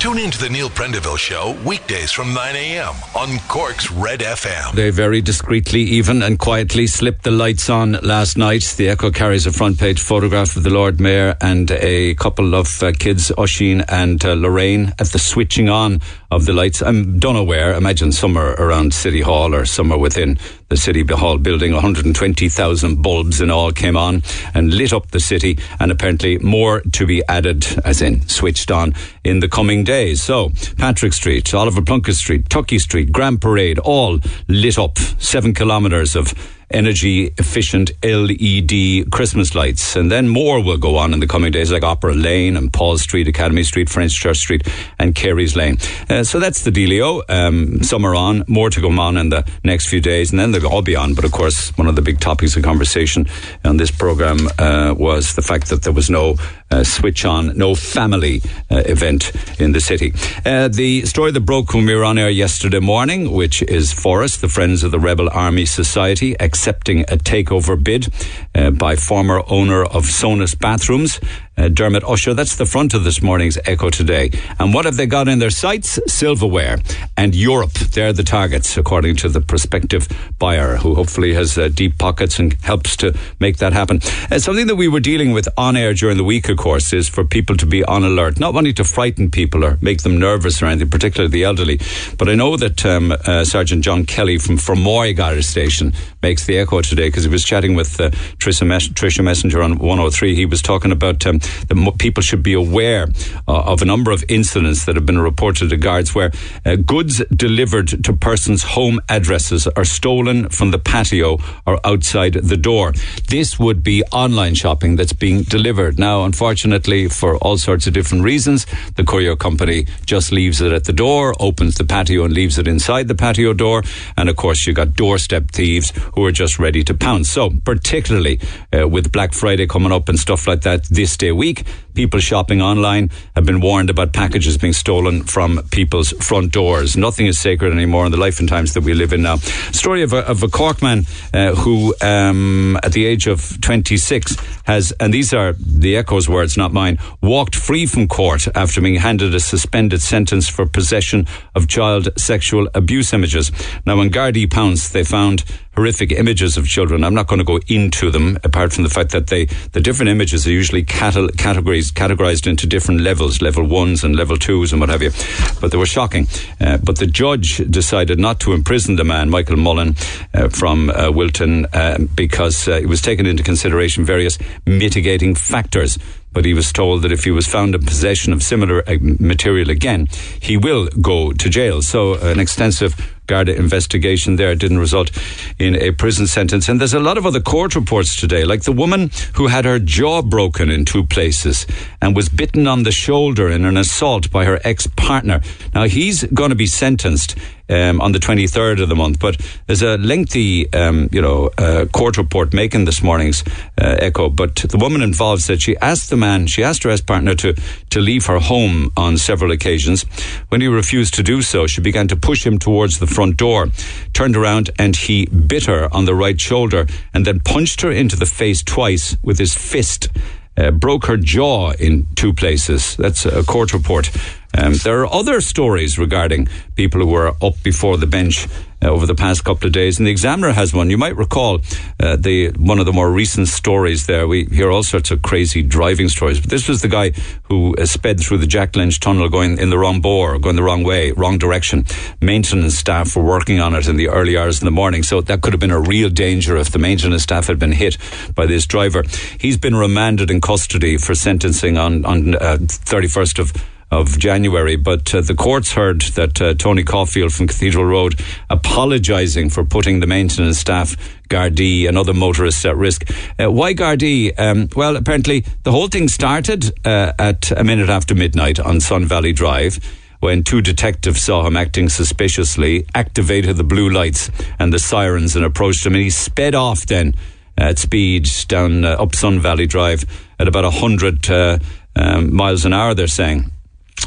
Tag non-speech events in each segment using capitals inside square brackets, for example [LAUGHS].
Tune in to the Neil Prendeville Show weekdays from 9 a.m. on Cork's Red FM. They very discreetly, even and quietly slipped the lights on last night. The Echo carries a front page photograph of the Lord Mayor and a couple of uh, kids, Oisin and uh, Lorraine, at the switching on of the lights. I don't know where. Imagine somewhere around City Hall or somewhere within the City Hall building. 120,000 bulbs in all came on and lit up the city, and apparently more to be added, as in switched on, in the coming days. So, Patrick Street, Oliver Plunkett Street, Tuckey Street, Grand Parade, all lit up. Seven kilometres of energy efficient LED Christmas lights. And then more will go on in the coming days, like Opera Lane and Paul Street, Academy Street, French Church Street, and Carey's Lane. Uh, so that's the dealio. Um, some are on, more to go on in the next few days, and then they'll all be on. But of course, one of the big topics of conversation on this program uh, was the fact that there was no uh, switch on, no family uh, event in the city. Uh, the story that broke when we were on air yesterday morning, which is for us, the Friends of the Rebel Army Society accepting a takeover bid uh, by former owner of Sonas Bathrooms uh, Dermot Usher. That's the front of this morning's Echo today. And what have they got in their sights? Silverware and Europe. They're the targets, according to the prospective buyer, who hopefully has uh, deep pockets and helps to make that happen. Uh, something that we were dealing with on air during the week, of course, is for people to be on alert, not wanting to frighten people or make them nervous or anything, particularly the elderly. But I know that um, uh, Sergeant John Kelly from Fermoy Garda Station makes the Echo today because he was chatting with uh, Tricia, Mes- Tricia Messenger on 103. He was talking about um, that people should be aware uh, of a number of incidents that have been reported to guards where uh, goods delivered to persons' home addresses are stolen from the patio or outside the door. This would be online shopping that's being delivered. Now, unfortunately, for all sorts of different reasons, the courier company just leaves it at the door, opens the patio and leaves it inside the patio door. And of course, you've got doorstep thieves who are just ready to pounce. So, particularly uh, with Black Friday coming up and stuff like that this day week, people shopping online have been warned about packages being stolen from people's front doors. Nothing is sacred anymore in the life and times that we live in now. Story of a, of a Cork man uh, who, um, at the age of 26, has, and these are the Echo's words, not mine, walked free from court after being handed a suspended sentence for possession of child sexual abuse images. Now, when Gardaí pounced, they found horrific images of children. I'm not going to go into them, apart from the fact that they, the different images are usually categories, categorized into different levels, level ones and level twos and what have you. But they were shocking. Uh, but the judge decided not to imprison the man, Michael Mullen, uh, from uh, Wilton, uh, because uh, it was taken into consideration various mitigating factors but he was told that if he was found in possession of similar uh, material again, he will go to jail. So, an extensive Garda investigation there didn't result in a prison sentence. And there's a lot of other court reports today, like the woman who had her jaw broken in two places and was bitten on the shoulder in an assault by her ex partner. Now, he's going to be sentenced um, on the 23rd of the month. But there's a lengthy, um, you know, uh, court report making this morning's uh, echo. But the woman involved said she asked the man, she asked her ex partner to, to leave her home on several occasions. When he refused to do so, she began to push him towards the front door, turned around and he bit her on the right shoulder and then punched her into the face twice with his fist. Uh, broke her jaw in two places. That's a court report um, there are other stories regarding people who were up before the bench uh, over the past couple of days, and the Examiner has one. You might recall uh, the one of the more recent stories. There, we hear all sorts of crazy driving stories, but this was the guy who uh, sped through the Jack Lynch tunnel, going in the wrong bore, going the wrong way, wrong direction. Maintenance staff were working on it in the early hours in the morning, so that could have been a real danger if the maintenance staff had been hit by this driver. He's been remanded in custody for sentencing on on uh, thirty first of of January. But uh, the courts heard that uh, Tony Caulfield from Cathedral Road apologising for putting the maintenance staff, Gardaí, and other motorists at risk. Uh, why Gardaí? Um, well, apparently the whole thing started uh, at a minute after midnight on Sun Valley Drive when two detectives saw him acting suspiciously, activated the blue lights and the sirens and approached him, and he sped off then at speed down uh, up Sun Valley Drive at about 100 uh, um, miles an hour, they're saying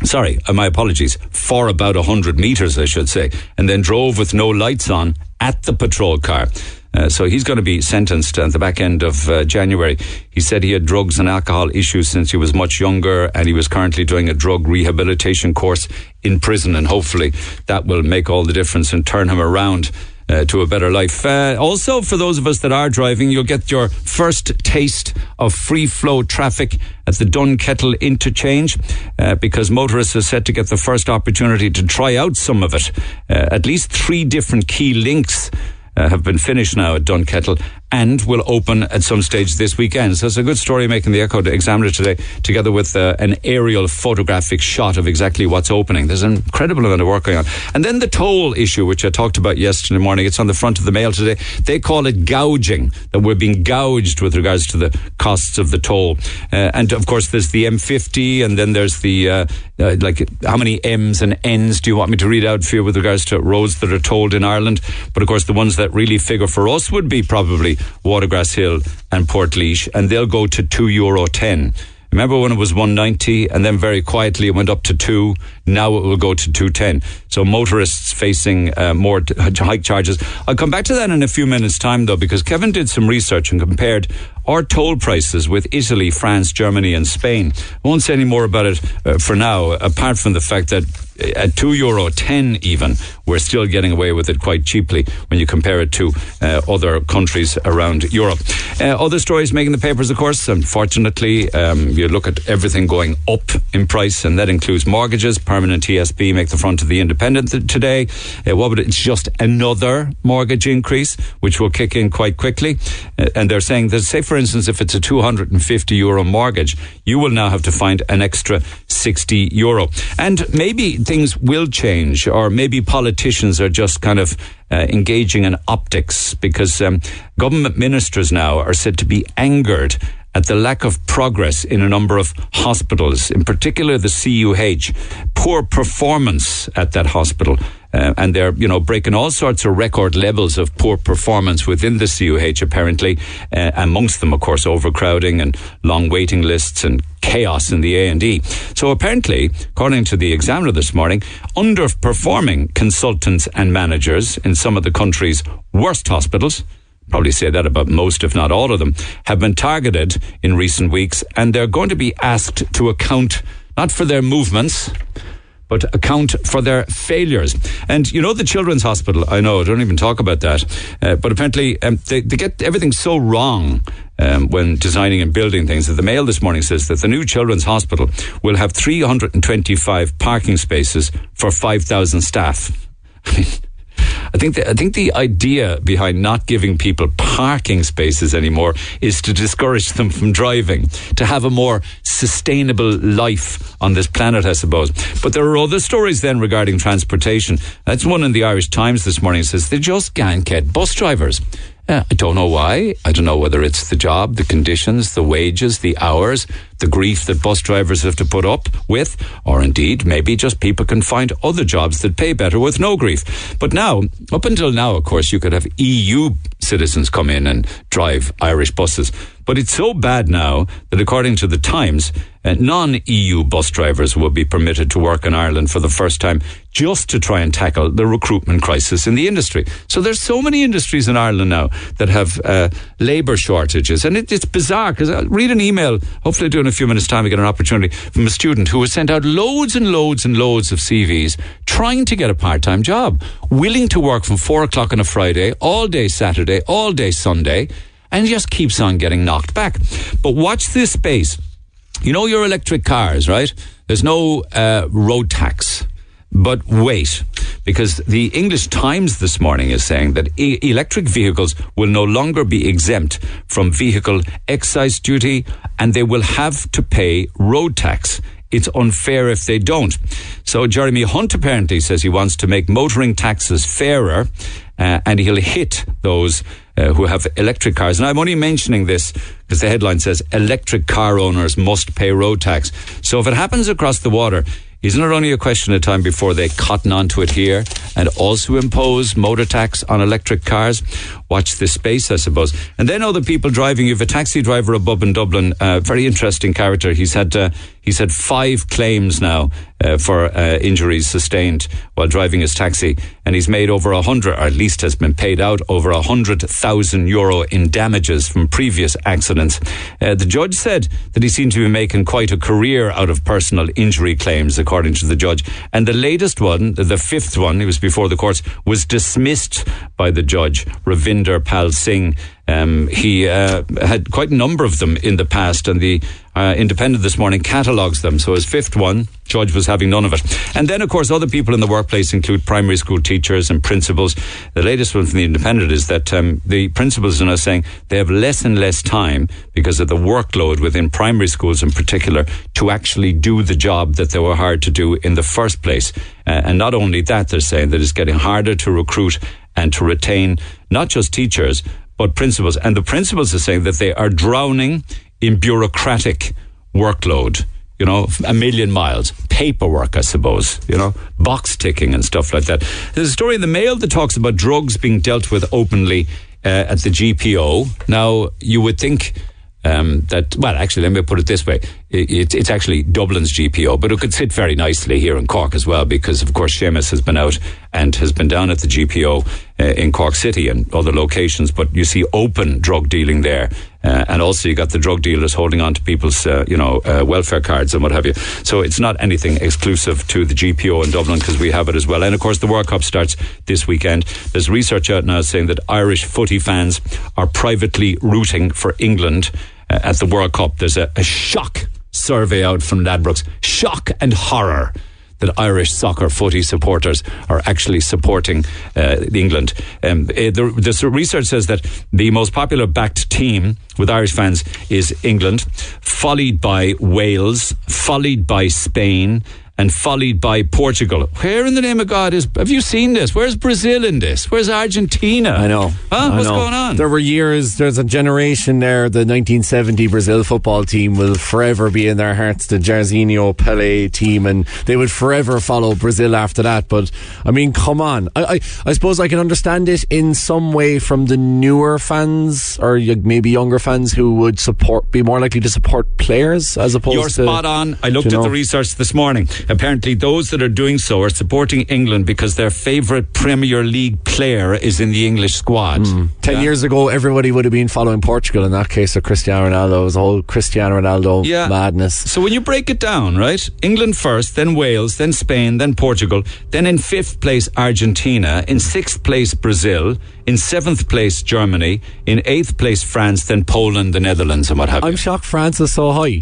sorry, uh, my apologies, for about 100 metres, I should say, and then drove with no lights on at the patrol car. Uh, so he's going to be sentenced at the back end of uh, January. He said he had drugs and alcohol issues since he was much younger, and he was currently doing a drug rehabilitation course in prison, and hopefully that will make all the difference and turn him around. Uh, to a better life. Uh, also, for those of us that are driving, you'll get your first taste of free flow traffic at the Dunkettle interchange uh, because motorists are set to get the first opportunity to try out some of it. Uh, at least three different key links uh, have been finished now at Dunkettle and will open at some stage this weekend. So it's a good story making the Echo Examiner today, together with uh, an aerial photographic shot of exactly what's opening. There's an incredible amount of work going on. And then the toll issue, which I talked about yesterday morning, it's on the front of the mail today. They call it gouging, that we're being gouged with regards to the costs of the toll. Uh, and of course, there's the M50, and then there's the, uh, uh, like, how many M's and N's do you want me to read out for you with regards to roads that are tolled in Ireland? But of course, the ones that really figure for us would be probably Watergrass Hill and Portlaoise, and they'll go to two euro ten. Remember when it was 190 and then very quietly it went up to 2. Now it will go to 210. So motorists facing uh, more t- hike charges. I'll come back to that in a few minutes time though because Kevin did some research and compared our toll prices with Italy, France, Germany and Spain. I won't say any more about it uh, for now apart from the fact that at two euro ten even, we're still getting away with it quite cheaply when you compare it to uh, other countries around Europe. Uh, other stories making the papers, of course. Unfortunately, um, you look at everything going up in price, and that includes mortgages. Permanent TSB make the front of the Independent th- today. Uh, what would it, it's just another mortgage increase, which will kick in quite quickly. Uh, and they're saying that, say, for instance, if it's a 250 euro mortgage, you will now have to find an extra 60 euro. And maybe things will change, or maybe politicians are just kind of uh, engaging in optics because um, government ministers now are said to be angered at the lack of progress in a number of hospitals, in particular the CUH, poor performance at that hospital. Uh, and they're, you know, breaking all sorts of record levels of poor performance within the CUH, apparently. Uh, amongst them, of course, overcrowding and long waiting lists and chaos in the A&E. So apparently, according to the Examiner this morning, underperforming consultants and managers in some of the country's worst hospitals probably say that about most, if not all of them, have been targeted in recent weeks, and they're going to be asked to account not for their movements, but account for their failures. And you know, the Children's Hospital, I know, I don't even talk about that, uh, but apparently um, they, they, get everything so wrong. Um, when designing and building things, that the Mail this morning says that the new Children's Hospital will have 325 parking spaces for 5,000 staff. [LAUGHS] I mean, I think the, I think the idea behind not giving people parking spaces anymore is to discourage them from driving, to have a more sustainable life on this planet, I suppose. But there are other stories then regarding transportation. That's one in the Irish Times this morning. It says they just can't get bus drivers. Uh, I don't know why. I don't know whether it's the job, the conditions, the wages, the hours, the grief that bus drivers have to put up with, or indeed maybe just people can find other jobs that pay better with no grief. But now, up until now, of course, you could have EU citizens come in and drive Irish buses. But it's so bad now that according to the Times, uh, non-EU bus drivers will be permitted to work in Ireland for the first time just to try and tackle the recruitment crisis in the industry. So there's so many industries in Ireland now that have uh, labour shortages. And it, it's bizarre because I read an email, hopefully do in a few minutes time I get an opportunity from a student who has sent out loads and loads and loads of CVs trying to get a part-time job, willing to work from four o'clock on a Friday, all day Saturday, all day Sunday, and just keeps on getting knocked back. But watch this space. You know your electric cars, right? There's no uh, road tax. But wait, because the English Times this morning is saying that e- electric vehicles will no longer be exempt from vehicle excise duty and they will have to pay road tax. It's unfair if they don't. So Jeremy Hunt apparently says he wants to make motoring taxes fairer uh, and he'll hit those uh, who have electric cars. And I'm only mentioning this because the headline says electric car owners must pay road tax. So if it happens across the water, Isn't it only a question of time before they cotton onto it here and also impose motor tax on electric cars? Watch this space, I suppose. And then other people driving. You have a taxi driver above in Dublin, uh, very interesting character. He's had uh, he's had five claims now uh, for uh, injuries sustained while driving his taxi, and he's made over a hundred, or at least has been paid out over a hundred thousand euro in damages from previous accidents. Uh, the judge said that he seemed to be making quite a career out of personal injury claims, according to the judge. And the latest one, the fifth one, it was before the courts, was dismissed by the judge, Ravinder Pal Singh. Um, he uh, had quite a number of them in the past, and the uh, Independent this morning catalogues them. So his fifth one, Judge was having none of it. And then, of course, other people in the workplace include primary school teachers and principals. The latest one from the Independent is that um, the principals are now saying they have less and less time because of the workload within primary schools in particular to actually do the job that they were hired to do in the first place. Uh, and not only that, they're saying that it's getting harder to recruit and to retain not just teachers, but principals. And the principals are saying that they are drowning in bureaucratic workload. You know, a million miles. Paperwork, I suppose, you know, box ticking and stuff like that. There's a story in the Mail that talks about drugs being dealt with openly uh, at the GPO. Now, you would think um, that, well, actually, let me put it this way. It, it's actually Dublin's GPO, but it could sit very nicely here in Cork as well, because of course Seamus has been out and has been down at the GPO uh, in Cork City and other locations, but you see open drug dealing there. Uh, and also you got the drug dealers holding on to people's, uh, you know, uh, welfare cards and what have you. So it's not anything exclusive to the GPO in Dublin because we have it as well. And of course the World Cup starts this weekend. There's research out now saying that Irish footy fans are privately rooting for England uh, at the World Cup. There's a, a shock survey out from Ladbrokes. Shock and horror that Irish soccer footy supporters are actually supporting uh, England. Um, the, the, research says that the most popular backed team with Irish fans is England, followed by Wales, followed by Spain, and followed by Portugal. Where in the name of God is? Have you seen this? Where's Brazil in this? Where's Argentina? I know. Huh? I What's know. going on? There were years. There's a generation there. The 1970 Brazil football team will forever be in their hearts. The Jairzinho Pele team, and they would forever follow Brazil after that. But I mean, come on. I I, I suppose I can understand it in some way from the newer fans or maybe younger fans who would support, be more likely to support players as opposed You're to. spot on. I looked you at the research this morning. Apparently, those that are doing so are supporting England because their favourite Premier League player is in the English squad. Hmm. Ten Yeah. years ago, everybody would have been following Portugal in that case of Cristiano Ronaldo. It was a whole Cristiano Ronaldo Yeah. madness. So when you break it down, right? England first, then Wales, then Spain, then Portugal, then in fifth place Argentina, in sixth place Brazil, in seventh place Germany, in eighth place France, then Poland, the Netherlands, and what have I'm you. shocked France is so high.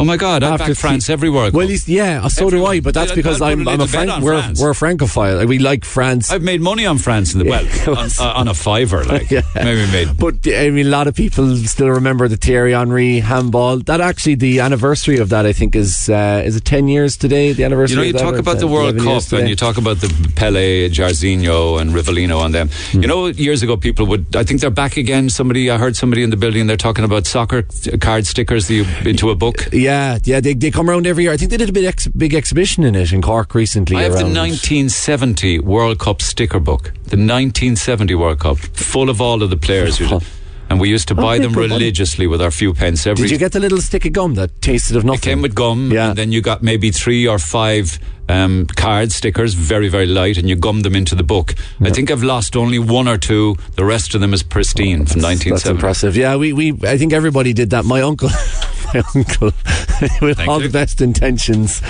Oh my God, I back France three- everywhere. Well, yeah, so do I. But that's I'll- because put I'm, a I'm a little bet Frank. on We're, France. we're a francophile. We like France. I've made money on France in the well on, [LAUGHS] uh, on a fiver, like Yeah. maybe made. But I mean, a lot of people still remember the Thierry Henry handball. That actually, the anniversary of that, I think, is uh, is it ten years today? The anniversary. You know, you of that, talk about the World 11 years Cup and you talk about the Pele, Jairzinho, and Rivellino on them. Hmm. You know, years ago, people would. I think they're back again. Somebody, I heard somebody in the building. They're talking about soccer card stickers that you, into a book. Yeah, yeah, yeah, they, they come around every year. I think they did a big, ex, big exhibition in it in Cork recently. I have the 1970 World Cup sticker book. The 1970 World Cup, full of all of the players. who did- [LAUGHS] And we used to buy them one. religiously with our few pence every. Did you get the little stick of gum that tasted of nothing? It came with gum, Yeah. and then you got maybe three or five um, card stickers, very, very light, and you gummed them into the book. I think I've lost only one or two. The rest of them is pristine from 1970. That's 1970. impressive. Yeah, we, we I think everybody did that. My uncle, [LAUGHS] my uncle, [LAUGHS] with Thank all you. the best intentions,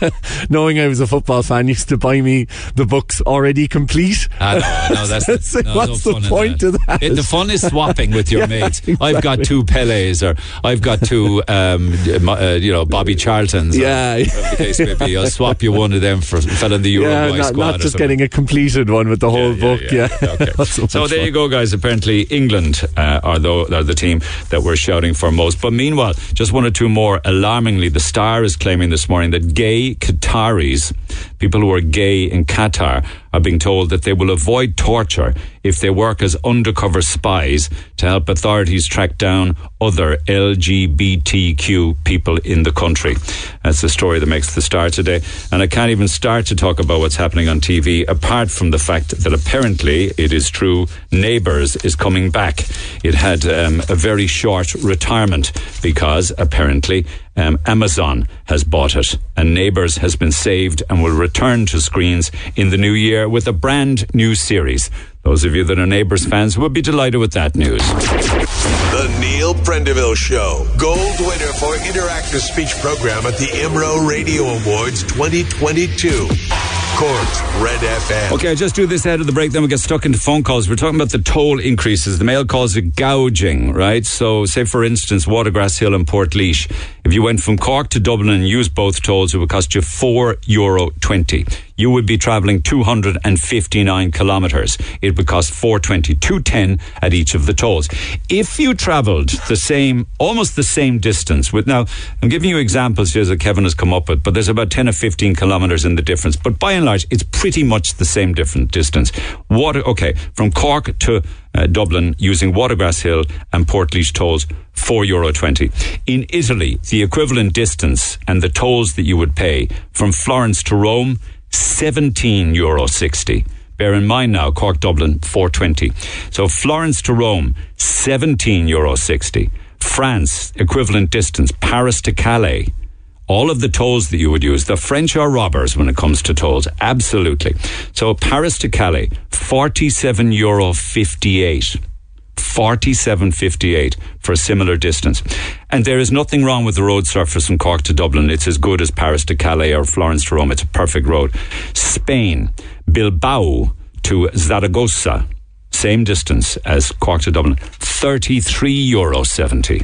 [LAUGHS] knowing I was a football fan, used to buy me the books already complete. Ah, no, no, that's [LAUGHS] like, no, what's no the point of that? It- the fun is swapping with your Yeah, mates. I've got two Pelés, or I've got two, um, uh, you know, Bobby Charltons. Yeah. the case may be. I'll swap you one of them for fell in the yeah, not, squad. not just getting a completed one with the whole book. Yeah, Okay. So, so there fun. you go, guys. Apparently, England uh, are, the, are the team that we're shouting for most. But meanwhile, just one or two more. Alarmingly, the Star is claiming this morning that gay Qataris, people who are gay in Qatar, are being told that they will avoid torture if they work as undercover spies to help authorities track down other LGBTQ people in the country. That's the story that makes the star today. And I can't even start to talk about what's happening on TV apart from the fact that apparently it is true Neighbours is coming back. It had um, a very short retirement because apparently um, Amazon has bought it, and Neighbours has been saved and will return to screens in the new year with a brand new series. Those of you that are Neighbours fans will be delighted with that news. The Neil Prendeville Show, gold winner for interactive speech program at the IMRO Radio Awards 2022. Cork's Red FM. Okay, I just do this ahead of the break, then we get stuck into phone calls. We're talking about the toll increases. The Mail calls it gouging, right? So, say for instance, Watergrass Hill and Portlaoise. If you went from Cork to Dublin and used both tolls, it would cost you four euro twenty. You would be travelling two hundred and fifty nine kilometres. It would cost four twenty, two ten at each of the tolls. If you travelled the same, almost the same distance, with now I'm giving you examples here that Kevin has come up with, but there's about ten or fifteen kilometres in the difference. But by and large, it's pretty much the same different distance. Water, okay, from Cork to uh, Dublin using Watergrass Hill and Portlaoise tolls, four euro twenty. In Italy, the equivalent distance and the tolls that you would pay from Florence to Rome, seventeen euro sixty. Bear in mind now, Cork Dublin, four twenty. So Florence to Rome, seventeen euro sixty. France, equivalent distance, Paris to Calais, all of the tolls that you would use. The French are robbers when it comes to tolls. Absolutely. So Paris to Calais, 47 euro 58. 47.58 for a similar distance. And there is nothing wrong with the road surface from Cork to Dublin. It's as good as Paris to Calais or Florence to Rome. It's a perfect road. Spain, Bilbao to Zaragoza, same distance as Cork to Dublin, 33 euro 70.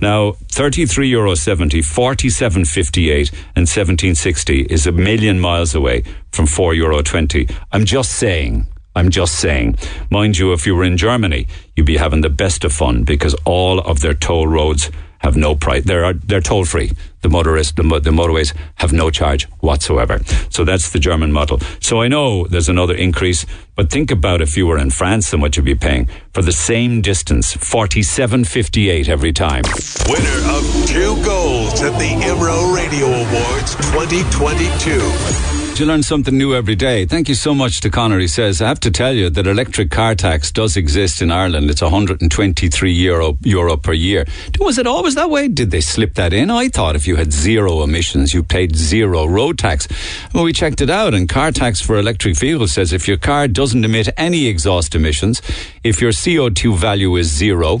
Now, 33 euro 70, 47.58 and 1760 is a million miles away from 4 euro 20. I'm just saying, I'm just saying. Mind you, if you were in Germany, you'd be having the best of fun because all of their toll roads have no price. They're they're toll free. The motorists, the, the motorways have no charge whatsoever. So that's the German model. So I know there's another increase, but think about if you were in France and what you'd be paying for the same distance, forty-seven fifty-eight every time. Winner of two golds at the IMRO Radio Awards 2022. You learn something new every day. Thank you so much to Connor. He says, I have to tell you that electric car tax does exist in Ireland. It's 123 euro, euro per year. Was it always that way? Did they slip that in? I thought if you had zero emissions, you paid zero road tax. Well, we checked it out and car tax for electric vehicles says if your car doesn't emit any exhaust emissions, if your CO2 value is zero,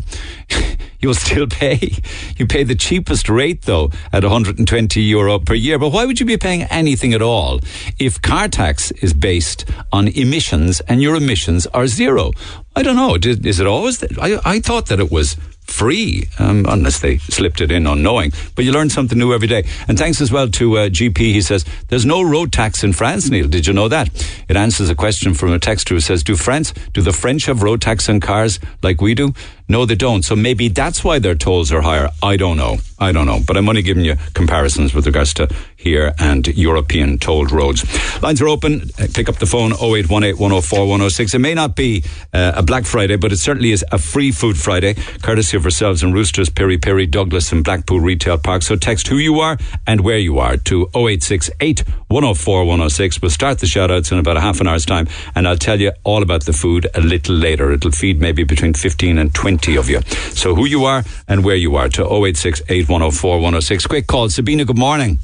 [LAUGHS] you'll still pay. You pay the cheapest rate though at 120 euro per year. But why would you be paying anything at all if car tax is based on emissions and your emissions are zero? I don't know. Is it always? That? I I thought that it was free, um, unless they slipped it in unknowing. But you learn something new every day. And thanks as well to uh, GP. He says, There's no road tax in France, Neil. Did you know that? It answers a question from a texter who says, Do France, do the French have road tax on cars like we do? No, they don't. So maybe that's why their tolls are higher. I don't know. I don't know. But I'm only giving you comparisons with regards to here and European tolled roads. Lines are open. Uh, pick up the phone 0818 104 106. It may not be uh, a Black Friday, but it certainly is a free food Friday, courtesy of ourselves and Roosters, Piri Piri, Douglas, and Blackpool Retail Park. So text who you are and where you are to 0868 104 106. We'll start the shout outs in about a half an hour's time, and I'll tell you all about the food a little later. It'll feed maybe between 15 and 20 20 of you. So who you are and where you are to 086 8104 106. Quick call. Sabina, good morning.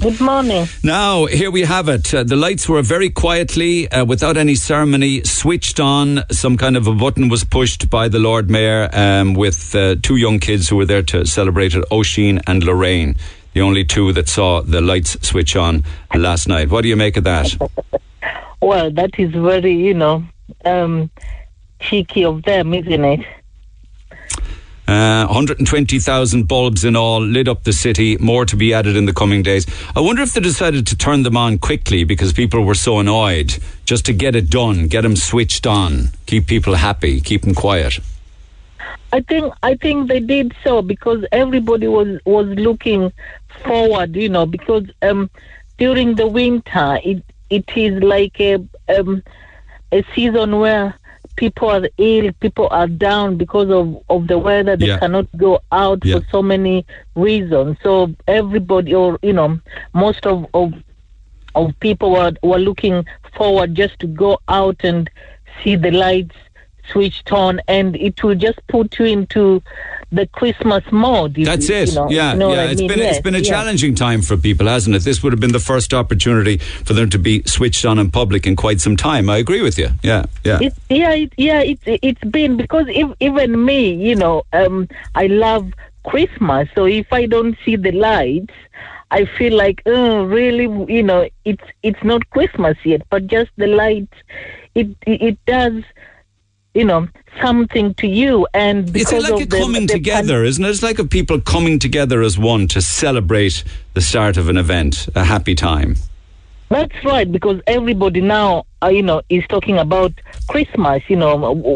Good morning. Now, here we have it. Uh, the lights were very quietly, uh, without any ceremony, switched on. Some kind of a button was pushed by the Lord Mayor um, with uh, two young kids who were there to celebrate it, Oisin and Lorraine, the only two that saw the lights switch on last night. What do you make of that? [LAUGHS] well, that is very, you know, um, cheeky of them, isn't it? Uh, 120,000 bulbs in all lit up the city, more to be added in the coming days. I wonder if they decided to turn them on quickly because people were so annoyed just to get it done, get them switched on, keep people happy, keep them quiet. I think I think they did so because everybody was was looking forward, you know, because um, during the winter it it is like a um, a season where people are ill, people are down because of, of the weather. They Yeah. cannot go out Yeah. for so many reasons. So everybody, or you know, most of of, of people were were looking forward just to go out and see the lights switched on, and it will just put you into the Christmas mode. That's you- it. you know- yeah, you know yeah. I It's mean? been Yes, it's been a yeah. challenging time for people, hasn't it? This would have been the first opportunity for them to be switched on in public in quite some time. I agree with you. Yeah, yeah. It, yeah, it, yeah, it's it's been because if, even me, you know, um, I love Christmas. So if I don't see the lights, I feel like, oh, really, you know, it's it's not Christmas yet, but just the lights, it it, it does, you know, something to you. And It's like of a the, coming the together, isn't it? It's like a people coming together as one to celebrate the start of an event, a happy time. That's right, because everybody now, uh, you know, is talking about Christmas. You know,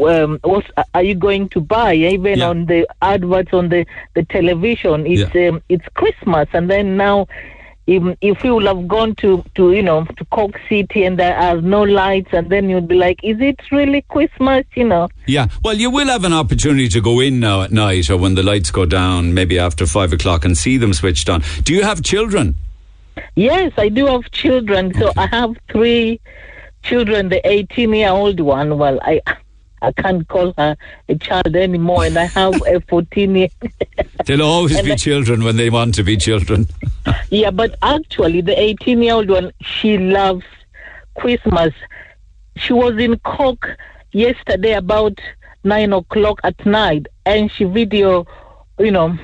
um, what are you going to buy? Even Yeah. on the adverts on the, the television, it's Yeah. um, it's Christmas, and then now. If, if you would have gone to, to you know to Cork City and there are no lights and then you'd be like is it really Christmas you know Yeah, well, you will have an opportunity to go in now at night or when the lights go down, maybe after five o'clock, and see them switched on. Do you have children? Yes, I do have children. So I have three children. The 18 year old one, well, I I can't call her a child anymore, and I have a [LAUGHS] 14 year. They'll always be children when they want to be children. [LAUGHS] yeah, but actually, the 18 year old one, she loves Christmas. She was in Cork yesterday about nine o'clock at night, and she video, you know,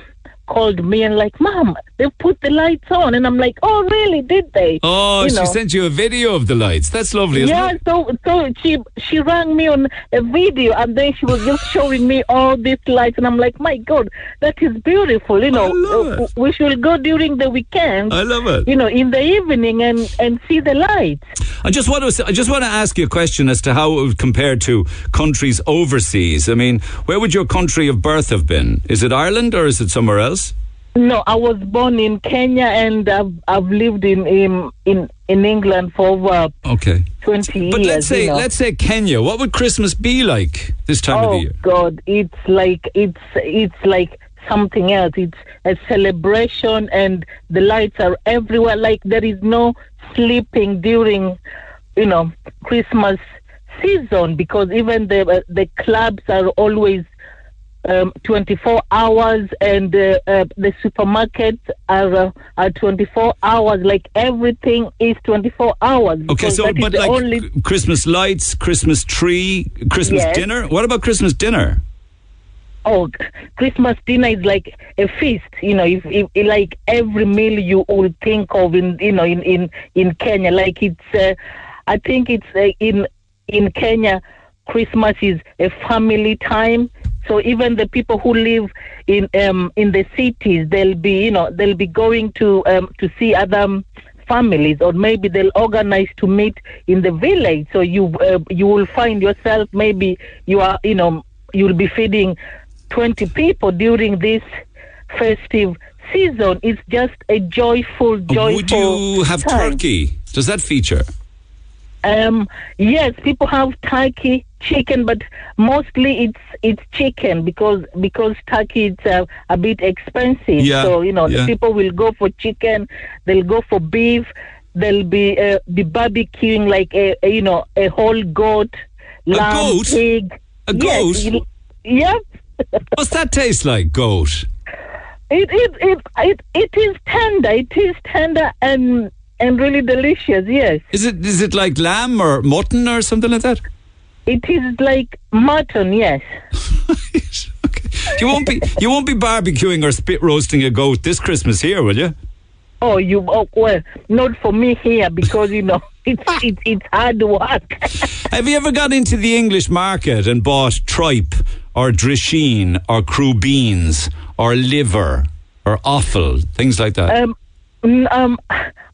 called me and like, Mom, they put the lights on, and I'm like, Oh, really? Did they? Oh, You she know. sent you a video of the lights. That's lovely, isn't yeah, it? so so she she rang me on a video and then she was just showing me all these lights and I'm like, my God, that is beautiful. You know, Uh, we should go during the weekend. I love it. you know, in the evening and and see the lights. I just want to I just want to ask you a question as to how it would compare to countries overseas. I mean, where would your country of birth have been? Is it Ireland or is it somewhere else? No, I was born in Kenya and I've I've lived in in in, in England for over Okay. twenty years. But let's say you know. let's say Kenya. What would Christmas be like this time of the year? Oh? God, it's like it's it's like something else. It's a celebration, and the lights are everywhere. Like there is no sleeping during, you know, Christmas season because even the uh, the clubs are always. Um, 24 hours and uh, uh, the supermarkets are uh, are 24 hours like everything is 24 hours Okay, so but like only Christmas lights, Christmas tree, Christmas Yes. dinner. What about Christmas dinner? oh christmas dinner is like a feast you know if, if like every meal you will think of in you know in in in kenya like it's uh, i think it's uh, in in kenya christmas is a family time so even the people who live in um in the cities they'll be you know they'll be going to um to see other families or maybe they'll organize to meet in the village so you uh, you will find yourself maybe you are you know you'll be feeding 20 people during this festive season it's just a joyful joyful Would you have time. turkey? Does that feature? um yes people have turkey chicken but mostly it's it's chicken because because turkey is uh, a bit expensive Yeah, so you know yeah. the people will go for chicken they'll go for beef they'll be uh, be barbecuing like a, a you know a whole goat lamb goat? pig A Yes, goat? yeah [LAUGHS] What's that taste like, goat? it, it it it it is tender it is tender and and really delicious yes Is it is it like lamb or mutton or something like that? It is like mutton yes [LAUGHS] okay. You won't be you won't be barbecuing or spit roasting a goat this Christmas here, will you? Oh, you oh, well, not for me here because you know [LAUGHS] it's it's it's hard work. [LAUGHS] Have you ever gone into the English market and bought tripe or drisheen or crubeens or liver or offal, things like that? um, um,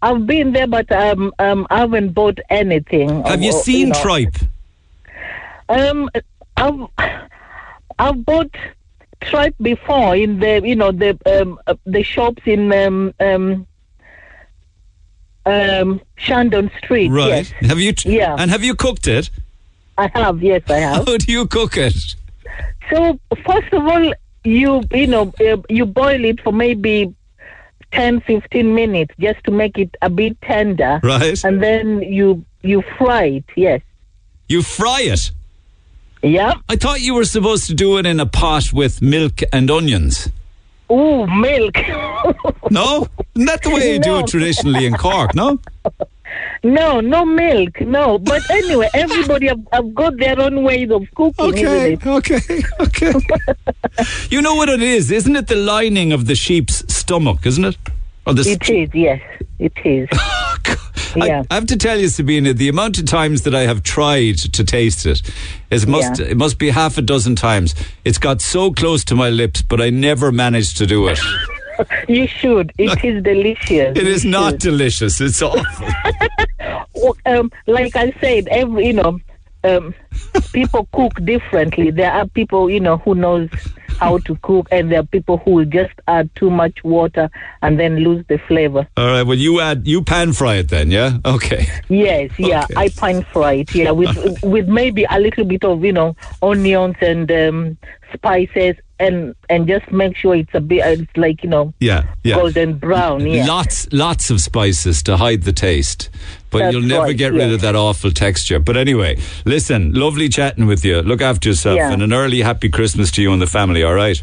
I've been there, but um, um, I haven't bought anything. Have you Or- seen know. tripe? Um, I've I've bought tripe before in the you know the um uh, the shops in um um. um, Shandon Street. Right. Yes, Have you? T- Yeah. And have you cooked it? I have. Yes, I have. How [LAUGHS] do you cook it? So first of all, you you know uh, you boil it for maybe 10, 15 minutes just to make it a bit tender, Right. and then you you fry it. Yes. You fry it. Yeah. I thought you were supposed to do it in a pot with milk and onions. Ooh, milk. [LAUGHS] No? Isn't that the way you do it traditionally in Cork, no? [LAUGHS] no, no milk. No. But anyway, everybody have, have got their own ways of cooking, Okay, okay, [LAUGHS] okay. you know what it is, isn't it? The lining of the sheep's stomach, isn't it? The It is. Yes, it is. [LAUGHS] Yeah. I, I have to tell you, Sabina, the amount of times that I have tried to taste it is must Yeah. it must be half a dozen times. It's got so close to my lips, but I never managed to do it. [LAUGHS] You should. It is delicious. It is You not should. delicious. It's awful. [LAUGHS] um, like I said, every you know, um, people cook differently. There are people you know who knows how to cook, and there are people who will just add too much water and then lose the flavor. All right. Well, you add you pan fry it then, yeah? Okay. Yes, yeah, Okay. I pan fry it. Yeah, with [LAUGHS] with maybe a little bit of you know onions and um, spices, and and just make sure it's a bit. It's like you know Yeah. Yeah. golden brown. Yeah. Lots, lots of spices to hide the taste, but That's you'll never right, get rid of that awful texture. But anyway, listen, lovely chatting with you. Look after yourself, Yeah. and an early happy Christmas to you and the family. All right.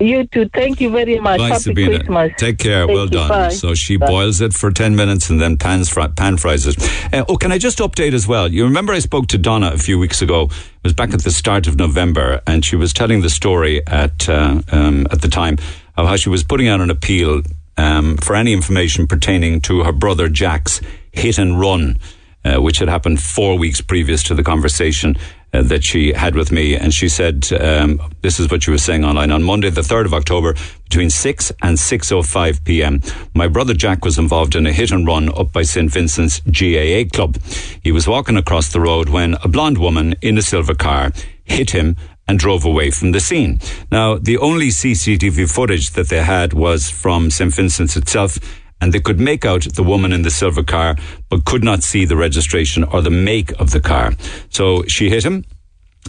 You too. Thank you very much. Bye, Happy Sabina. Christmas. Take care. Thank well you. done. Bye. So she Bye. boils it for 10 minutes and then pans fri- pan fries it. Uh, oh, can I just update as well? You remember I spoke to Donna a few weeks ago. It was back at the start of November, and she was telling the story at, uh, um, at the time of how she was putting out an appeal um, for any information pertaining to her brother Jack's hit and run, uh, which had happened four weeks previous to the conversation uh, that she had with me. And she said, um, this is what she was saying online on Monday, the 3rd of October, between 6 and 6.05 p.m. My brother Jack was involved in a hit and run up by St. Vincent's GAA club. He was walking across the road when a blonde woman in a silver car hit him and drove away from the scene. Now, the only CCTV footage that they had was from St. Vincent's itself, and they could make out the woman in the silver car, but could not see the registration or the make of the car. So she hit him,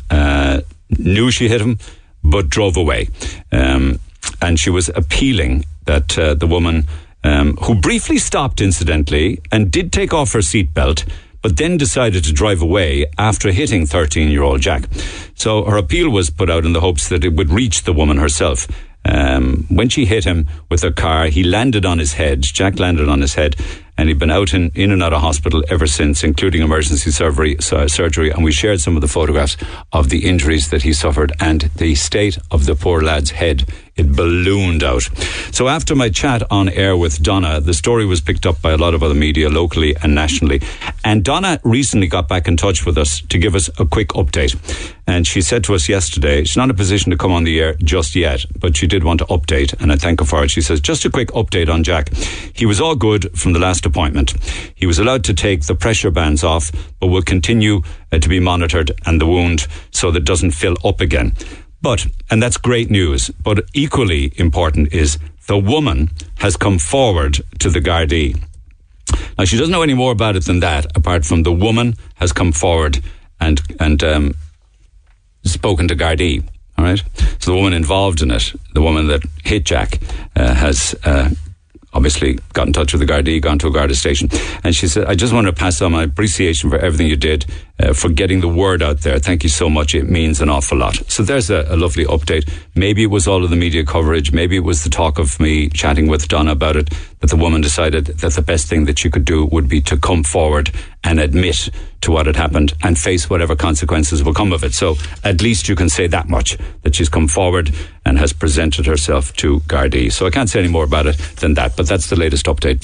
uh, knew she hit him, but drove away. Um, and she was appealing that uh, the woman, um, who briefly stopped incidentally and did take off her seatbelt, but then decided to drive away after hitting 13 year old Jack. So her appeal was put out in the hopes that it would reach the woman herself. Um, when she hit him with her car, he landed on his head. Jack landed on his head, and he'd been out in, in and out of hospital ever since, including emergency surgery, surgery. And we shared some of the photographs of the injuries that he suffered and the state of the poor lad's head. It ballooned out. So after my chat on air with Donna, the story was picked up by a lot of other media locally and nationally. And Donna recently got back in touch with us to give us a quick update. And she said to us yesterday, she's not in a position to come on the air just yet, but she did want to update, and I thank her for it. She says, just a quick update on Jack. He was all good from the last appointment. He was allowed to take the pressure bands off, but will continue uh, to be monitored and the wound so that it doesn't fill up again. But, and that's great news, but equally important is the woman has come forward to the Gardaí. Now, she doesn't know any more about it than that, apart from the woman has come forward and, and, um, spoken to Gardaí. All right. So the woman involved in it, the woman that hit Jack, uh, has uh, obviously got in touch with the Gardaí, gone to a Garda station, and she said, "I just want to pass on my appreciation for everything you did, uh, for getting the word out there. Thank you so much. It means an awful lot." So there's a, a lovely update. Maybe it was all of the media coverage. Maybe it was the talk of me chatting with Donna about it that the woman decided that the best thing that she could do would be to come forward and admit to what had happened and face whatever consequences will come of it. So at least you can say that much that she's come forward and has presented herself to Gardaí. So I can't say any more about it than that, but that's the latest update.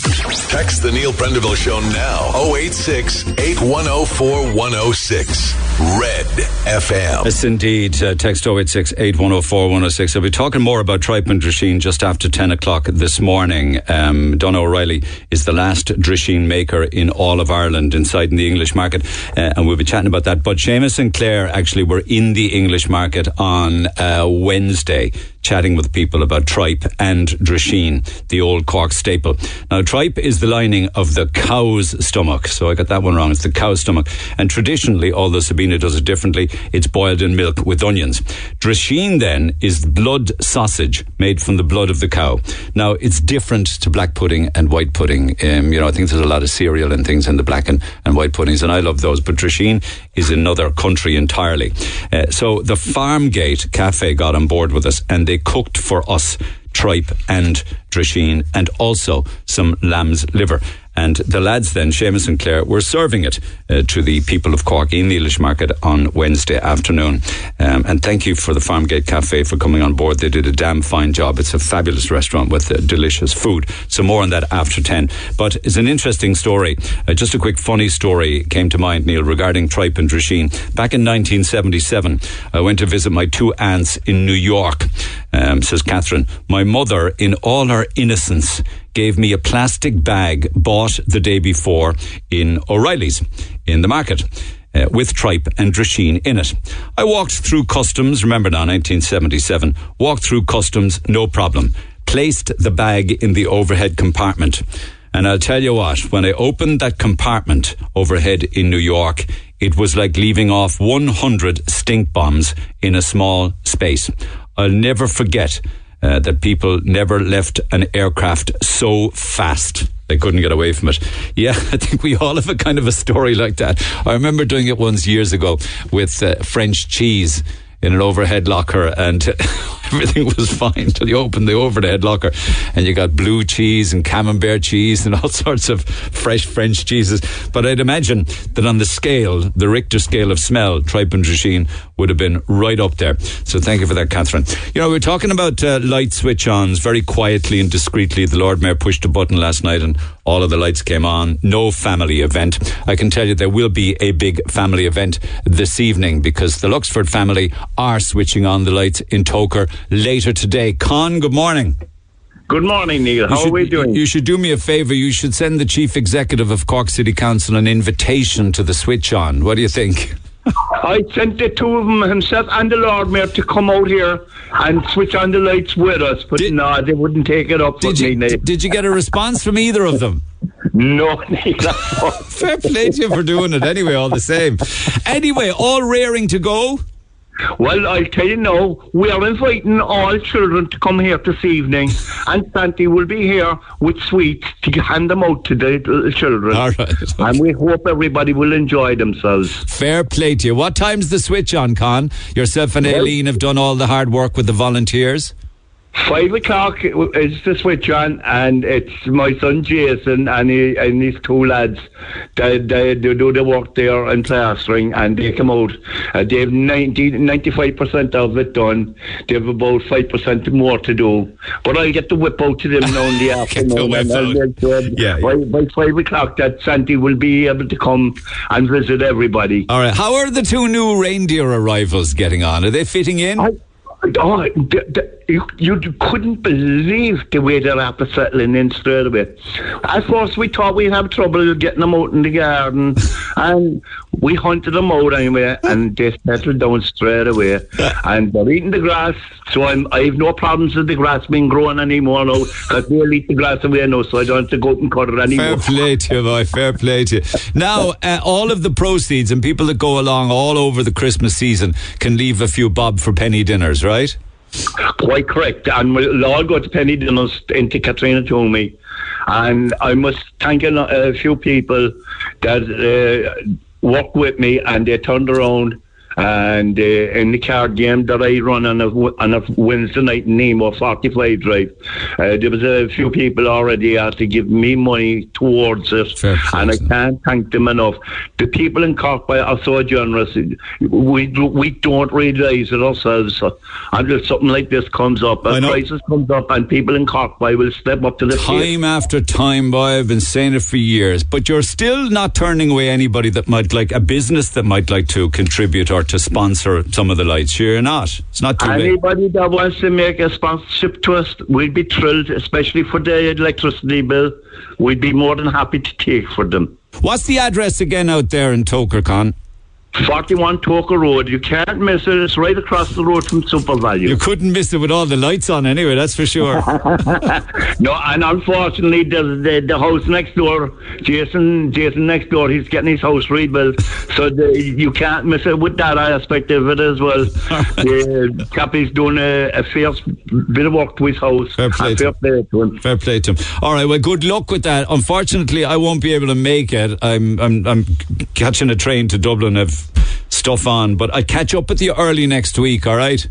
Text the Neil Prendeville Show now. 086 8104 106. Red FM. Yes, indeed. Uh, text 086 8104 106. I'll be talking more about Tripe and Drisheen just after 10 o'clock this morning. Um, Donna O'Reilly is the last Drisheen maker in all of Ireland inside in the English market, uh, and we'll be chatting about that. But Seamus and Claire actually were in the English market on uh, Wednesday chatting with people about tripe and drisheen, the old Cork staple. Now, tripe is the lining of the cow's stomach. So I got that one wrong. It's the cow's stomach. And traditionally, although Sabina does it differently, it's boiled in milk with onions. Drisheen then is blood sausage made from the blood of the cow. Now, it's different to black pudding and white pudding. Um, you know, I think there's a lot of cereal and things in the black and, and white puddings, and I love those. But Drisheen is another country entirely. Uh, so the Farmgate Cafe got on board with us, and they cooked for us tripe and drisheen and also some lamb's liver. And the lads then, Seamus and Claire, were serving it uh, to the people of Cork in the English market on Wednesday afternoon. Um, and thank you for the Farmgate Cafe for coming on board. They did a damn fine job. It's a fabulous restaurant with uh, delicious food. So more on that after 10. But it's an interesting story. Uh, just a quick funny story came to mind, Neil, regarding tripe and drisheen. Back in 1977, I went to visit my two aunts in New York, um, says Catherine. My mother, in all her innocence, gave me a plastic bag bought the day before in O'Reilly's in the market. Uh, with tripe and drisheen in it. I walked through customs, remember now, 1977, walked through customs, no problem. Placed the bag in the overhead compartment. And I'll tell you what, when I opened that compartment overhead in New York, it was like leaving off 100 stink bombs in a small space. I'll never forget uh, that people never left an aircraft so fast they couldn't get away from it. Yeah, [LAUGHS] I think we all have a kind of a story like that. I remember doing it once years ago with uh, French cheese in an overhead locker and [LAUGHS] [LAUGHS] everything was fine until you opened the overhead locker and you got blue cheese and camembert cheese and all [LAUGHS] sorts of fresh French cheeses. But I'd imagine that on the scale, the Richter scale of smell, tripe and drisheen would have been right up there. So thank you for that, Catherine. You know, we are talking about uh, light switch ons very quietly and discreetly. The Lord Mayor pushed a button last night and all of the lights came on. No family event. I can tell you there will be a big family event this evening because the Luxford family are switching on the lights in Togher later today. Con, good morning. Good morning, Neil. How should, are we doing? You should do me a favour. You should send the chief executive of Cork City Council an invitation to the switch on. What do you think? [LAUGHS] I sent the two of them, himself and the Lord Mayor, to come out here and switch on the lights with us, but did, no, they wouldn't take it up did you, me. Did you get a response from either of them? [LAUGHS] No, Neil. [LAUGHS] Fair play to you for doing it anyway, all the same. Anyway, all raring to go? Well, I'll tell you now, we are inviting all children to come here this evening, and Santi will be here with sweets to hand them out to the children. All right. Okay. [LAUGHS] And we hope everybody will enjoy themselves. Fair play to you. What time's the switch on, Con? Yourself and well, Aileen have done all the hard work with the volunteers. Five o'clock is the switch on, and it's my son Jason and, he, and his two lads. They, they, they do the work there in plastering, and they come out. Uh, they have 95 percent of it done. They have about five percent more to do. But I'll get the whip out to them now in the [LAUGHS] afternoon. and and sure yeah, by, yeah. by five o'clock, that Santi will be able to come and visit everybody. All right. How are the two new reindeer arrivals getting on? Are they fitting in? I, Oh, the, the, you, you couldn't believe the way they're after settling in straight away. At first, we thought we'd have trouble getting them out in the garden, and we hunted them out anyway, and they settled down straight away. and they're eating the grass, so I'm, I have no problems with the grass being grown anymore now, because they'll eat the grass away now, so I don't have to go out and cut it anymore. Fair play to you, boy, fair play to you. Now, uh, all of the proceeds and people that go along all over the Christmas season can leave a few bob for penny dinners, right? Quite correct. And we'll all go to Penny Dinners into Katrina Toomey. And I must thank a, a few people that uh, worked with me and they turned around and uh, in the card game that I run on a, on a Wednesday night in Nemo, 45 Drive, uh, there was a few people already out to give me money towards it, Fair and I can't thank them enough. The people in Cork are so generous. We we don't realise it ourselves until something like this comes up, and prices comes up, and people in Cork will step up to the time after time. Boy, I've been saying it for years, but you're still not turning away anybody that might like a business that might like to contribute or to sponsor some of the lights. You're not. It's not too Anybody late. that wants to make a sponsorship to us, we'd be thrilled, especially for the electricity bill. We'd be more than happy to take for them. What's the address again out there in Togher, Con? 41 Togher Road. You can't miss it. It's right across the road from SuperValu. You couldn't miss it with all the lights on anyway, that's for sure. [LAUGHS] [LAUGHS] no, and unfortunately, the, the the house next door, Jason, Jason next door, he's getting his house rebuilt, so the, you can't miss it with that aspect of it as well. [LAUGHS] The Cappy's doing a, a fierce bit of work to his house. Fair play to fair him. play to him. Fair play to him. All right, well, good luck with that. Unfortunately, I won't be able to make it. I'm I'm, I'm catching a train to Dublin. I've stuff on, but I catch up with you early next week. All right.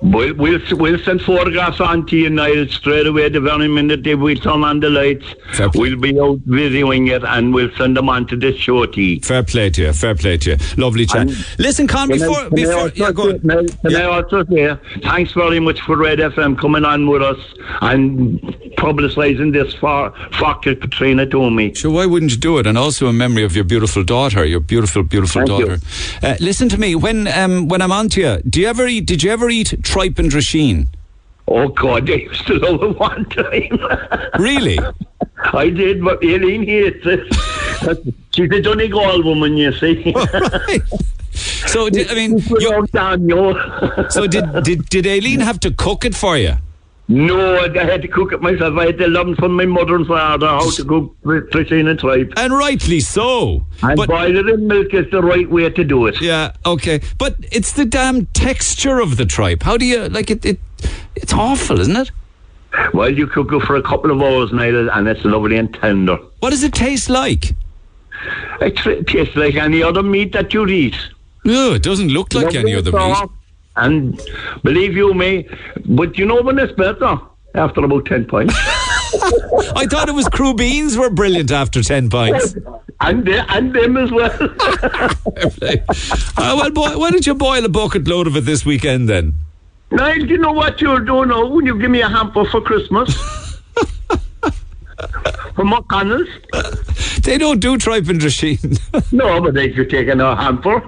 We'll, we'll, we'll send photographs on to you, Niall, straight away the very minute they we turn on the lights. We'll be out videoing it and we'll send them on to this show to. Fair play to you. Fair play to you. Lovely chat. And- Listen, Con, I- before I before yeah, go say- on. Can I- also say thanks very much for Red FM coming on with us and publicising this for for Katrina Toomey. Sure, why wouldn't you do it? And also a memory of your beautiful daughter, your beautiful, beautiful Thank daughter. Uh, listen to me. When um, when I'm on to you, do you ever eat? Did you ever eat tripe and drisheen? Oh God, they used to love it one time. [LAUGHS] Really? I did, but Aileen hates it. [LAUGHS] She's a Donegal woman, you see. [LAUGHS] Right. So did, I mean, you, so did, did did Aileen have to cook it for you? No, er I had to cook it myself. I had to learn from my mother and father how to cook drisheen and tripe. And rightly so. And but boil it in milk is the right way to do it. yeah, okay. But it's the damn texture of the tripe. How do you like it? It it's awful, isn't it? Well, you cook it for a couple of hours, Niall, and it's lovely and tender. What does it taste like? It tastes like any other meat that you eat. No, it doesn't look like any other meat. And believe you me, but you know when it's better? After about 10 pints. [LAUGHS] I thought it was crubeens were brilliant after ten pints. and, the, and them as well. [LAUGHS] [LAUGHS] uh, well, boy, why don't you boil a bucket load of it this weekend then? Niall, do you know what you're doing now when you give me a hamper for Christmas? From McConnell's? They don't do tripe and drisheen. [LAUGHS] No, but if you're taking a hamper.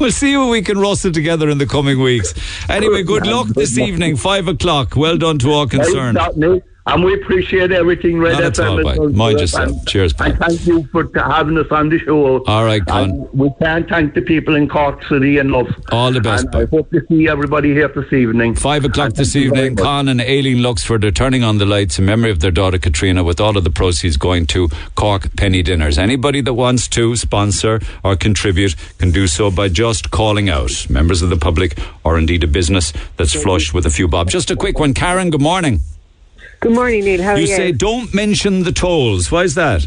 we'll see what we can rustle together in the coming weeks. Anyway, good luck this evening, five o'clock. Well done to all concerned. Right, And we appreciate everything Red Not FM all, has done Mind yourself. And- Cheers, pal. And thank you for having us on the show. All right, Con. And we can't thank the people in Cork City enough. All the best, And I hope to see everybody here this evening. Five o'clock And this thank you very evening. Con and Aileen Luxford are turning on the lights in memory of their daughter Katrina, with all of the proceeds going to Cork Penny Dinners. Anybody that wants to sponsor or contribute can do so by just calling out members of the public or indeed a business that's flush with a few bob. Just a quick one, Karen. Good morning. Good morning, Neil. How are You you? say don't mention the tolls. Why is that?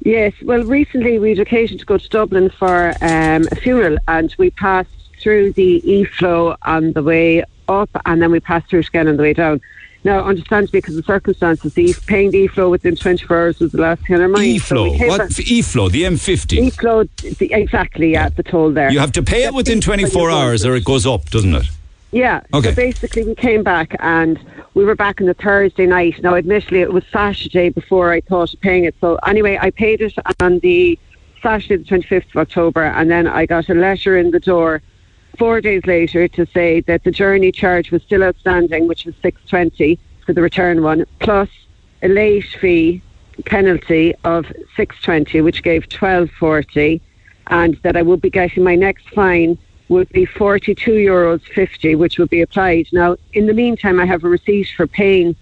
yes. Well, recently we had occasion to go to Dublin for um, a funeral, and we passed through the E-flow on the way up, and then we passed through it again on the way down. Now, understand because of the circumstances, the paying the E-flow within 24 hours was the last thing on our mind. E-flow, came what back- E flow? The M50. E-flow, the, exactly, yeah, the toll there. You have to pay it within 24 hours, or it goes up, doesn't it? Yeah. Okay. So basically, we came back and we were back on the Thursday night. Now, admittedly, it was Saturday before I thought of paying it. So anyway, I paid it on the Saturday, the 25th of October, and then I got a letter in the door four days later to say that the journey charge was still outstanding, which was 620 for the return one, plus a late fee penalty of 620, which gave 1240, and that I would be getting my next fine would be 42 euros 50, which would be applied. Now, in the meantime, I have a receipt for paying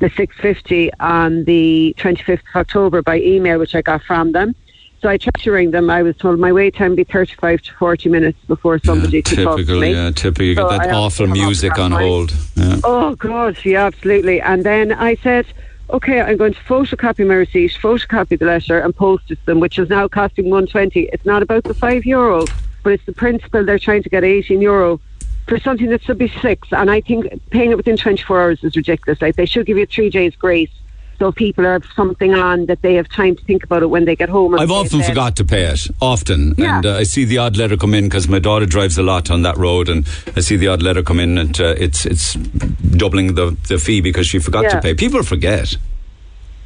the 650 on the 25th of October by email, which I got from them. So I tried to ring them. I was told my wait time would be 35 to 40 minutes before somebody Yeah, could talk to typical, me. yeah, typical. You So get that I awful obviously hung up music on hold. Yeah. Oh God, yeah, absolutely. And then I said, okay, I'm going to photocopy my receipt, photocopy the letter, and post it to them, which is now costing 120. It's not about the five euro, but it's the principle they're trying to get 18 euro for something that should be six. And I think paying it within 24 hours is ridiculous. Like they should give you three days grace. So people have something on that they have time to think about it when they get home. I've often it forgot to pay it, often. Yeah. And uh, I see the odd letter come in because my daughter drives a lot on that road, and I see the odd letter come in, and uh, it's it's doubling the, the fee because she forgot to pay. People forget.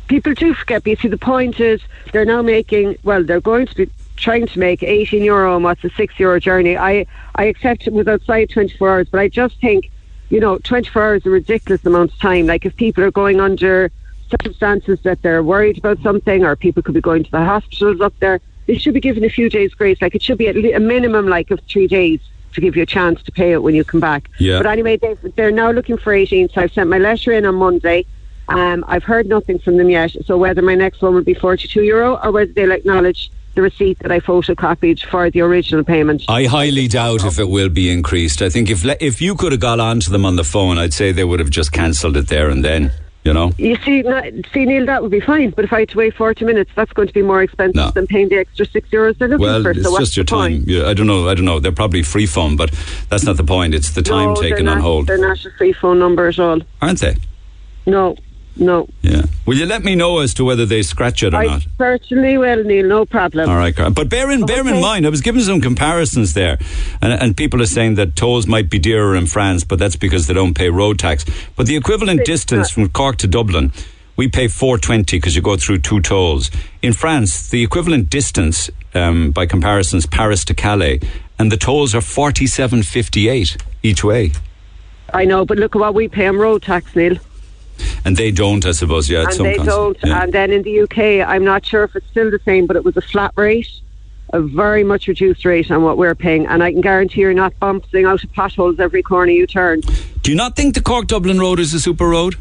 people do forget. But you see, the point is they're now making. Well, they're going to be trying to make 18 euro on what's a six euro journey. I I accept it was outside 24 hours, but I just think, you know, 24 hours is a ridiculous amount of time. Like if people are going under circumstances that they're worried about something, or people could be going to the hospitals up there. they should be given a few days grace. Like it should be at a minimum like of three days to give you a chance to pay it when you come back. Yeah. But anyway, they they're now looking for 18. So I've sent my letter in on Monday. Um, I've heard nothing from them yet. So whether my next one will be 42 euro or whether they'll acknowledge the receipt that I photocopied for the original payment. I highly doubt if it will be increased. I think if le- if you could have got on to them on the phone, I'd say they would have just cancelled it there and then. You know. You see, not, see, Neil, that would be fine. But if I had to wait 40 minutes, that's going to be more expensive No. than paying the extra six euros they're looking Well, for. it's so just your time. Yeah, I don't know. I don't know. They're probably free phone, but that's not the point. It's the time no, taken they're on hold, They're not a free phone number at all. aren't they? No, no. Yeah. Will you let me know as to whether they scratch it or I not? certainly will, Neil. No problem. All right, Carl. but bear in bear in mind, I was given some comparisons there, and, and people are saying that tolls might be dearer in France, but that's because they don't pay road tax. But the equivalent It's distance not. from Cork to Dublin, we pay four twenty because you go through two tolls. In France, the equivalent distance, um, by comparison, is Paris to Calais, and the tolls are forty seven fifty eight each way, I know, but look at what we pay on road tax, Neil. And they don't, I suppose. Yeah, and they cons- don't. yeah. And then in the UK, I'm not sure if it's still the same, but it was a flat rate, a very much reduced rate on what we're paying. And I can guarantee you're not bumping out of potholes every corner you turn. Do you not think the Cork Dublin road is a super road?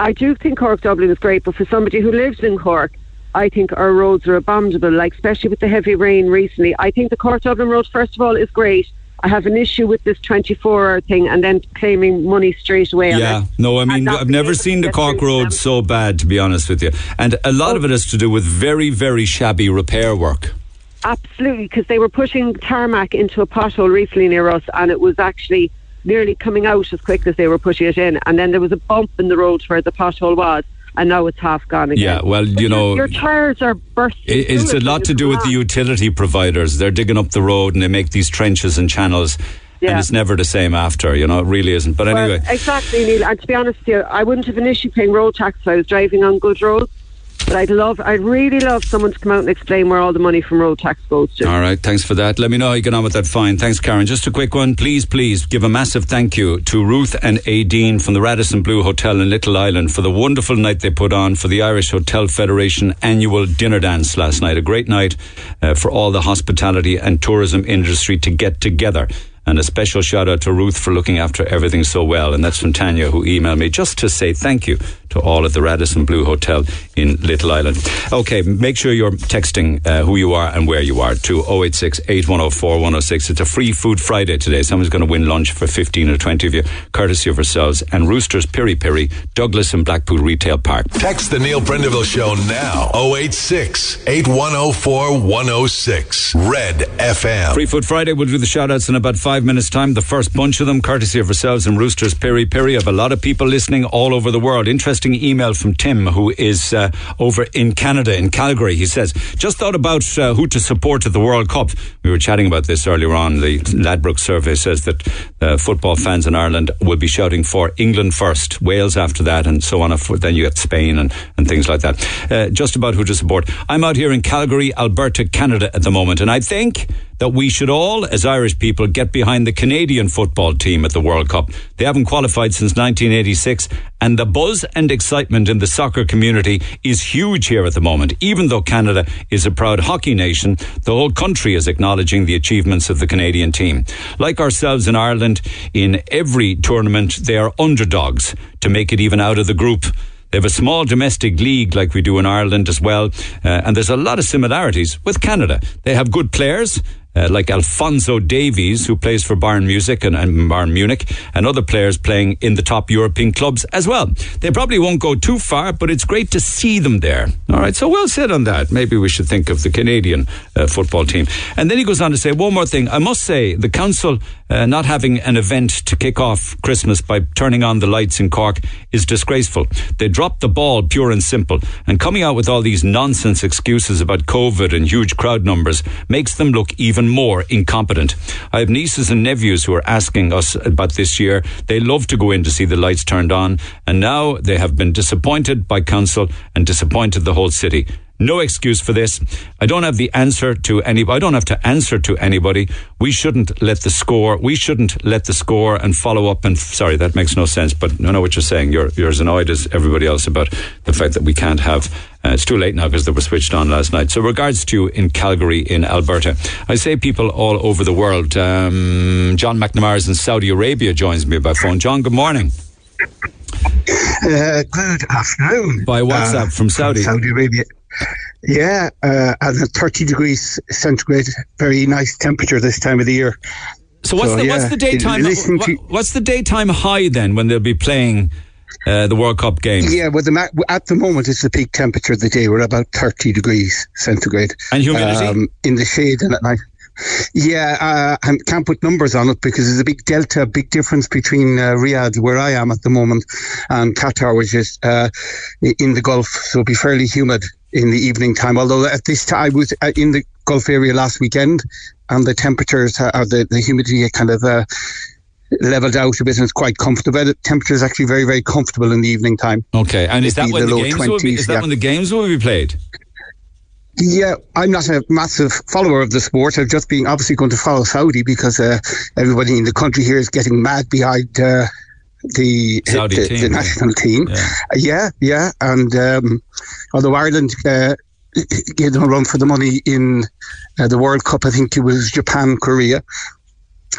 I do think Cork Dublin is great, but for somebody who lives in Cork, I think our roads are abominable, like especially with the heavy rain recently. I think the Cork Dublin road, first of all, is great. I have an issue with this 24 hour thing and then claiming money straight away. on Yeah, no, I mean, I've never seen the Cork Road so bad, to be honest with you. And a lot Oh. of it has to do with very, very shabby repair work. Absolutely, because they were putting tarmac into a pothole recently near us, and it was actually nearly coming out as quick as they were pushing it in. And then there was a bump in the road where the pothole was, and now it's half gone again. Yeah, well, you your- know- your tires are bursting. It, it's a lot to do with the utility providers. They're digging up the road and they make these trenches and channels, and it's never the same after. You know, it really isn't. But anyway, Well, exactly, Neil. And to be honest with you, I wouldn't have an issue paying road tax if I was driving on good roads. But I'd love, I'd really love someone to come out and explain where all the money from road tax goes to. All right, thanks for that. Let me know how you get on with that fine. Thanks, Karen. Just a quick one. Please, please give a massive thank you to Ruth and Aideen from the Radisson Blu Hotel in Little Island for the wonderful night they put on for the Irish Hotel Federation annual dinner dance last night. A great night uh, for all the hospitality and tourism industry to get together. And a special shout out to Ruth for looking after everything so well. And that's from Tanya, who emailed me just to say thank you to all at the Radisson Blu Hotel in Little Island. Okay, make sure you're texting uh, who you are and where you are to 086 8104 106. It's a free Food Friday today. Someone's going to win lunch for 15 or 20 of you, courtesy of ourselves and Roosters Piri Piri, Douglas and Blackpool Retail Park. Text the Neil Prendeville Show now. 086 8104 106. Red FM. Free Food Friday, we'll do the shout outs in about five minutes' time. The first bunch of them, courtesy of ourselves and Roosters Piri Piri. Have a lot of people listening all over the world. Interesting email from Tim, who is uh, over in Canada, in Calgary. He says, Just thought about uh, who to support at the World Cup. We were chatting about this earlier on. The Ladbroke survey says that uh, football fans in Ireland will be shouting for England first, Wales after that, and so on. Then you get Spain and, and things like that. Uh, just about who to support. I'm out here in Calgary, Alberta, Canada at the moment, and I think that we should all, as Irish people, get behind the Canadian football team at the World Cup. They haven't qualified since 1986, and the buzz and excitement in the soccer community is huge here at the moment. Even though Canada is a proud hockey nation, the whole country is acknowledging the achievements of the Canadian team. Like ourselves in Ireland, in every tournament, they are underdogs to make it even out of the group. They have a small domestic league like we do in Ireland as well, uh, and there's a lot of similarities with Canada. They have good players. Uh, like Alphonso Davies, who plays for Bayern Music and, and Bayern Munich, and other players playing in the top European clubs as well. They probably won't go too far, but it's great to see them there. All right, so well said on that. Maybe we should think of the Canadian uh, football team. And then he goes on to say one more thing. I must say, the council uh, not having an event to kick off Christmas by turning on the lights in Cork is disgraceful. They dropped the ball, pure and simple, and coming out with all these nonsense excuses about COVID and huge crowd numbers makes them look even more incompetent. I have nieces and nephews who are asking us about this year. They love to go in to see the lights turned on, and now they have been disappointed by council and disappointed the whole city. No excuse for this. I don't have the answer to any. I don't have to answer to anybody. We shouldn't let the score. We shouldn't let the score and follow up. And sorry, that makes no sense. But I know what you're saying. You're you're as annoyed as everybody else about the fact that we can't have. Uh, it's too late now because they were switched on last night. So, regards to you in Calgary, in Alberta, I say people all over the world. Um, John McNamara's in Saudi Arabia joins me by phone. John, good morning. Uh, good afternoon. By WhatsApp Uh, from Saudi. Saudi Arabia. Yeah, uh, at 30 degrees centigrade, very nice temperature this time of the year. So what's So, the what's the daytime? what- what's the daytime high then when they'll be playing uh, the World Cup games? Yeah, well, the ma- at the moment it's the peak temperature of the day. We're about 30 degrees centigrade. And humidity? Um, in the shade and at night. Yeah, uh, I can't put numbers on it because there's a big delta, big difference between uh, Riyadh, where I am at the moment, and Qatar, which is uh, in the Gulf. So it'll be fairly humid in the evening time. Although at this time, I was uh, in the Gulf area last weekend, and the temperatures are the, the humidity kind of uh, leveled out a bit, and it's quite comfortable. The temperature is actually very, very comfortable in the evening time. Okay, and is that when the the games will be? Is that yeah. when the games will be played? Yeah, I'm not a massive follower of the sport. I've just been obviously going to follow Saudi because uh, everybody in the country here is getting mad behind uh, the, Saudi the, team, the national team. Yeah. Yeah, yeah. And um, although Ireland uh, gave them a run for the money in uh, the World Cup, I think it was Japan, Korea.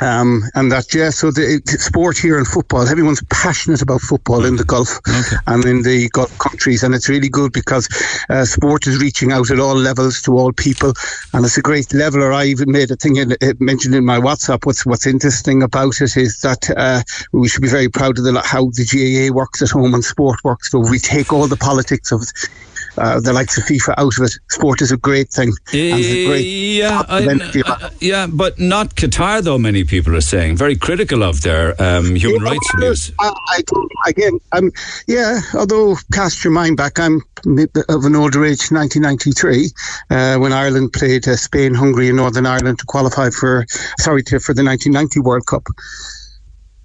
Um, and that, yeah, so the, the sport here in football, everyone's passionate about football in the Gulf and in the Gulf countries. And it's really good because uh, sport is reaching out at all levels to all people. And it's a great leveler. I even made a thing in, it mentioned in my WhatsApp. What's, what's interesting about it is that uh, we should be very proud of the, how the GAA works at home and sport works. So we take all the politics of uh, the likes of FIFA out of it. Sport is a great thing. and it's a great yeah, I, uh, yeah, but not Qatar though. Many people are saying very critical of their um, human Yeah, rights abuse. I, I again, I'm yeah. Although cast your mind back, I'm of an older age. 1993, uh, when Ireland played uh, Spain, Hungary, and Northern Ireland to qualify for sorry to, for the 1990 World Cup.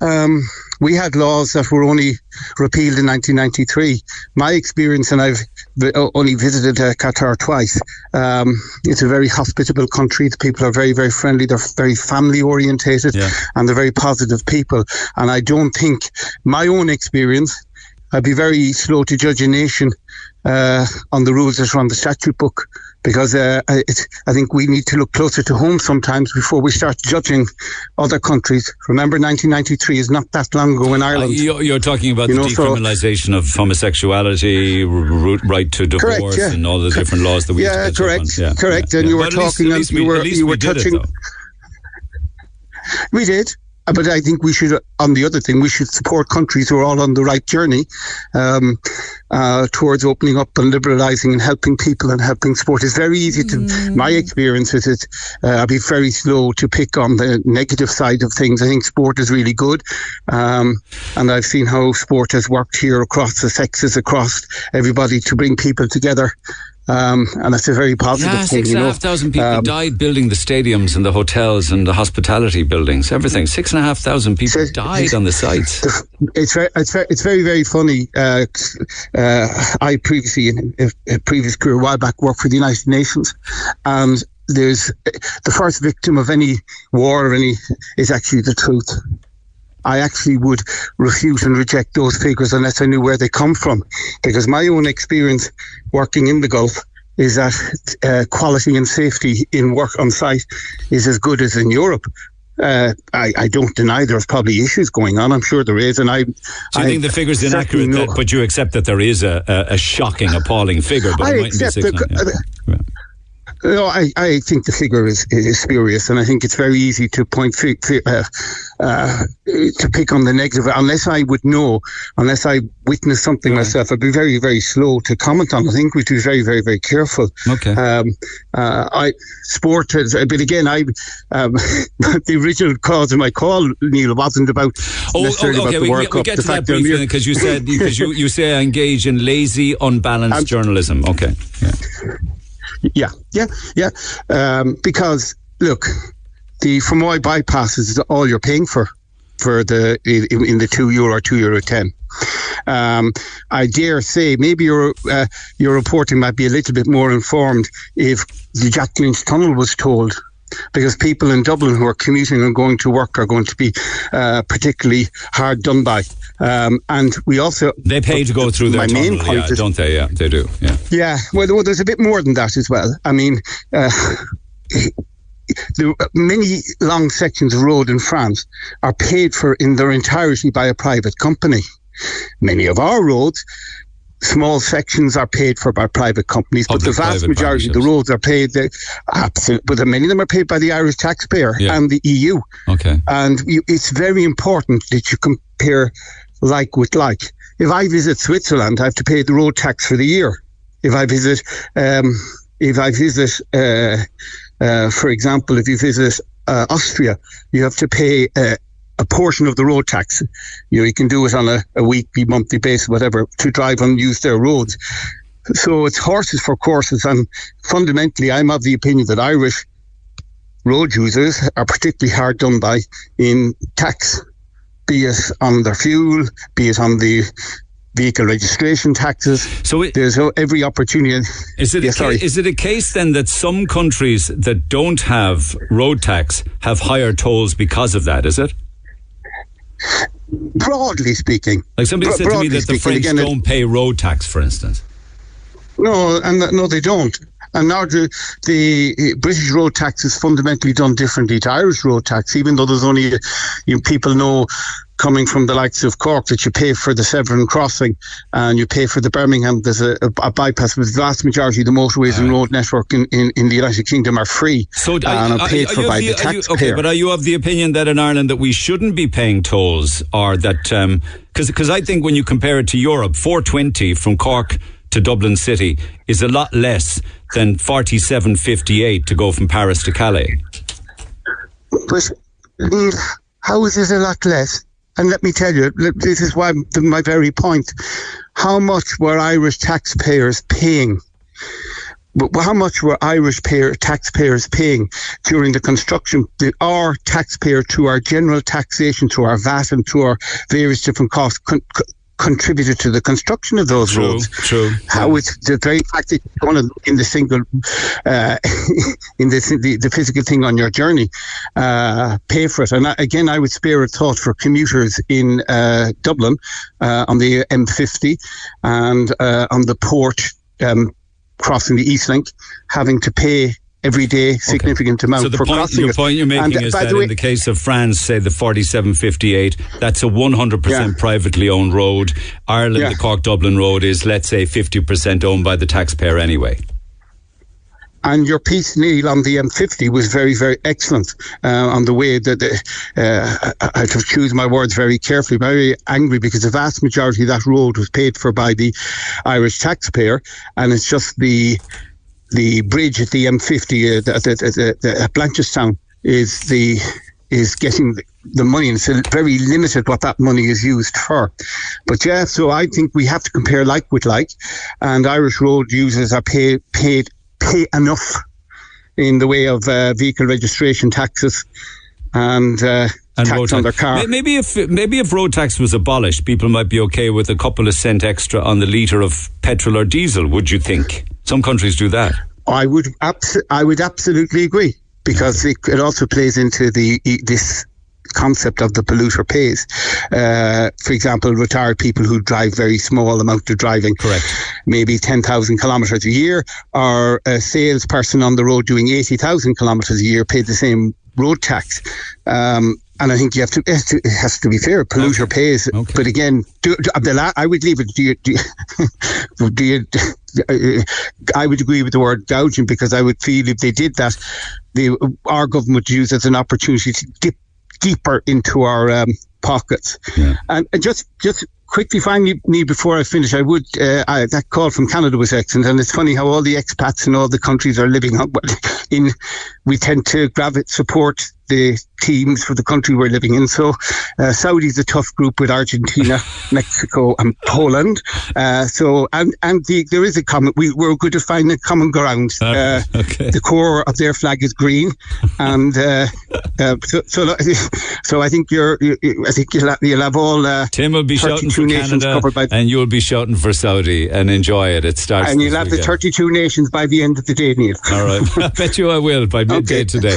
Um, we had laws that were only repealed in 1993. My experience, and I've only visited uh, Qatar twice. Um, it's a very hospitable country. The people are very, very friendly. They're very family orientated, Yeah. and they're very positive people. And I don't think my own experience. I'd be very slow to judge a nation uh, on the rules that are on the statute book because uh, I- I think we need to look closer to home sometimes before we start judging other countries. Remember, 1993 is not that long ago in Uh, Ireland. you're, you're talking about You the know, so- decriminalisation of homosexuality, right to divorce, Correct, yeah. and all the different laws that we Yeah, have to catch up correct. Yeah, correct. yeah, And you were least- talking and least you we- were- you were did it, touching- though. [LAUGHS] We did. Uh, But I think we should, on the other thing, we should support countries who are all on the right journey um, uh, towards opening up and liberalising and helping people and helping sport. It's very easy to, my experience with it, uh, I'll be very slow to pick on the negative side of things. I think sport is really good. Um, and I've seen how sport has worked here across the sexes, across everybody to bring people together. Um, and that's a very positive Yeah, thing. six you know. half people Um, died building the stadiums and the hotels and the hospitality buildings, everything. Six and a half thousand people So- died on the sites. [LAUGHS] it's very, it's very, it's very, very funny. Uh, uh, I previously, in a, a previous career, a while back, worked for the United Nations, and there's the first victim of any war or any is actually the truth. I actually would refute and reject those figures unless I knew where they come from, because my own experience working in the Gulf is that uh, quality and safety in work on site is as good as in Europe. Uh, I, I don't deny there's probably issues going on. I'm sure there is, and I. Do you I think the figure's inaccurate? That, but you accept that there is a, a, a shocking, appalling figure, but I it mightn't be accept the- yeah. Yeah. No, I, I think the figure is, is spurious, and I think it's very easy to point fi- fi- uh, uh, to pick on the negative. Unless I would know, unless I witnessed something myself, I'd be very, very slow to comment on. it. I think we should be very, very, very careful. Okay. Um, uh, I sport, is, but again, I um, [LAUGHS] the original cause of my call, Neil, wasn't about Oh, necessarily oh, okay. about the We, World get- we'll Cup. get the to that briefly because you said because you, you say I engage in lazy, unbalanced [LAUGHS] Um, journalism. Okay. Yeah. Yeah, yeah, yeah. Um, because look, the from why bypasses is all you're paying for. for the in, in the two euro or two euro ten. Um, I dare say maybe your uh, your reporting might be a little bit more informed if the Jack Lynch tunnel was told because people in Dublin who are commuting and going to work are going to be uh, particularly hard done by. Um, and we also they pay to go through their my tunnel, main point yeah, is, don't they? Yeah, they do. Yeah. yeah, well, there's a bit more than that as well. I mean, uh, [LAUGHS] the many long sections of road in France are paid for in their entirety by a private company. Many of our roads, small sections are paid for by private companies, but the vast majority of the roads are paid. The, absolute, but many of them are paid by the Irish taxpayer Yeah. and the EU. Okay. And you, it's very important that you compare like with like. If I visit Switzerland, I have to pay the road tax for the year. If I visit, um, if I visit, uh, uh, for example, if you visit uh, Austria, you have to pay uh, a portion of the road tax. You know, you can do it on a, a weekly, monthly basis, whatever, to drive and use their roads. So it's horses for courses, and fundamentally, I'm of the opinion that Irish road users are particularly hard done by in tax, be it on their fuel, be it on the vehicle registration taxes. So it, There's every opportunity. Is it, Yeah, a ca- sorry. is it a case then that some countries that don't have road tax have higher tolls because of that, is it? Broadly speaking, Like somebody said to me that the French again, don't pay road tax, for instance. No, and th- no, they don't. And now the, the British road tax is fundamentally done differently to Irish road tax, even though there's only, you know, people know coming from the likes of Cork that you pay for the Severn crossing and you pay for the Birmingham. There's a, a, a bypass, but the vast majority of the motorways and road network in, in, in the United Kingdom are free So and are- are paid are for by the, are taxpayer. okay, but are you of the opinion that in Ireland that we shouldn't be paying tolls, or that um, because because I think when you compare it to Europe, four twenty from Cork to Dublin City is a lot less than forty seven fifty eight to go from Paris to Calais. But how is it a lot less? And let me tell you, this is why my very point. How much were Irish taxpayers paying? How much were Irish payer, taxpayers paying during the construction? The, our taxpayer to our general taxation, to our VAT, and to our various different costs con- co- contributed to the construction of those True, roads. true. how it's the very fact that you want to in the single uh, [LAUGHS] in the, the the physical thing on your journey uh, pay for it. And I, again I would spare a thought for commuters in uh, Dublin uh, on the M50 and uh, on the port um, crossing the East Link having to pay every day significant amount So the for point, crossing it. point you're making And, is that the way, in the case of France, say the 4758, that's a 100% Yeah. privately owned road. Ireland, Yeah. the Cork Dublin road is, let's say, 50% owned by the taxpayer anyway. And your piece, Neil, on the M50 was very, very excellent uh, on the way that uh, I I have to choose my words very carefully. Very angry because the vast majority of that road was paid for by the Irish taxpayer, and it's just the the bridge at the M50 uh, the, the, the, at Blanchardstown is the is getting the- money, and it's very limited what that money is used for. But yeah, so I think we have to compare like with like, and Irish road users are paid paid pay enough in the way of uh, vehicle registration taxes and, uh, And road tax on their car. Maybe if maybe if road tax was abolished, people might be okay with a couple of cent extra on the litre of petrol or diesel. Would you think? Some countries do that. I would I would absolutely agree because it, it also plays into the this concept of the polluter pays. Uh, for example, retired people who drive very small amount of driving, Correct. maybe ten thousand kilometres a year, or a salesperson on the road doing eighty thousand kilometres a year paid the same road tax. Um, and I think you have to. It has to, it has to be fair. Polluter Okay. pays. Okay. But again, do, do, Abdullah, I would leave it. Do you? Do you, [LAUGHS] do you I would agree with the word gouging because I would feel if they did that, the our government would use it as an opportunity to dip deeper into our um, pockets. Yeah. And, and just just quickly, finally, Neil, before I finish, I would uh, I, that call from Canada was excellent, and it's funny how all the expats in all the countries are living up [LAUGHS] in. We tend to gravitate support the teams for the country we're living in. So, uh, Saudi's a tough group with Argentina, [LAUGHS] Mexico, and Poland. Uh, so, and and the, there is a common. We we're going to find a common ground. Uh, okay. The core of their flag is green, and uh, uh, so, so [LAUGHS] so I think you're. You, I think you'll have, you'll have all. Uh, Tim will be shouting for Canada, by, and you'll be shouting for Saudi, and enjoy it. It starts. And you'll have weekend. the 32 nations by the end of the day, Neil. All right, [LAUGHS] I bet you I will by midday Okay. today.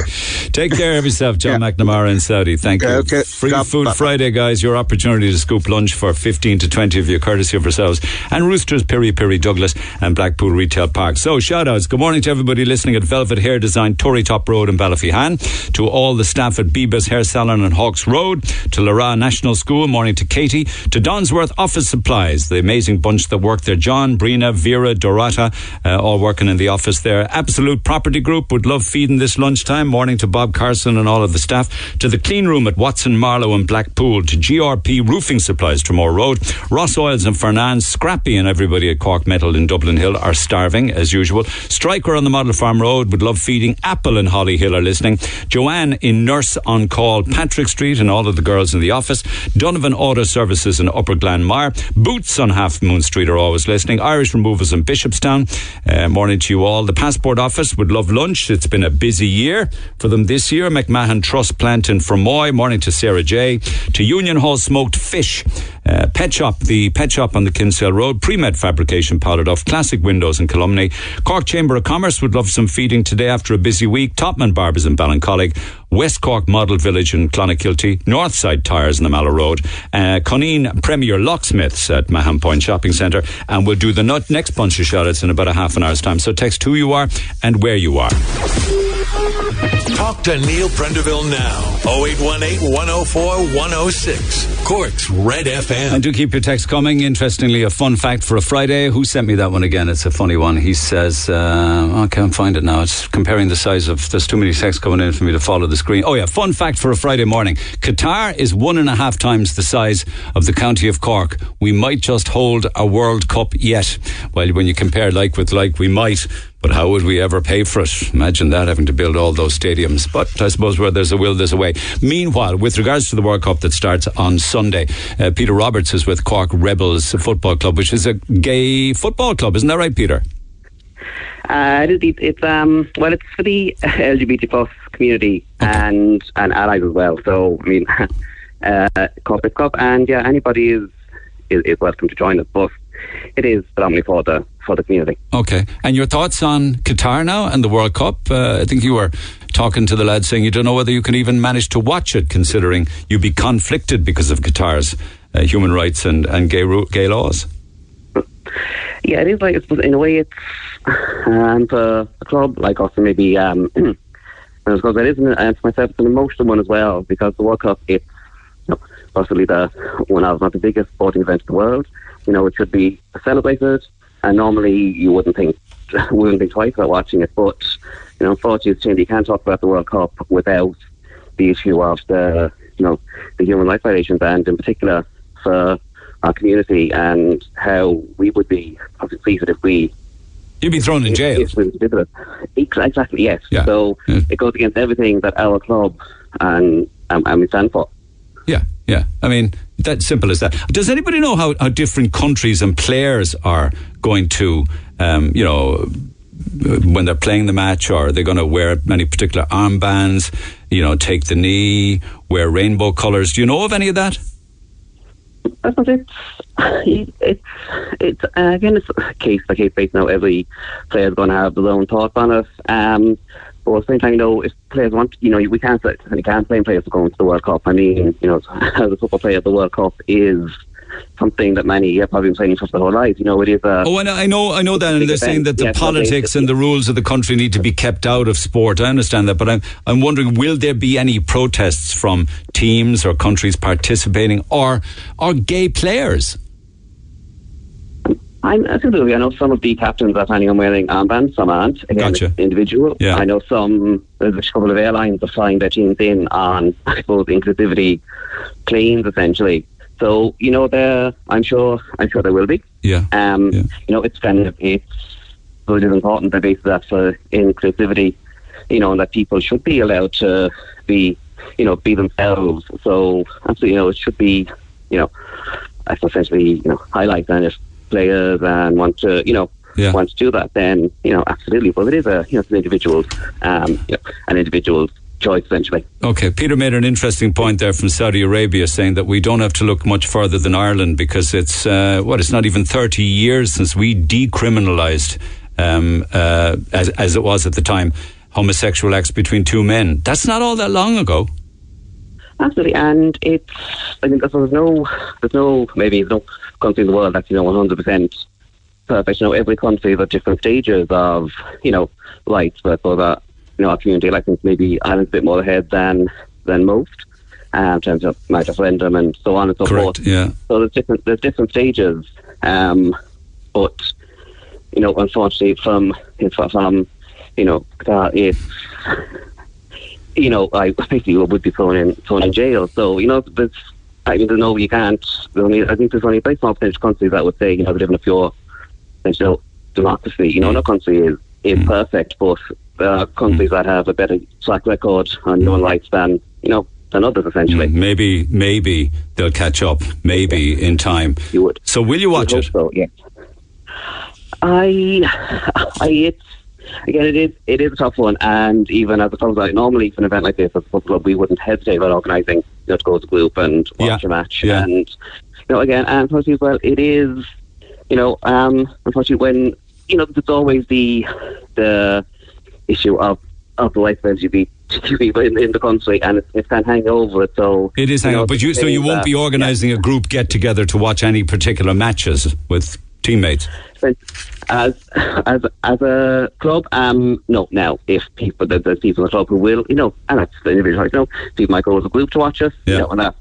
Take care of yourself, John Yeah. McNamara in Saudi. Thank you. Okay. Free. Food. Friday, guys. Your opportunity to scoop lunch for 15 to 20 of you, courtesy of yourselves. And Roosters, Piri Piri, Douglas, and Blackpool Retail Park. So, shout outs. Good morning to everybody listening at Velvet Hair Design, Tory Top Road in Ballyphehane. To all the staff at Beba's Hair Salon and Hawks Road. To Lara National School. Morning to Katie. To Donsworth Office Supplies, the amazing bunch that work there. John, Brina, Vera, Dorata, uh, all working in the office there. Absolute Property Group would love feeding this lunchtime. Morning to Bob Carson and all of the staff. To the clean room at Watson, Marlow and Blackpool. To GRP Roofing Supplies, Tramore Road. Ross Oils and Fernand. Scrappy and everybody at Cork Metal in Dublin Hill are starving, as usual. Striker on the Model Farm Road would love feeding. Apple and Holly Hill are listening. Joanne in Nurse on Call, Patrick Street, and all of the girls in the office. Donovan Auto Services in Upper Glanmire. Boots on Half Moon Street are always listening. Irish Removals in Bishopstown. Uh, morning to you all. The Passport Office would love lunch. It's been a busy year for them this year. McMahon Trust Plant in Fermoy. Morning to Sarah J. To Union Hall Smoked Fish. Uh, Pet Shop, the Pet Shop on the Kinsale Road. Pre-Med Fabrication powdered off. Classic Windows in Columny. Cork Chamber of Commerce would love some feeding today after a busy week. Topman Barbers in Ballincollig. West Cork Model Village in Clonakilty, Northside Tyres in the Mallow Road, uh, Premier Locksmiths at Mahon Point Shopping Centre, and we'll do the nut next bunch of shoutouts in about a half an hour's time. So text who you are and where you are. Talk to Neil Prendeville now. 0818 104 106. Cork's Red FM. And do keep your text coming. Interestingly, a fun fact for a Friday. Who sent me that one again? It's a funny one. He says, uh, I can't find it now. It's comparing the size of, there's too many texts coming in for me to follow the screen. Oh, yeah. Fun fact for a Friday morning. Qatar is one and a half times the size of the county of Cork. We might just hold a World Cup yet. Well, when you compare like with like, we might. But how would we ever pay for it? Imagine that having to build all those stadiums. But I suppose where there's a will, there's a way. Meanwhile, with regards to the World Cup that starts on Sunday, uh, Peter Roberts is with Cork Rebels Football Club, which is a gay football club. Isn't that right, Peter? Uh, it is, it's um well, it's for the [LAUGHS] LGBT plus community and and allies as well. So I mean, [LAUGHS] uh, corporate club and yeah, anybody is, is is welcome to join us. But it is predominantly for the for the community. Okay. And your thoughts on Qatar now and the World Cup? Uh, I think you were talking to the lad saying you don't know whether you can even manage to watch it, considering you'd be conflicted because of Qatar's uh, human rights and, and gay, ru- gay laws. Yeah, it is like it's, in a way it's um, for a club like us, and maybe um, [CLEARS THROAT] and suppose it is an, and for myself it's an emotional one as well because the World Cup it's you know, possibly the one of not the biggest sporting events in the world. You know, it should be celebrated, and normally you wouldn't think [LAUGHS] wouldn't think twice about watching it, but you know, unfortunately, it's. You can't talk about the World Cup without the issue of the you know the human rights violations, and in particular for our community and how we would be pleased if we You'd be thrown in jail. if we did it. Ex- Exactly, yes. Yeah. So Yeah. it goes against everything that our club and and, and we stand for. Yeah, yeah. I mean, that simple as that. Does anybody know how, how different countries and players are going to, um, you know, when they're playing the match, or are they going to wear any particular armbands, you know, take the knee, wear rainbow colours? Do you know of any of that? It's [LAUGHS] it's it's uh, again it's case by case basis now. Every player is going to have their own thoughts on it. Um, but at the same time, you know, if players want, you know, we can't you can't blame players for going to the World Cup. I mean, you know, [LAUGHS] as a football player, the World Cup is something that many have probably been playing for their whole lives. You know, it is a Oh, and I know, I know that, and they're saying that the politics and the rules of the country need to be kept out of sport. I understand that, but I'm, I'm wondering, will there be any protests from teams or countries participating, or or gay players? I, absolutely. I know some of the captains are planning on wearing armbands, some aren't. Again, Gotcha. it's individual. Yeah. I know some, there's a couple of airlines are flying their teams in on, I suppose, inclusivity planes, essentially. So, you know, there, I'm sure, I'm sure there will be. Yeah. Um, Yeah. You know, it's kind of, it's, so it is important that basically that for inclusivity, you know, and that people should be allowed to be you know, be themselves. So absolutely, you know, it should be, you know, I essentially, you know, highlight if players and want to, you know, Yeah. want to do that, then you know, absolutely. But it is a, you know, it's an individual's, um, you know, an individual's choice essentially. Okay, Peter made an interesting point there from Saudi Arabia, saying that we don't have to look much further than Ireland because it's uh, what it's not even thirty years since we decriminalised, um, uh, as as it was at the time, homosexual acts between two men. That's not all that long ago. Absolutely, and it's. I think there's no, there's no, maybe there's no country in the world that's you know 100 percent perfect. You know, every country has different stages of you know rights, but so that you know our community, I think maybe Ireland's a bit more ahead than than most um, in terms of marriage referendum and so on and so Correct. forth. Yeah. So there's different there's different stages, um, but you know, unfortunately, from from you know, uh, it's you know, I [LAUGHS] basically would be thrown in thrown in jail. So you know, there's I mean, there's no you can't. Only, I think there's only a very small percentage of countries that would say you know they live in a pure, you know, democracy. You know, no mm. country is mm. is perfect, but there are mm. countries that have a better track record on human rights than you know than others essentially. Maybe maybe they'll catch up. Maybe in time. You would. So will you watch it? So, yeah. I, I, it's again, it is it is a tough one, and even as a club, like normally for an event like this, as a football club, we wouldn't hesitate about organising, you know, to go as a group and watch Yeah, a match, yeah. and you know, again, and unfortunately, as well, it is, you know, um, unfortunately, when you know, there's always the the issue of of the life of LGBT [LAUGHS] in, in the country, and it, it can hang over it. So It is you hang know, on, but you so you won't that- be organising a group get together to watch any particular matches with teammates. as as as a club, um, no. Now, if people, there- there's people in the club who will, you know, and that's the individual, you know, people might go as a group to watch us, Yeah. you know, and that's,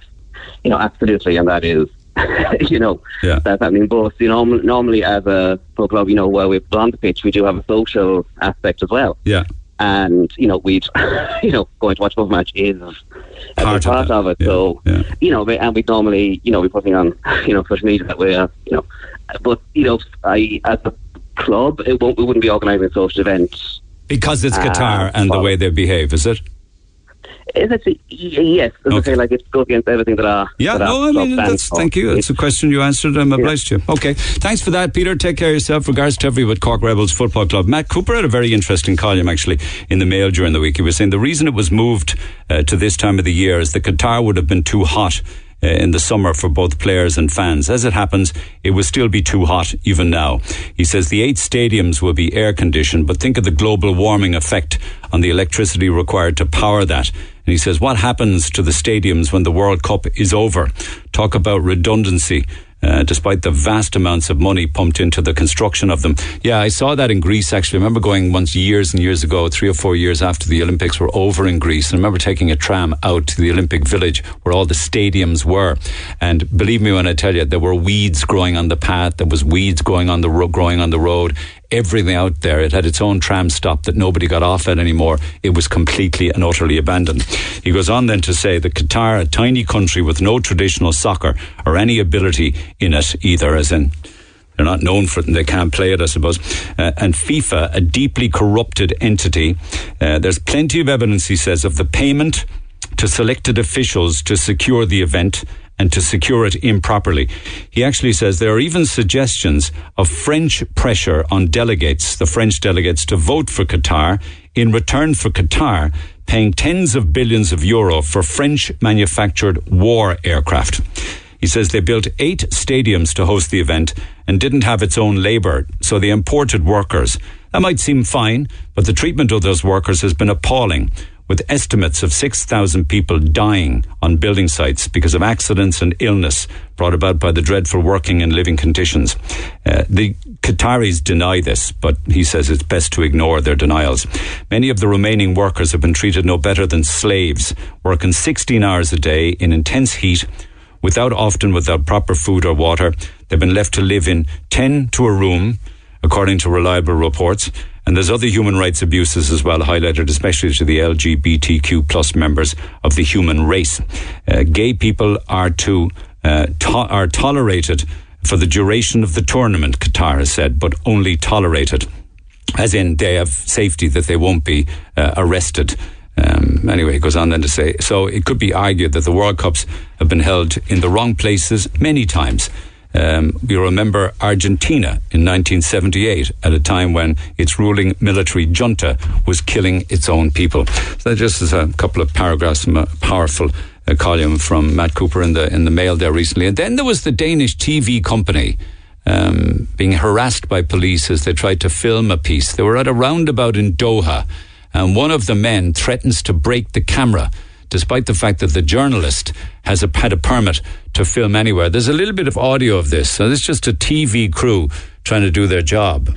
you know, absolutely, and that is, you know, Yeah. that's happening. But you know, normally as a pro club, you know, where we're on the pitch, we do have a social aspect as well, Yeah. and you know, we'd, you know, going to watch a football match is a Part of part that, of it. yeah, So yeah. you know, and we normally, you know, we're putting on, you know, social media that we're, you know, but you know, I as a club, it won't, we wouldn't be organising social events. Because it's Qatar and the way they behave, is it? Is it? Yes, as I Okay. say, like it goes against everything that our Yeah, that no, I mean, that's, thank you. It's a question you answered. I'm obliged to you. Okay. Thanks for that, Peter. Take care of yourself. Regards to everyone at Cork Rebels Football Club. Matt Cooper had a very interesting column, actually, in the mail during the week. He was saying the reason it was moved uh, to this time of the year is the Qatar would have been too hot. Uh, in the summer for both players and fans. As it happens, it will still be too hot even now. He says the eight stadiums will be air conditioned, but think of the global warming effect on the electricity required to power that. And he says, what happens to the stadiums when the World Cup is over? Talk about redundancy. Uh, despite the vast amounts of money pumped into the construction of them. Yeah, I saw that in Greece actually. I remember going once years and years ago, three or four years after the Olympics were over in Greece. And I remember taking a tram out to the Olympic Village where all the stadiums were. And believe me when I tell you, there were weeds growing on the path, there was weeds going on the ro- growing on the road. Everything out there. It had its own tram stop that nobody got off at anymore. It was completely and utterly abandoned. He goes on then to say that Qatar, a tiny country with no traditional soccer or any ability in it either, as in they're not known for it and they can't play it, I suppose. Uh, and FIFA, a deeply corrupted entity. Uh, there's plenty of evidence, he says, of the payment to selected officials to secure the event and to secure it improperly. He actually says there are even suggestions of French pressure on delegates, the French delegates, to vote for Qatar in return for Qatar paying tens of billions of euro for French manufactured war aircraft. He says they built eight stadiums to host the event and didn't have its own labour, so they imported workers. That might seem fine, but the treatment of those workers has been appalling, with estimates of 6,000 people dying on building sites because of accidents and illness brought about by the dreadful working and living conditions. Uh, the Qataris deny this, but he says it's best to ignore their denials. Many of the remaining workers have been treated no better than slaves, working 16 hours a day in intense heat without often without proper food or water. They've been left to live in 10 to a room, according to reliable reports. And there's other human rights abuses as well, highlighted especially to the LGBTQ plus members of the human race. Uh, gay people are to uh, to- are tolerated for the duration of the tournament. Qatar has said, but only tolerated, as in they have safety that they won't be uh, arrested. Um, anyway, he goes on then to say, so it could be argued that the World Cups have been held in the wrong places many times. Um, you remember Argentina in 1978 at a time when its ruling military junta was killing its own people. So that just is a couple of paragraphs from a powerful uh, column from Matt Cooper in the in the Mail there recently. And then there was the Danish TV company um, being harassed by police as they tried to film a piece. They were at a roundabout in Doha, and one of the men threatens to break the camera despite the fact that the journalist has a, had a permit to film anywhere. There's a little bit of audio of this. So this is just a TV crew trying to do their job.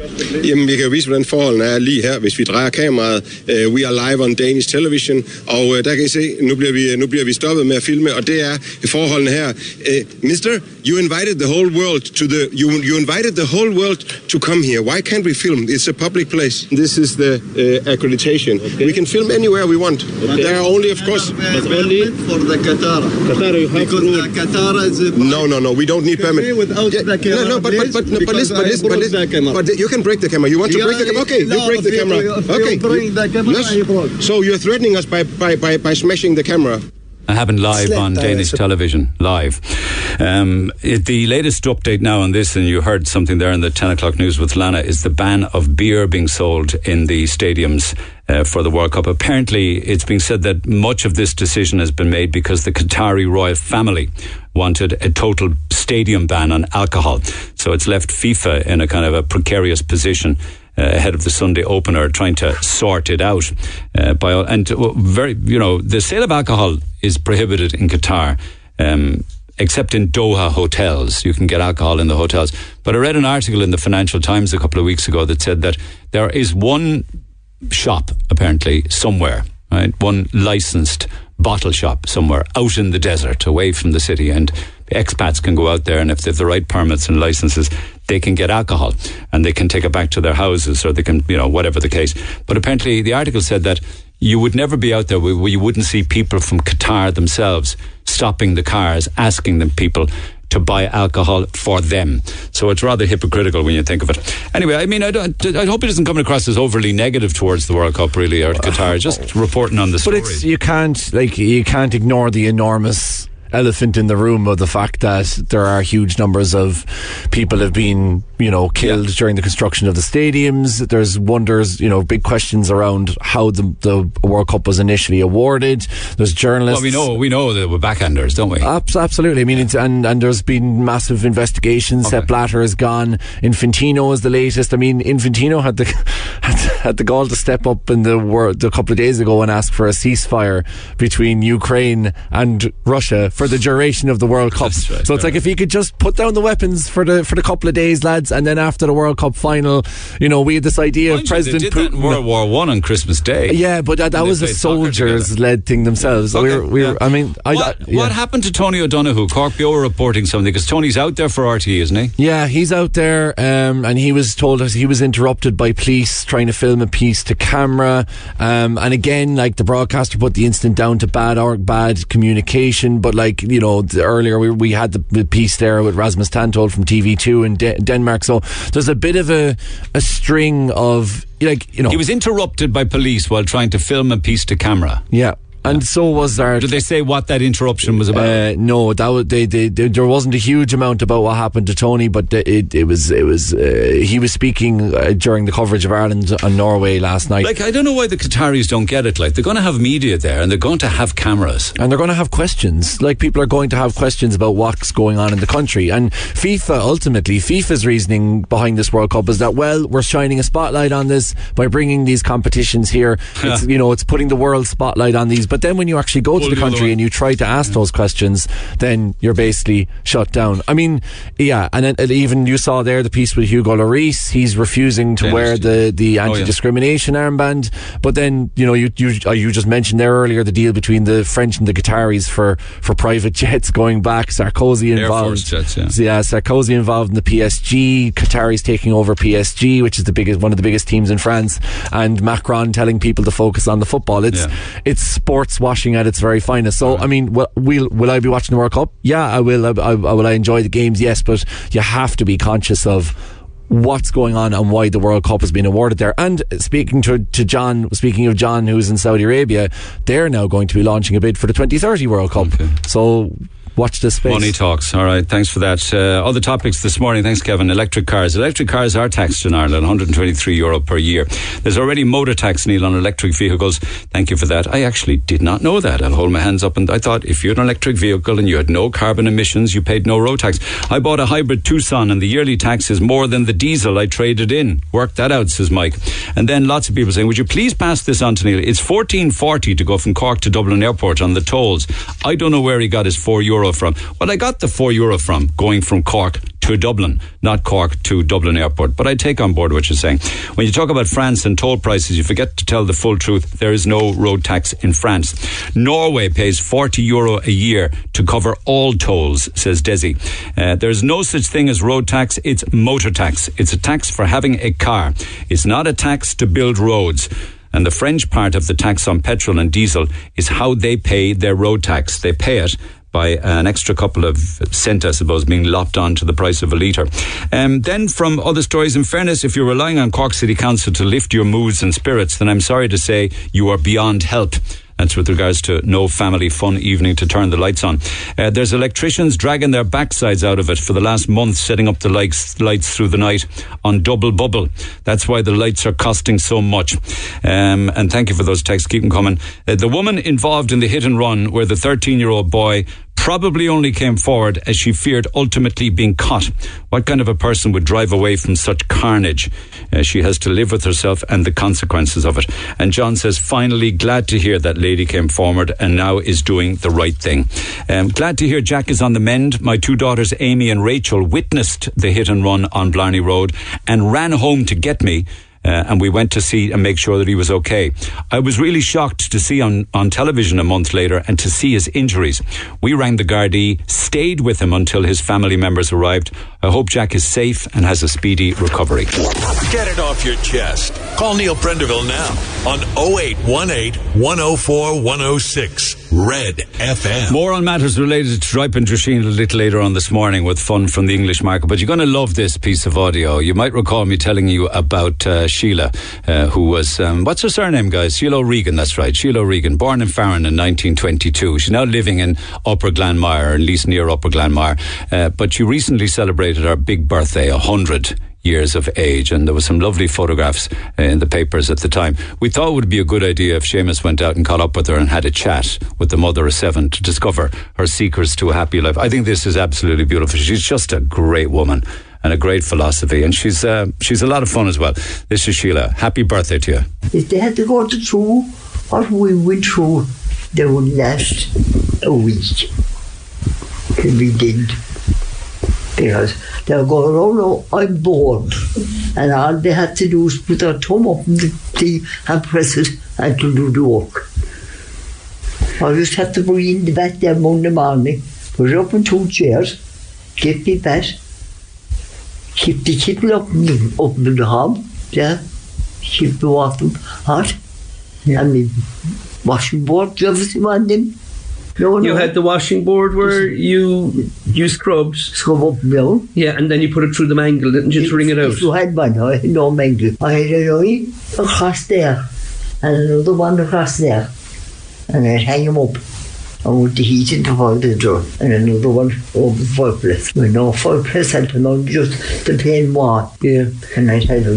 Jamen, vi kan jo vise, hvordan forholdene er lige her, hvis vi drejer kameraet. Uh, we are live on Danish television, og uh, der kan I se, nu bliver, vi, nu bliver vi stoppet med at filme, og det er forholdene her. Uh, mister, you invited the whole world to the, you, you invited the whole world to come here. Why can't we film? It's a public place. This is the uh, accreditation. Okay. We can film anywhere we want. Okay. There are only, of course, but only for the Qatar. Qatar, you have because the Qatar is a no, no, no. We don't need permit. Without Yeah, the camera, no, no, but but but, no, but because listen, but I listen, but broke listen, the camera. but you can break the camera. You want to Yeah, break the camera? Okay, no, you break the camera. okay, bring the camera, Yes. So you're threatening us by by by, by smashing the camera. I happened live Slit on Danish so- television, live. Um, it, the latest update now on this, and you heard something there in the 10 o'clock news with Lana, is the ban of beer being sold in the stadiums uh, for the World Cup. Apparently, it's being said that much of this decision has been made because the Qatari royal family wanted a total stadium ban on alcohol. So it's left FIFA in a kind of a precarious position uh, ahead of the Sunday opener, trying to sort it out. Uh, by all, and uh, very, you know, the sale of alcohol is prohibited in Qatar. Um, Except in Doha hotels, you can get alcohol in the hotels. But I read an article in the Financial Times a couple of weeks ago that said that there is one shop, apparently, somewhere, right? One licensed bottle shop somewhere out in the desert, away from the city. And expats can go out there, and if they have the right permits and licenses, they can get alcohol and they can take it back to their houses or they can, you know, whatever the case. But apparently, the article said that you would never be out there where you wouldn't see people from Qatar themselves stopping the cars, asking them people to buy alcohol for them. So it's rather hypocritical when you think of it. Anyway, I mean, I, don't, I hope it doesn't coming across as overly negative towards the World Cup, really, or Qatar. Just [LAUGHS] reporting on the story. But it's you can't like you can't ignore the enormous elephant in the room of the fact that there are huge numbers of people have been you know killed during the construction of the stadiums there's wonders you know big questions around how the, the World Cup was initially awarded there's journalists well, we know we know that we're backhanders, don't we? Abs- absolutely. I mean, it's, and and there's been massive investigations. Sepp Blatter is gone. Infantino is the latest. I mean, Infantino had the [LAUGHS] had, had the gall to step up in the world a couple of days ago and ask for a ceasefire between Ukraine and Russia for the duration of the World Cup. Right, so it's fair like if you could just put down the weapons for the for the couple of days, lads, and then after the World Cup final, you know, we had this idea of Mind you, President they did that Putin. in World War One on Christmas Day. yeah, but that, that was a soldiers led thing themselves. we Okay, were, we were, yeah. I mean, I, what, I, yeah. what happened to Tony O'Donoghue? Cork Bio reporting something because Tony's out there for RTE, isn't he? Yeah, he's out there, um, and he was told us he was interrupted by police trying to film a piece to camera. Um, and again, like the broadcaster put the incident down to bad or bad communication. But like you know, the, earlier we, we had the, the piece there with Rasmus Tantholdt from TV2 in De- Denmark. So there's a bit of a a string of like you know, He was interrupted by police while trying to film a piece to camera. yeah. And so was our Did they say what that interruption was about? Uh, no, that was, they, they, they, there wasn't a huge amount about what happened to Tony, but it, it was, it was, uh, he was speaking uh, during the coverage of Ireland and Norway last night. like, I don't know why the Qataris don't get it. Like, they're going to have media there and they're going to have cameras. and they're going to have questions. Like people are going to have questions about what's going on in the country. And FIFA, ultimately, FIFA's reasoning behind this World Cup is that well, we're shining a spotlight on this by bringing these competitions here. It's, [LAUGHS] you know, it's putting the world spotlight on these. But then when you actually go to Pull the the country and you try to ask those questions, then you're basically shut down. I mean, yeah, and then, and even you saw there the piece with Hugo Lloris. He's refusing to wear the the Oh, yeah. anti-discrimination armband. But then you know you you uh, you just mentioned there earlier the deal between the French and the Qataris for for private [LAUGHS] jets going back. Sarkozy involved. Jets, yeah. Sarkozy involved in the PSG. Qataris taking over PSG, which is the biggest one of the biggest teams in France, and Macron telling people to focus on the football. It's it's sports washing at its very finest. So I mean, will, will will I be watching the World Cup? Yeah, I will. I, I, will I enjoy the games? Yes, but you have to be conscious of what's going on and why the World Cup has been awarded there. And speaking to, to John, speaking of John, who's in Saudi Arabia, they're now going to be launching a bid for the 2030 World Cup. Okay. So watch this space. Money talks. All right. Thanks for that. Uh, other topics this morning. Thanks, Kevin. Electric cars. Electric cars are taxed in Ireland, 123 euro per year. There's already motor tax, Neil, on electric vehicles. Thank you for that. I actually did not know that. I'll hold my hands up and I thought if you had an electric vehicle and you had no carbon emissions, you paid no road tax. I bought a hybrid Tucson and the yearly tax is more than the diesel I traded in. Work that out, says Mike. And then lots of people saying, would you please pass this on to Neil? It's 1440 to go from Cork to Dublin Airport on the tolls. I don't know where he got his four euro from. Well, I got the four euro from going from Cork to Dublin, not Cork to Dublin Airport. But I take on board what you're saying. When you talk about France and toll prices, you forget to tell the full truth. There is no road tax in France. Norway pays 40 euro a year to cover all tolls, says Desi. Uh, there's no such thing as road tax. It's motor tax. It's a tax for having a car. It's not a tax to build roads. And the French part of the tax on petrol and diesel is how they pay their road tax. They pay it by an extra couple of cent, I suppose, being lopped on to the price of a litre. Um, then from other stories, in fairness, if you're relying on Cork City Council to lift your moods and spirits, then I'm sorry to say you are beyond help. That's with regards to no family fun evening to turn the lights on. Uh, there's electricians dragging their backsides out of it for the last month, setting up the lights, lights through the night on double bubble. That's why the lights are costing so much. Um, and thank you for those texts. Keep them coming. Uh, the woman involved in the hit and run, where the 13 year old boy probably only came forward as she feared ultimately being caught. What kind of a person would drive away from such carnage? Uh, she has to live with herself and the consequences of it. And John says, finally, glad to hear that lady came forward and now is doing the right thing. Um, glad to hear Jack is on the mend. My two daughters, Amy and Rachel, witnessed the hit and run on Blarney Road and ran home to get me. Uh, and we went to see and make sure that he was okay. I was really shocked to see on, on television a month later and to see his injuries. We rang the Gardaí, stayed with him until his family members arrived. I hope Jack is safe and has a speedy recovery. Get it off your chest. Call Neil Prendeville now on 0818 104 106 Red FM. More on matters related to Tripe and Drisheen a little later on this morning with fun from the English market. But you're going to love this piece of audio. You might recall me telling you about uh, Sheila, uh, who was, um, what's her surname, guys? Sheila O'Regan, that's right. Sheila O'Regan, born in Farran in 1922. She's now living in Upper Glanmire, at least near Upper Glanmire. Uh, but she recently celebrated her big birthday, 100 years of age, and there were some lovely photographs uh, in the papers at the time. We thought it would be a good idea if Seamus went out and caught up with her and had a chat with the mother of seven to discover her secrets to a happy life. I think this is absolutely beautiful. She's just a great woman and a great philosophy, and she's uh, she's a lot of fun as well. This is Sheila. Happy birthday to you. If they had to go through what we went through, they would last a week. We did. Because they'll go, oh no, I'm bored. And all they had to do was put their thumb up in the thing and press it and to do the work. I just had to bring in the bat there Monday morning, put it up in two chairs, get me bat, keep the kettle up in the, up in the hob, yeah, keep the water hot, and the washing board, everything on them. No, You had the washing board where you you scrubbed. Scrub up down. Yeah, and then you put it through the mangle, didn't you, to wring it out? You had one, I had no mangle. I had a line across there, and another one across there, and I'd hang them up. With the heat in the the door, and another one over the fireplace. With no fireplace, had to know just the plain wall. Yeah. And I'd had a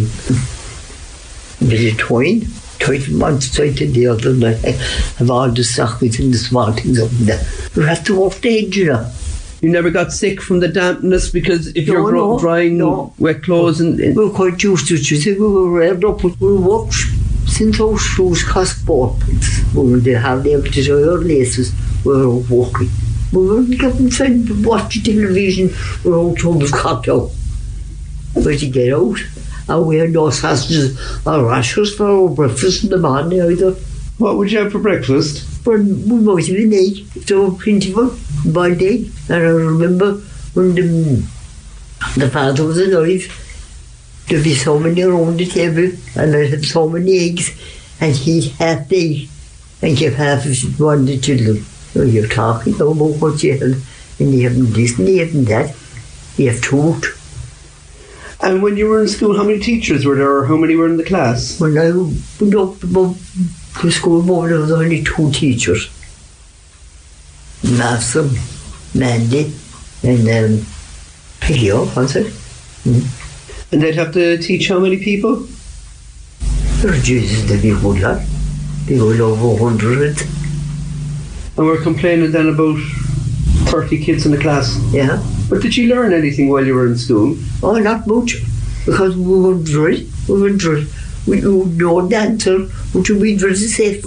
bit of twine, tied from one side to the other, I have all the sockets and the small things up there. You have to walk the edge, you know. You never got sick from the dampness because if No, you're gro- no, drying no. wet clothes and, and We were quite used to it. You see, we were revved up. We worked since those shoes cost four pence. We were there hardly able to show our laces. We were walking. We weren't getting fed to watch television. We were out almost cocked out. But you get out. And we had no sausages or rashers for our breakfast in the morning either. what would you have for breakfast? But we might have an egg. So plentiful, boiled egg. And I remember when the, the father was alive, there'd be so many around the table, and I'd have so many eggs, and he'd half the egg, and give half of to one of the children. So you're talking about what you have, and you haven't this, and you haven't that. You have truth. And when you were in school, how many teachers were there, or how many were in the class? When I went up above the school board, there was only two teachers. Malcolm, Mandy, and um, Peggy, was it? And they'd have to teach how many people? Oh, Jesus, they'd be good lad. They were over 100. And we're complaining then about 30 kids in the class. Yeah. But did you learn anything while you were in school? Oh, not much. Because we were drilled. We were drilled. We know the answer, which would be very safe.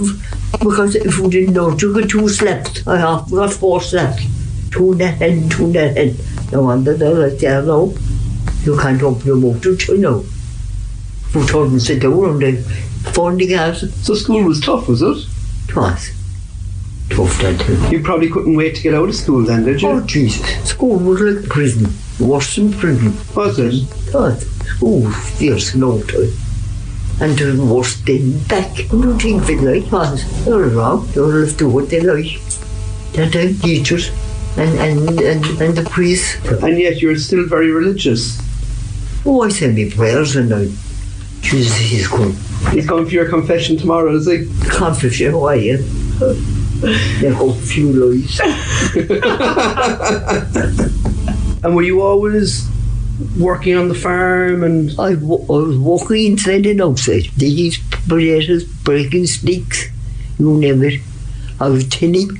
Because if we didn't know, you got two slept. I have got four slept. Two in the head, two in the head. No wonder they're like that now. You can't open your motor, you know. We told them to sit down and they found the gas. So school was tough, was it? It was. Tough that. You probably couldn't wait to get out of school then, did you? Oh, Jesus. School was like prison. Worse than prison. Was it? God. Oh, fierce no time. And the worst thing back. I don't think it like was. They're wrong. They'll do what they like. They're the teachers and, and, and, and the priests. And yet you're still very religious. Oh, I say me prayers and I. Jesus, he's good. He's going for your confession tomorrow, is he? Confession, oh, why? Yeah. [LAUGHS] Hope few lies. [LAUGHS] And were you always working on the farm and I, w- I was walking inside and outside. These potatoes, breaking sticks, you name it. I was tinning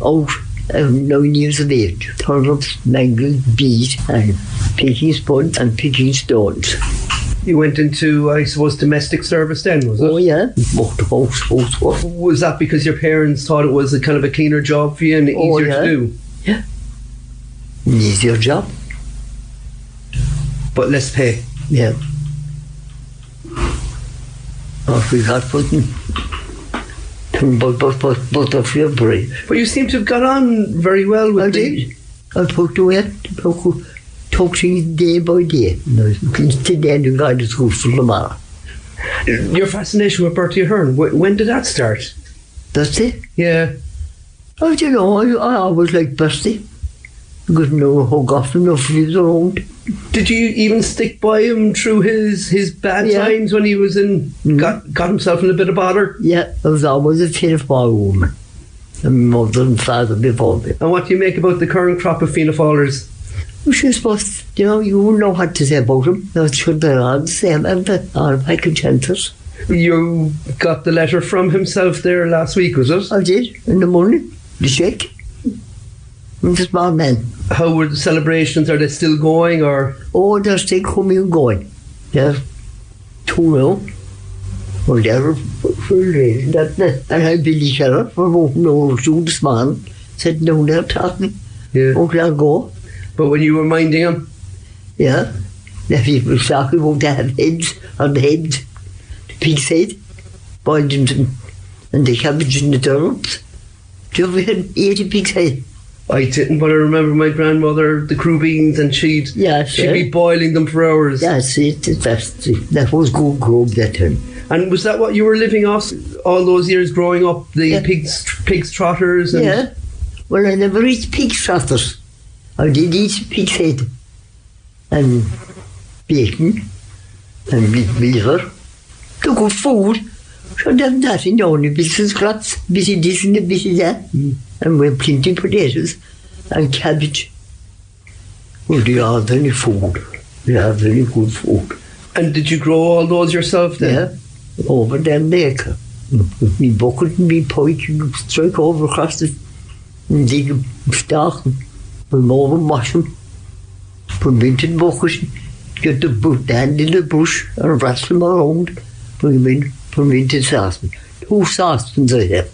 out oh, at nine years of age. Turnips, mangel, beet, and picking spuds and picking stones. You went into, I suppose, domestic service then, was it? Oh, yeah. Was that because your parents thought it was a kind of a cleaner job for you and Oh, easier yeah. to do? Yeah. An easier job. But less pay. Yeah. Off we got putting. But, but, but, but of your brain. But you seem to have got on very well with I the- did. I put to took, took things day by day. No, to the God is good for tomorrow. Your fascination with Bertie Ahern, wh- when did that start? It. Yeah. I don't know, I, I always liked Bestie. Because no hug off enough of his around. Did you even stick by him through his, his bad Yeah. times when he was in mm. got got himself in a bit of bother? Yeah, I was always a Fianna Fáil woman. And mother and father before me. And what do you make about the current crop of Fianna Fáilers? Which is supposed, you know, you know what to say about them. That should be the same, and the all Michael chances. You got the letter from himself there last week, was it? I did, in the morning, the check. And the small man. How were the celebrations? Are they still going or Oh, they're still coming and going. They're two now. Well, they're for that, that. And I Billy Sheriff for walking over to this man, sitting down there talking. Yeah. Okay, I'll go. But when you were minding him, Yeah. The people talking about to have heads on the heads. The pig's head, boiled into, and the cabbage and the turnips. Do you ever had 80 pig's head? I didn't, but I remember my grandmother, the crubeens, and she'd Yes, she'd yeah. be boiling them for hours. That's it, that's it. That was good grub that time. And was that what you were living off all those years growing up? The Yeah. pigs, pigs trotters, and Yeah. Well, I never eat pig trotters. I did eat pig's head and bacon and bit liver. The good food. So there's nothing only bits and scraps, bit of this and a bit of that. And we have plenty of potatoes and cabbage. Well, they are very food. They are very good food. And did you grow all those yourself then? Yeah. Oh, over them baker. With me bucket and me strike over the and dig a stock, and put over and wash them. Put them into the bucket, get the bu- hand in the bush and wrestle them around. Put them in, put them into the saucepan. Two saucepans I have.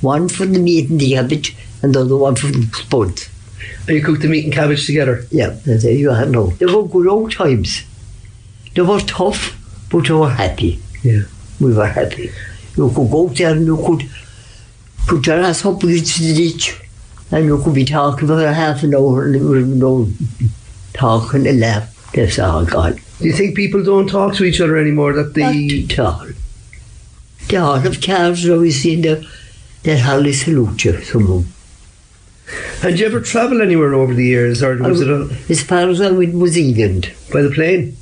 One for the meat and the cabbage, and the other one for the spuds. And you cook the meat and cabbage together. Yeah, there you are. No, they were good old times. They were tough, but they were happy. Yeah. We were happy. You could go there and you could put your ass up against the ditch and you could be talking for a half an hour and there was no talking and laugh. That's all God. Do you think people don't talk to each other anymore? That the Not at all. They all have cars now, you see, they're, they're hardly salute you, some of them. and did you ever travel anywhere over the years, or was it all um, As far as I went was England. by the plane?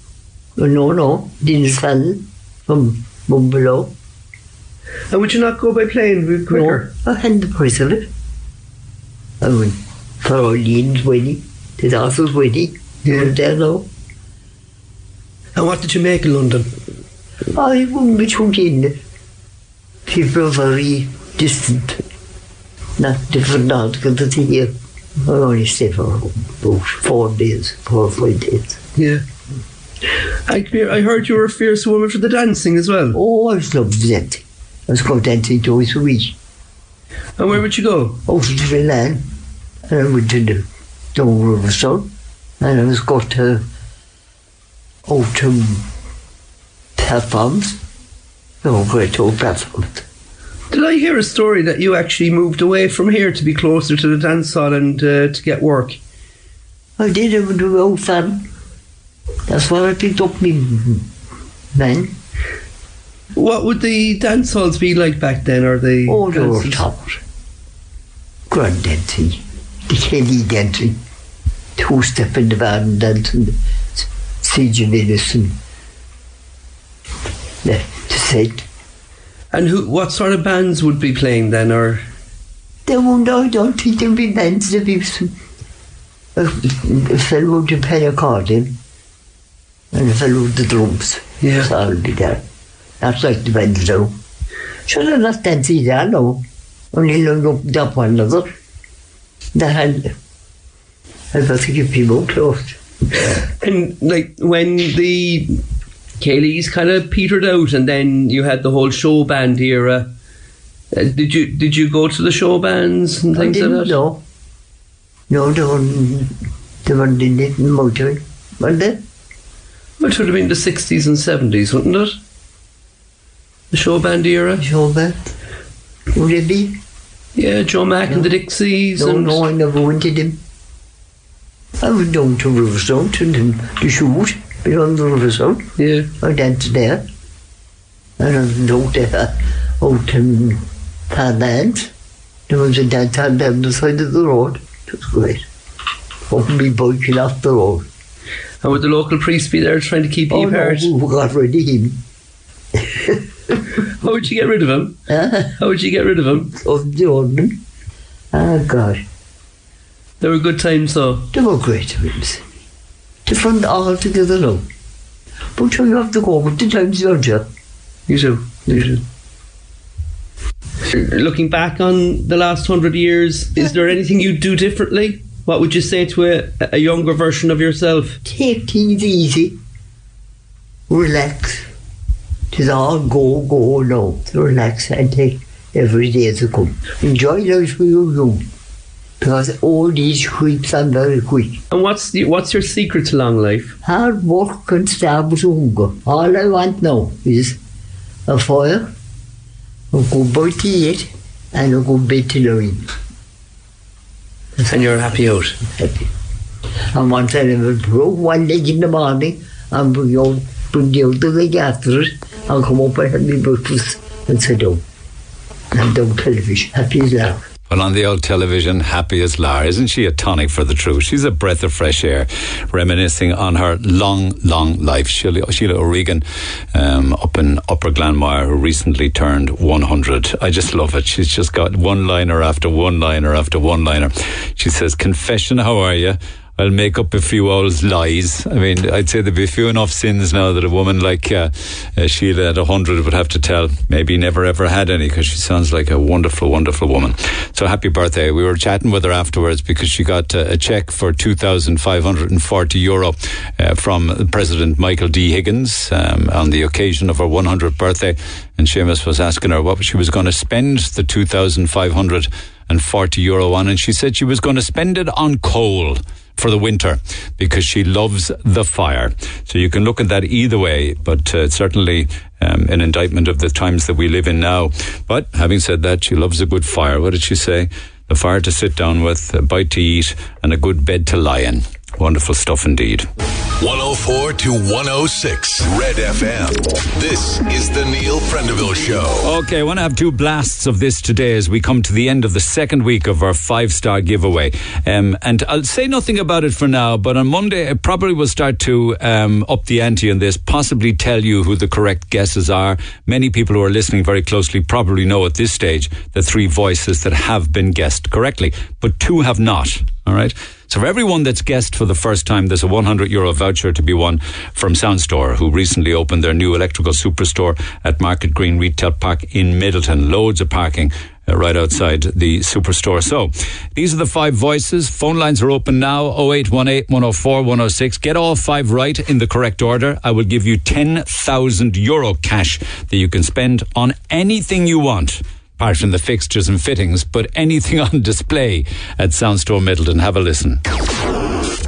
No, no, no. Dennis Fallon from Mumbelow. And would you not go by plane quicker? No, I had the price of it. I went for Orleans wedding. The daughter's wedding. You were there now. And what did you make in London? I wouldn't be too in. People are very distant. Not different because it's here. I only stay for about four days, four or five days. Yeah. I, I heard you were a fierce woman for the dancing as well. Oh, I was loved dancing. I was going dancing twice a week. And where would you go? Out to the land. And I went to the Down Riverstone. And I was got to out to platforms. No, great old platforms. Did I hear a story that you actually moved away from here to be closer to the dance hall and uh, to get work? I did it the old. That's where I picked up me man. What would the dance halls be like back then? Are they? Oh, they were top. Grand dancing. The céilí dancing. Two step in the van dancing. Siege and Innocent. Yeah, to set. And who? What sort of bands would be playing then? Or They won't, I don't think there'll be bands. There'll be some. A, a fellow the play accordion. And a fellow with the drums. Yeah. So I'll be there. That's like the bands now. Sure, they're not dancing there now. Only long up up one another. That had. I'd better keep people close. and like when the Kaylee's kind of petered out, and then you had the whole show band era. Uh, did you did you go to the show bands and I things didn't like that? know. No, they weren't, they weren't in it in motoring. Were they? Well, It would have been the sixties and seventies, wouldn't it? The show band era. Show band. Would it be? Yeah, Joe Mac and the Dixies. No, and no, I never went to them. I went down to Riverstone to, them to shoot, beyond the Riverstone. Yeah. I danced there. And I went out there, out in Thailand. There was a dance hall down the side of the road. It was great. Up me biking off the road. And would the local priest be there trying to keep you Oh, no, apart? we got rid of him. [LAUGHS] [LAUGHS] How would you get rid of him? How would you get rid of him? Of the organ. Oh, ah, God. They were good times, though. They were great times. Different altogether now. But you have to go with the times, don't you? You do. You do. Looking back on the last hundred years, is there anything you'd do differently? What would you say to a, a younger version of yourself? Take things easy. Relax. Just all oh, go, go now. Relax and take every day as it comes. Enjoy life when you're young. Because all these creeps are very quick. And what's the, what's your secret to long life? Hard work and starve with hunger. All I want now is a fire, a good bite to eat, and a good bed to lie in. And you're happy out. Happy. And once I have broke one leg in the morning, and bring out, bring the other leg after it, and come up and have my breakfast and sit down. And down television. Happy as love. Well, on the old television, happy as Lar. Isn't she a tonic for the truth? She's a breath of fresh air, reminiscing on her long, long life. Sheila, Sheila O'Regan, um, up in Upper Glanmire, who recently turned 100. I just love it. She's just got one liner after one liner after one liner. She says, Confession, how are you? I'll make up a few old lies. I mean, I'd say there'd be few enough sins now that a woman like uh, uh, Sheila at 100 would have to tell. Maybe never ever had any because she sounds like a wonderful, wonderful woman. So happy birthday. We were chatting with her afterwards because she got uh, a check for 2,540 euro uh, from President Michael D. Higgins um, on the occasion of her 100th birthday. And Seamus was asking her what she was going to spend the 2,540 euro on. And she said she was going to spend it on coal for the winter because she loves the fire. So you can look at that either way, but uh, certainly um, an indictment of the times that we live in now. But having said that, she loves a good fire. What did she say? The fire to sit down with, a bite to eat, and a good bed to lie in. Wonderful stuff indeed. 104 to 106 Red FM. This is the Neil Prendeville Show. Okay, I want to have two blasts of this today as we come to the end of the second week of our five star giveaway. Um, and I'll say nothing about it for now, but on Monday I probably will start to um, up the ante on this, possibly tell you who the correct guesses are. Many people who are listening very closely probably know at this stage the three voices that have been guessed correctly, but two have not. All right. So for everyone that's guessed for the first time, there's a 100 euro voucher to be won from Soundstore, who recently opened their new electrical superstore at Market Green Retail Park in Midleton. Loads of parking. Uh, right outside the superstore. So, these are the five voices. Phone lines are open now 0818 104 106. Get all five right in the correct order. I will give you 10,000 euro cash that you can spend on anything you want apart from the fixtures and fittings, but anything [LAUGHS] on display at Soundstore Midleton. Have a listen.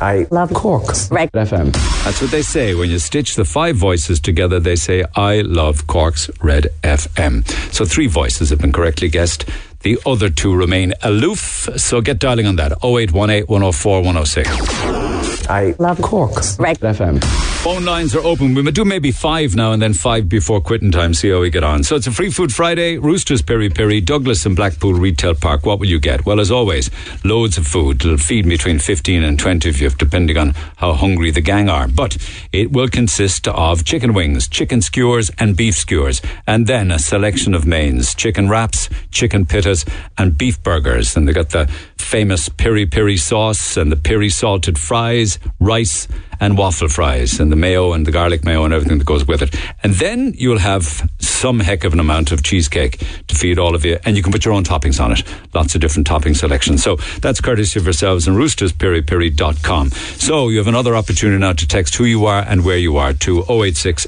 I love Cork's Red FM. That's what they say. When you stitch the five voices together, they say, I love Cork's Red FM. So three voices have been correctly guessed. The other two remain aloof. So get dialing on that 0818 104 106. I love Cork's Red FM. Phone lines are open. We might do maybe five now and then five before quitting time. See how we get on. So it's a free food Friday. Roosters Piri Piri, Douglas and Blackpool Retail Park. What will you get? Well, as always, loads of food. It'll feed between 15 and 20 of you, depending on how hungry the gang are. But it will consist of chicken wings, chicken skewers, and beef skewers, and then a selection of mains: chicken wraps, chicken pittas, and beef burgers. And they got the famous piri piri sauce and the piri salted fries, rice and waffle fries and the mayo and the garlic mayo and everything that goes with it. And then you'll have some heck of an amount of cheesecake to feed all of you. And you can put your own toppings on it. Lots of different topping selections. So that's courtesy of yourselves and roosterspiripiri.com. So you have another opportunity now to text who you are and where you are to 086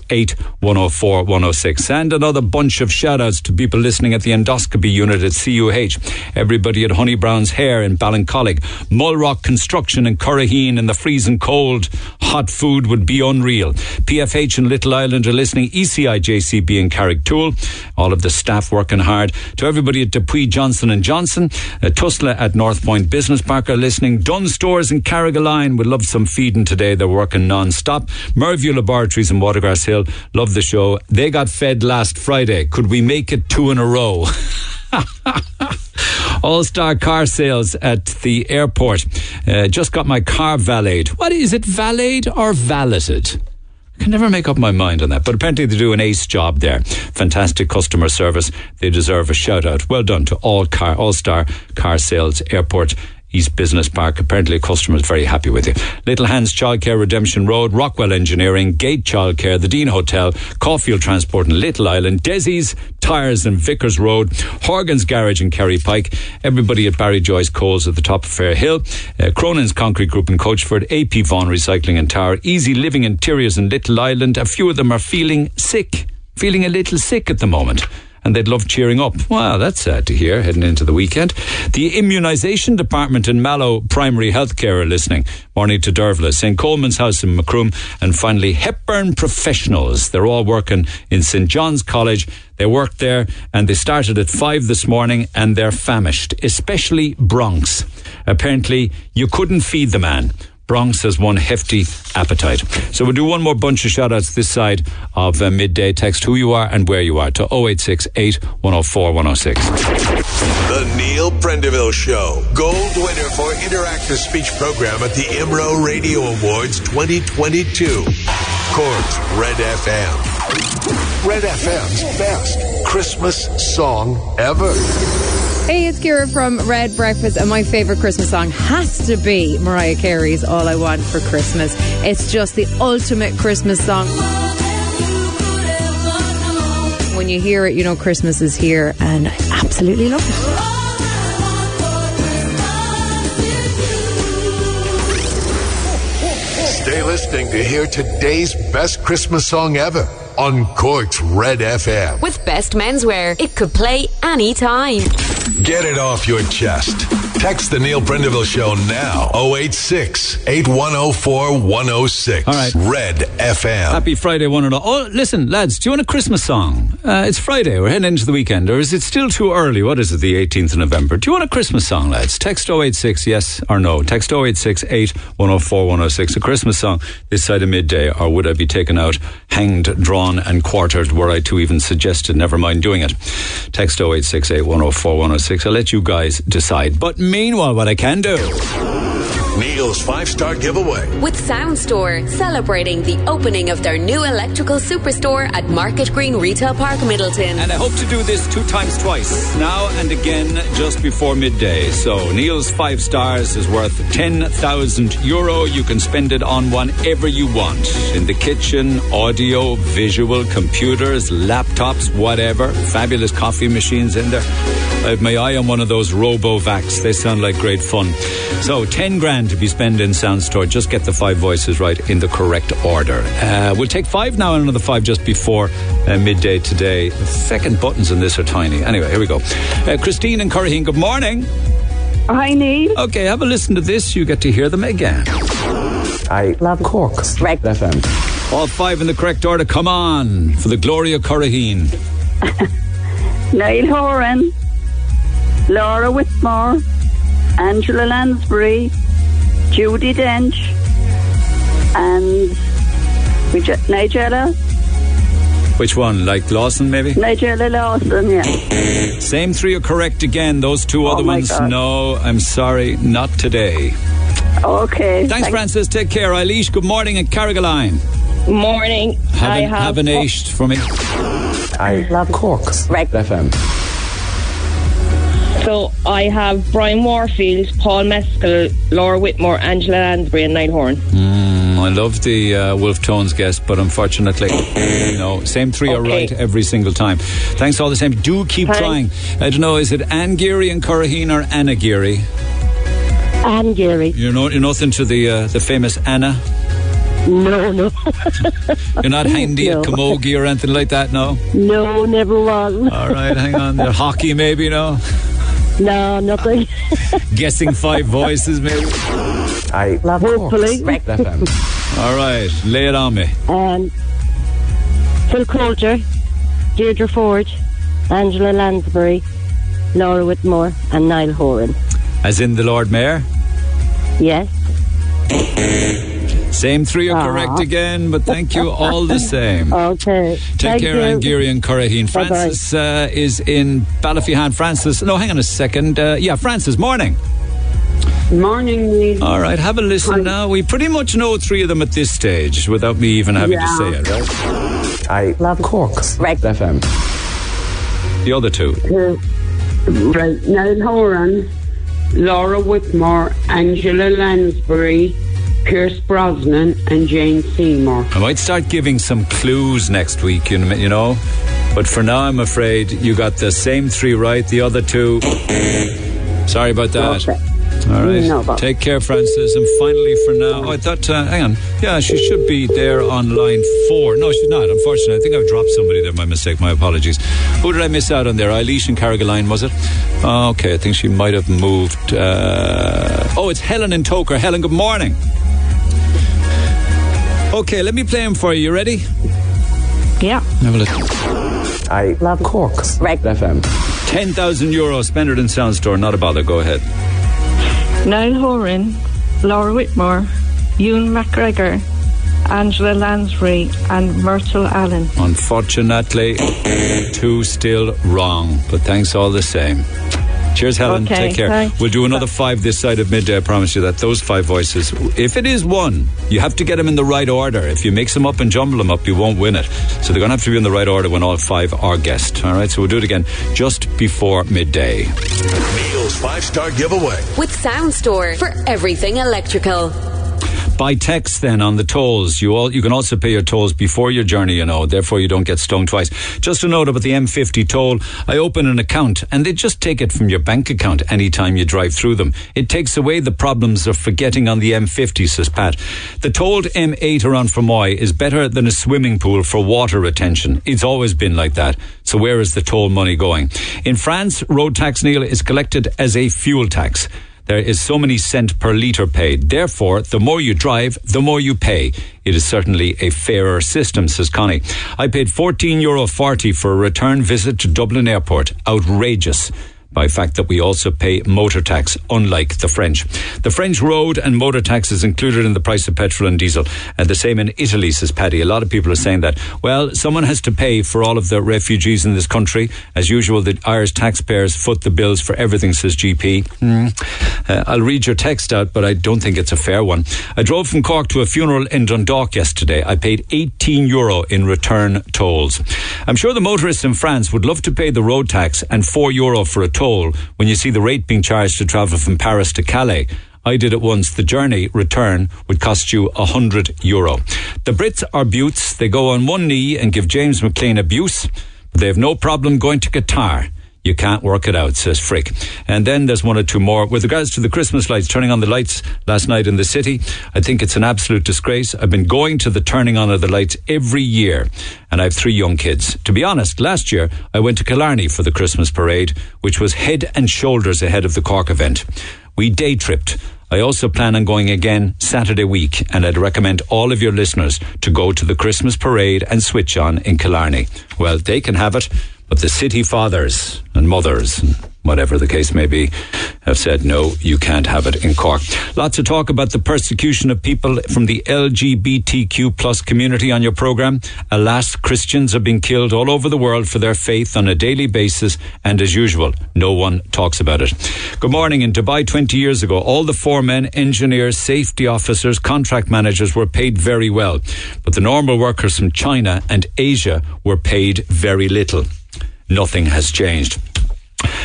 104 106. And another bunch of shout outs to people listening at the endoscopy unit at CUH. Everybody at Honey Brown's Hair in Ballincollig. Mulrock Construction in Curraheen in the freezing cold hot food would be unreal. PFH in Little Island are listening. ECI JCB in Carrigtwohill. All of the staff working hard. To everybody at DePuy Johnson and Johnson, uh, Tusla at North Point Business Park are listening. Dunnes Stores in Carrigaline would love some feeding today. They're working non-stop. Merview Laboratories in Watergrass Hill love the show. They got fed last Friday. Could we make it two in a row? [LAUGHS] [LAUGHS] All Star car sales at the airport. Uh, just got my car valeted. What is it, valeted or valeted? I can never make up my mind on that, but apparently they do an ace job there. Fantastic customer service. They deserve a shout out. Well done to all car, all star car sales airport East Business Park. Apparently, customers very happy with you. Little Hands Childcare Redemption Road, Rockwell Engineering, Gate Childcare, the Dean Hotel, Caulfield Transport in Little Island, Desi's Tires and Vickers Road, Horgan's Garage in Kerry Pike, everybody at Barry Joyce Coles at the top of Fair Hill, uh, Cronin's Concrete Group in Coachford, AP Vaughan Recycling in Tower, Easy Living Interiors in Little Island. A few of them are feeling sick, feeling a little sick at the moment and they'd love cheering up. Wow, that's sad to hear heading into the weekend. The immunisation department in Mallow Primary Healthcare are listening. Morning to Dervla, St. Coleman's House in Macroom, and finally Hepburn Professionals. They're all working in St. John's College. They worked there and they started at five this morning and they're famished, especially Bronx. Apparently, you couldn't feed the man. Bronx has one hefty appetite. So we'll do one more bunch of shout outs this side of uh, midday. Text who you are and where you are to 0868 104 106. The Neil Prendeville Show. Gold winner for Interactive Speech Program at the IMRO Radio Awards 2022. Cork's Red FM. Red FM's best Christmas song ever. Hey, it's Kira from Red Breakfast, and my favourite Christmas song has to be Mariah Carey's All I Want for Christmas. It's just the ultimate Christmas song. When you hear it, you know Christmas is here, and I absolutely love it. Stay listening to hear today's best Christmas song ever on Cork's Red FM. With Best Menswear, it could play anytime. Get it off your chest. Text the Neil Prendeville Show now. 086 8104 106. All right. Red FM. Happy Friday, one and all. Oh, listen, lads, do you want a Christmas song? Uh, it's Friday. We're heading into the weekend. Or is it still too early? What is it, the 18th of November? Do you want a Christmas song, lads? Text 086 yes or no. Text 086 8104 106. A Christmas song this side of midday. Or would I be taken out, hanged, drawn, and quartered were I to even suggest it? Never mind doing it. Text 086 8104 106. I'll let you guys decide. But meanwhile, what I can do. Neil's five star giveaway. With Sound Store, celebrating the opening of their new electrical superstore at Market Green Retail Park, Midleton. And I hope to do this two times twice, now and again just before midday. So Neil's five stars is worth 10,000 euro. You can spend it on whatever you want. In the kitchen, audio, visual, computers, laptops, whatever. Fabulous coffee machines in there. Uh, I have my eye on one of those RoboVacs. They sound like great fun. So 10 grand to be spent in Sound Store. Just get the five voices right in the correct order. Uh, we'll take five now and another five just before uh, midday today. The second buttons in this are tiny. Anyway, here we go. Uh, Christine and Curraheen, good morning. Hi, Neil. Okay, have a listen to this. You get to hear them again. I love Corks. Red FM. All five in the correct order. Come on for the glory of Curraheen. [LAUGHS] Niall Horan, Laura Whitmore, Angela Lansbury, Judy Dench, and Nige- Nigella, Which one? Like Lawson, maybe? Nigella Lawson, yeah. Same three are correct again. Those two other Oh ones, God. no, I'm sorry, not today. Okay. Thanks, Francis. Take care. Eilish, good morning at Carrigaline. Morning. Have, I an, have, have an aced for me. I love Corks. Red FM. So I have Brian Warfield, Paul Mescal, Laura Whitmore, Angela Lansbury, and Niall Horan. Mm, I love the uh, Wolf Tones guest, but unfortunately, no. Same three are right every single time. Thanks all the same. Do keep Thanks. trying. I don't know, is it Anne Geary and Curraheen or Anna Geary? Anne Geary. You're, no, you're nothing to the uh, the famous Anna? No, no. [LAUGHS] You're not handy No. at Camogie or anything like that, no? no, never was. All right, hang on there. Hockey, maybe, no? No, nothing. [LAUGHS] Guessing five voices, maybe? I love Hopefully. Red All right, lay it on me. And Phil Coulter, Deirdre Ford, Angela Lansbury, Laura Whitmore, and Niall Horan. As in the Lord Mayor? Yes. Same three are Aw. correct again, but thank you [LAUGHS] all the same. Okay. Take Thank care, you. Anne Geary and Curraheen. Francis uh, is in Ballyphehane. Francis, no, hang on a second. Uh, yeah, Francis, morning. Morning, Neil. All right, have a listen now. We pretty much know three of them at this stage without me even having to say it, right? I love Corks. Red FM. The other two. Uh, right, Niall Horan, Laura Whitmore, Angela Lansbury, Pierce Brosnan, and Jane Seymour. I might start giving some clues next week, you know- But for now, I'm afraid you got the same three right. The other two. Sorry about that. Okay. All right. No. Take care, Francis. And finally, for now, oh, I thought, uh, hang on. Yeah, she should be there on line four. No, she's not, unfortunately. I think I've dropped somebody there. My mistake. My apologies. Who did I miss out on there? Eilish and Carrigaline, was it? Oh, okay, I think she might have moved. Uh, oh, it's Helen and Togher. Helen, good morning. Okay, let me play him for you. You ready? Yeah. Have a listen. I love Corks. Red FM. 10,000 euro. Spend it in Sound Store. Not a bother. Go ahead. Niall Horan, Laura Whitmore, Ewan McGregor, Angela Lansbury, and Myrtle Allen. Unfortunately, two still wrong, but thanks all the same. Cheers, Helen. Okay, Take care. thanks. We'll do another five this side of midday. I promise you that. Those five voices. If it is one, you have to get them in the right order. If you mix them up and jumble them up, you won't win it. So they're going to have to be in the right order when all five are guessed. All right. So we'll do it again just before midday. Neil's five star giveaway. With Sound Store for everything electrical. By text, then on the tolls, you all you can also pay your tolls before your journey. You know, therefore you don't get stung twice. Just a note about the M50 toll. I open an account and they just take it from your bank account anytime you drive through them. It takes away the problems of forgetting on the M50, says Pat. The tolled M8 around Fermoy is better than a swimming pool for water retention. It's always been like that. So where is the toll money going? In France, road tax, Neil, is collected as a fuel tax. There is so many cent per litre paid. Therefore, the more you drive, the more you pay. It is certainly a fairer system, says Connie. I paid €14.40 Euro for a return visit to Dublin Airport. Outrageous by fact that we also pay motor tax, unlike the French. The French road and motor tax is included in the price of petrol and diesel. And the same in Italy, says Paddy. A lot of people are saying that. Well, someone has to pay for all of the refugees in this country. As usual, the Irish taxpayers foot the bills for everything, says GP. Mm. Uh, I'll read your text out, but I don't think it's a fair one. I drove from Cork to a funeral in Dundalk yesterday. I paid 18 euro in return tolls. I'm sure the motorists in France would love to pay the road tax and 4 euro for a toll when you see the rate being charged to travel from Paris to Calais. I did it once. The journey return would cost you a hundred euro. The Brits are buttes. They go on one knee and give James McClean abuse, but they have no problem going to Qatar. You can't work it out, says Frick. And then there's one or two more. With regards to the Christmas lights, turning on the lights last night in the city, I think it's an absolute disgrace. I've been going to the turning on of the lights every year, and I have three young kids. To be honest, last year I went to Killarney for the Christmas parade, which was head and shoulders ahead of the Cork event. We day tripped. I also plan on going again Saturday week, and I'd recommend all of your listeners to go to the Christmas parade and switch on in Killarney. Well, they can have it, but the city fathers and mothers, and whatever the case may be, have said no, you can't have it in Cork. Lots of talk about the persecution of people from the LGBTQ plus community on your program. Alas, Christians are being killed all over the world for their faith on a daily basis, and as usual, no one talks about it. Good morning. In Dubai 20 years ago, all the foremen, engineers, safety officers, contract managers were paid very well, but the normal workers from China and Asia were paid very little. Nothing has changed.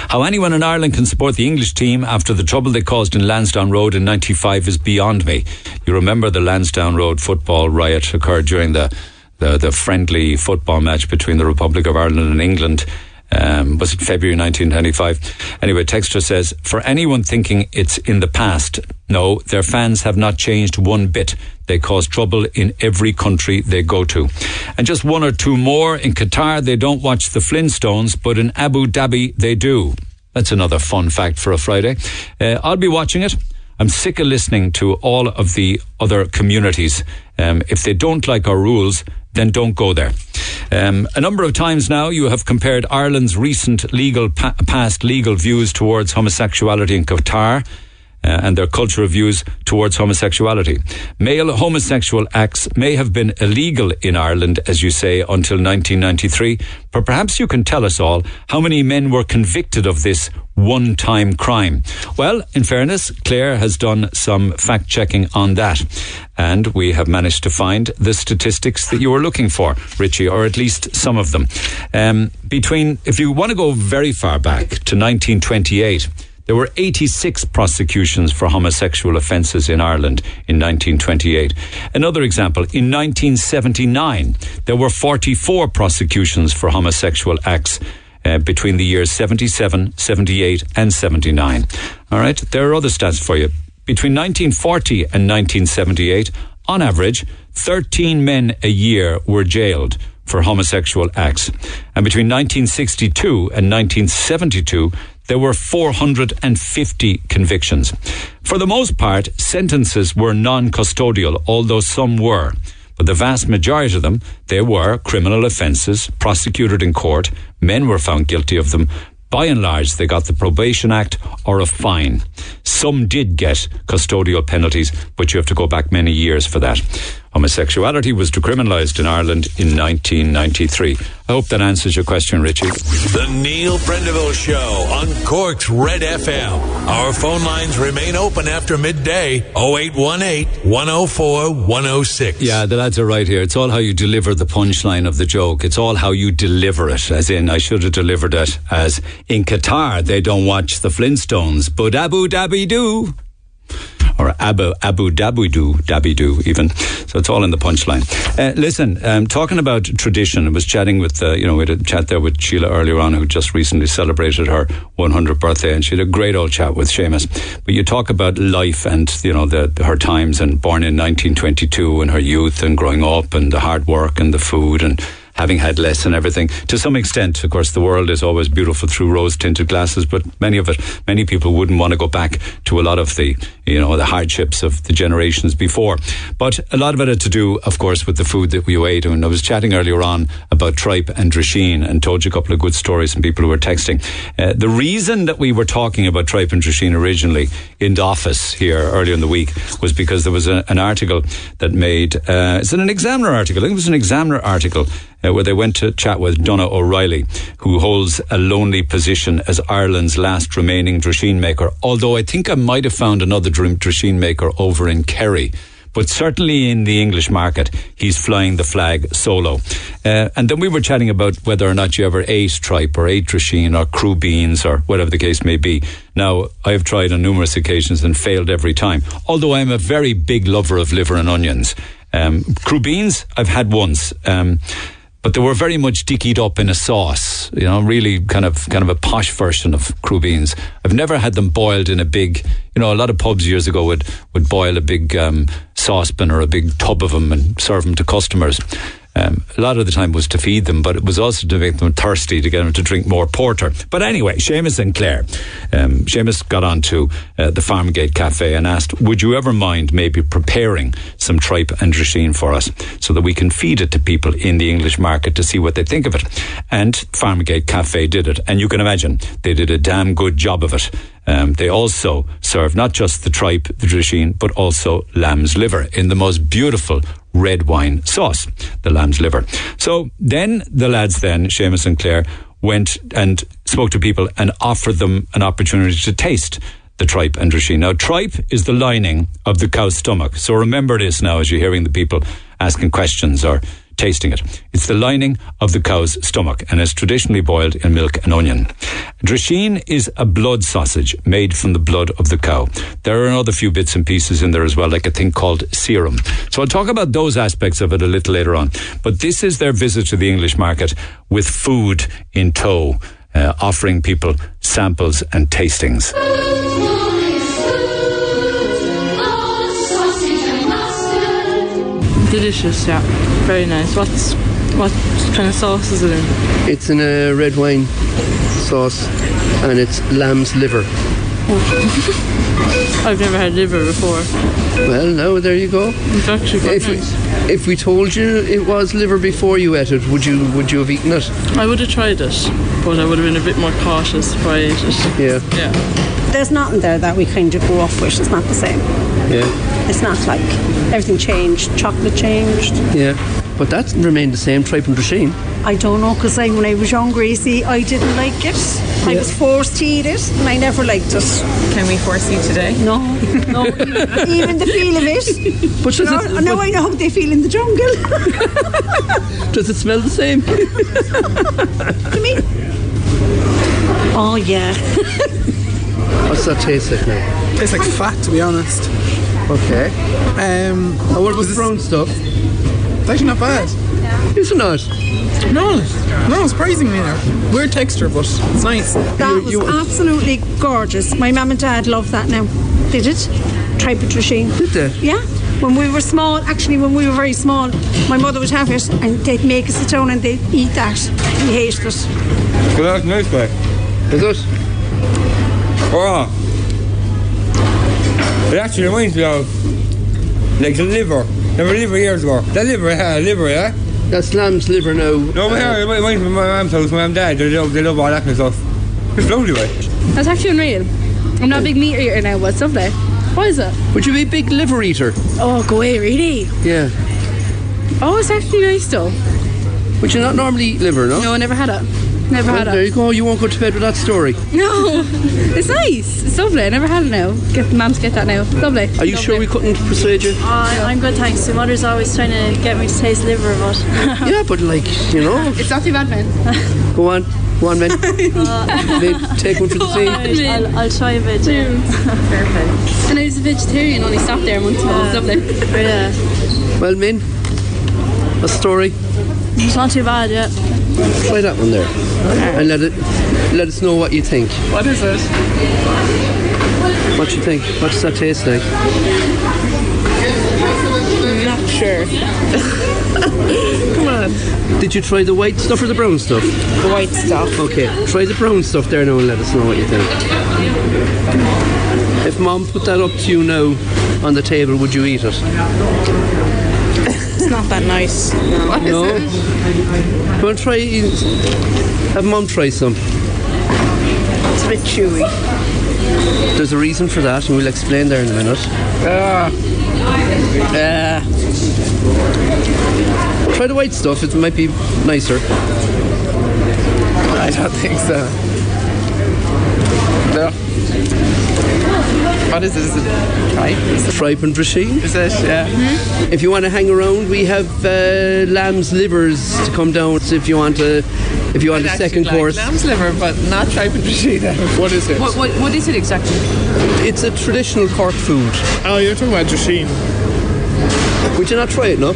How anyone in Ireland can support the English team after the trouble they caused in Lansdowne Road in 95 is beyond me. You remember the Lansdowne Road football riot occurred during the, the, the friendly football match between the Republic of Ireland and England. Um, was it February 1995? Anyway, Texture says, for anyone thinking it's in the past, no, their fans have not changed one bit. They cause trouble in every country they go to. And just one or two more. In Qatar, they don't watch the Flintstones, but in Abu Dhabi, they do. That's another fun fact for a Friday. Uh, I'll be watching it. I'm sick of listening to all of the other communities. Um, if they don't like our rules, then don't go there. Um, a number of times now, you have compared Ireland's recent legal pa- past legal views towards homosexuality in Qatar. Uh, and their cultural views towards homosexuality. Male homosexual acts may have been illegal in Ireland, as you say, until 1993, but perhaps you can tell us all how many men were convicted of this one time crime. Well, in fairness, Claire has done some fact checking on that. And we have managed to find the statistics that you were looking for, Richie, or at least some of them. Um, between, if you want to go very far back to 1928, there were 86 prosecutions for homosexual offences in Ireland in 1928. Another example, in 1979, there were 44 prosecutions for homosexual acts uh, between the years 77, 78, and 79. All right, there are other stats for you. Between 1940 and 1978, on average, 13 men a year were jailed for homosexual acts. And between 1962 and 1972, there were 450 convictions. For the most part, sentences were non-custodial, although some were. But the vast majority of them, they were criminal offences prosecuted in court. Men were found guilty of them. By and large, they got the Probation Act or a fine. Some did get custodial penalties, but you have to go back many years for that. Homosexuality was decriminalised in Ireland in 1993. I hope that answers your question, Richie. The Neil Prendeville Show on Cork's Red FM. Our phone lines remain open after midday 0818 104 106. Yeah, the lads are right here. It's all how you deliver the punchline of the joke. It's all how you deliver it. As in, I should have delivered it as in Qatar, they don't watch the Flintstones, but Abu Dhabi do. Or Abu Abu Dabidu Dabidu even. So it's all in the punchline. Uh, listen, um, talking about tradition, I was chatting with uh, you know we had a chat there with Sheila earlier on, who just recently celebrated her 100th birthday, and she had a great old chat with Seamus. But you talk about life and you know the, her times and born in 1922 and her youth and growing up and the hard work and the food and having had less and everything. To some extent, of course, the world is always beautiful through rose tinted glasses, but many of it, many people wouldn't want to go back to a lot of the, you know, the hardships of the generations before. But a lot of it had to do, of course, with the food that we ate. And I was chatting earlier on about tripe and drisheen and told you a couple of good stories from people who were texting. Uh, the reason that we were talking about tripe and drisheen originally in the office here earlier in the week was because there was a, an article that made, uh, it's an examiner article. I think it was an examiner article uh, where they went to chat with Donna O'Reilly, who holds a lonely position as Ireland's last remaining drisheen maker. Although I think I might have found another drisheen maker over in Kerry. But certainly in the English market, he's flying the flag solo. Uh, and then we were chatting about whether or not you ever ate tripe or ate drisheen or crubeens or whatever the case may be. Now, I have tried on numerous occasions and failed every time. Although I'm a very big lover of liver and onions. Um, crubeens, I've had once. Um, but they were very much dickied up in a sauce. You know, really kind of kind of a posh version of crubeens. I've never had them boiled in a big. You know, a lot of pubs years ago would would boil a big um, saucepan or a big tub of them and serve them to customers. Um, a lot of the time was to feed them, but it was also to make them thirsty to get them to drink more porter. But anyway, Seamus and Claire, um, Seamus got on to uh, the Farmgate Cafe and asked, "Would you ever mind maybe preparing some tripe and drisheen for us, so that we can feed it to people in the English market to see what they think of it?" And Farmgate Cafe did it, and you can imagine they did a damn good job of it. Um, they also serve not just the tripe, the drisheen, but also lamb's liver in the most beautiful red wine sauce, the lamb's liver. So then the lads, then Seamus and Claire, went and spoke to people and offered them an opportunity to taste the tripe and drisheen. Now, tripe is the lining of the cow's stomach. So remember this now as you're hearing the people asking questions or tasting it. It's the lining of the cow's stomach and is traditionally boiled in milk and onion. Drisheen is a blood sausage made from the blood of the cow. There are another few bits and pieces in there as well, like a thing called serum. So I'll talk about those aspects of it a little later on. But this is their visit to the English market with food in tow, uh, offering people samples and tastings. Delicious, yeah. Very nice. What's what kind of sauce is it in? It's in a red wine sauce and it's lamb's liver. [LAUGHS] I've never had liver before. Well, no, there you go. It's actually quite If we, if we told you it was liver before you ate it, would you would you have eaten it? I would have tried it, but I would have been a bit more cautious if I ate it. Yeah. Yeah. There's nothing there that we kind of grew up with. It's not the same. Yeah. It's not like everything changed. Chocolate changed. Yeah. But that remained the same, tripe and drisheen. I don't know because I, when I was younger, you see, I didn't like it. I was forced to eat it, and I never liked it. Can we force you today? No, no. [LAUGHS] Even the feel of it. But You does know, it- now I know how they feel in the jungle. [LAUGHS] Does it smell the same? [LAUGHS] to me. Oh yeah. What's that taste like now? Tastes like fat, to be honest. Okay. Um, and what about the brown stuff? It's actually not bad. Is it not? No, no, surprisingly now. Weird texture, but it's nice. That was absolutely gorgeous. My mum and dad love that now. They did. Tripe and drisheen. Did they? Yeah. When we were small, actually, when we were very small, my mother would have it and they'd make us sit down and they'd eat that. We hated it. Well, that's nice, guy. Is it? Oh. It actually reminds me of like the liver. Never liver years ago. That liver, yeah, liver, yeah. That's lamb's liver now. No, but yeah, it reminds me of my mom's house, my mum and dad. They love, they love all that kind of stuff. It's lovely, way. That's actually unreal. I'm not a big meat eater now, but it's lovely. Why is it? Would you be a big liver eater? Oh, go away, really? Yeah. Oh, it's actually nice though. Would you not normally eat liver, no? No, I never had it. Never Well, had there it. you go. You won't go to bed with that story. No, [LAUGHS] it's nice. It's lovely. I never had it now. Get the mum to get that now. Lovely. Are you sure we couldn't persuade you? Uh, I'm good, thanks. My mother's always trying to get me to taste liver, but [LAUGHS] yeah, but like you know, [LAUGHS] It's not too bad, man. go on. Go on, man. Babe, take one for the team. I'll, I'll try a bit. Yeah. Perfect. And I was a vegetarian, only stopped there a month ago. It was lovely. Yeah. Well, Min, a story. It's not too bad, yeah. Try that one there, and let it let us know what you think. What is it? What you think? What does that taste like? Not sure. [LAUGHS] Come on. Did you try the white stuff or the brown stuff? The white stuff. Okay, try the brown stuff there now and let us know what you think. If Mom put that up to you now on the table, would you eat it? It's not that nice. What is no. it? Go and try. Have Mom try some. It's a bit chewy. There's a reason for that, and we'll explain there in a minute. Ah. Uh, try the white stuff, it might be nicer. I don't think so. What is this? Is it tripe? Is Tripe and Drisheen. Is it? Yeah. If you want to hang around, we have uh, lamb's livers to come down. So if you want to, if you want I'd a second actually course, Like lamb's liver, but not tripe and prosciutto. [LAUGHS] What is it? What, what, what is it exactly? it's a traditional Cork food. Oh, you're talking about Drisheen. Would you not try it? No.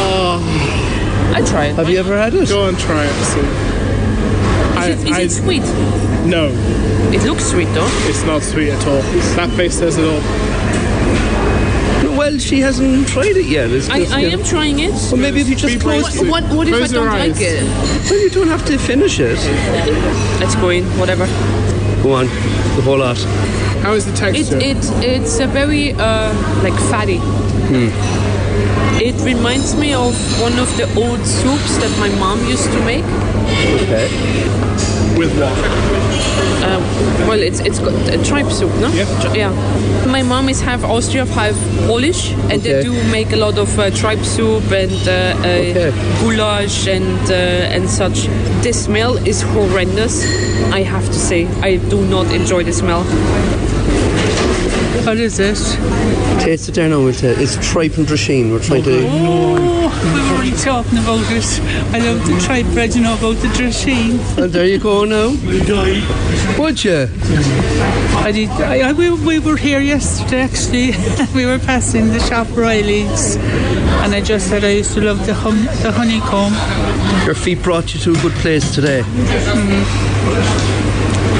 Oh, I'd try it. Have you ever had it? go and try it. See. Is, it, is it sweet? No, It looks sweet though. it's not sweet at all. That face says it all. Well, she hasn't tried it yet. It's I, I am trying it. Well, maybe if you just close. brave. What, what if I don't your like eyes. it? Well, you don't have to finish it. Let's go in, whatever. Go on, the whole lot. How is the texture? it, it's a very, uh, like, fatty. It reminds me of one of the old soups that my mom used to make. Okay. With what? Um, well, it's it's got a tripe soup, no? Yeah. Yeah. My mom is half Austrian, half Polish, and they do make a lot of uh, tripe soup and uh, uh, goulash and uh, and such. The smell is horrendous. I have to say, I do not enjoy the smell. What is it? Taste it now. We'll tell. It's tripe and drisheen. We're trying to. Oh, we were already talking about it. I love the tripe bread, you know, about the dressing. And there you go now. Would you? I did. I, I, we, we were here yesterday, actually. [LAUGHS] we were passing the shop Riley's, and I just said I used to love the hum, the honeycomb. Your feet brought you to a good place today. Mm-hmm.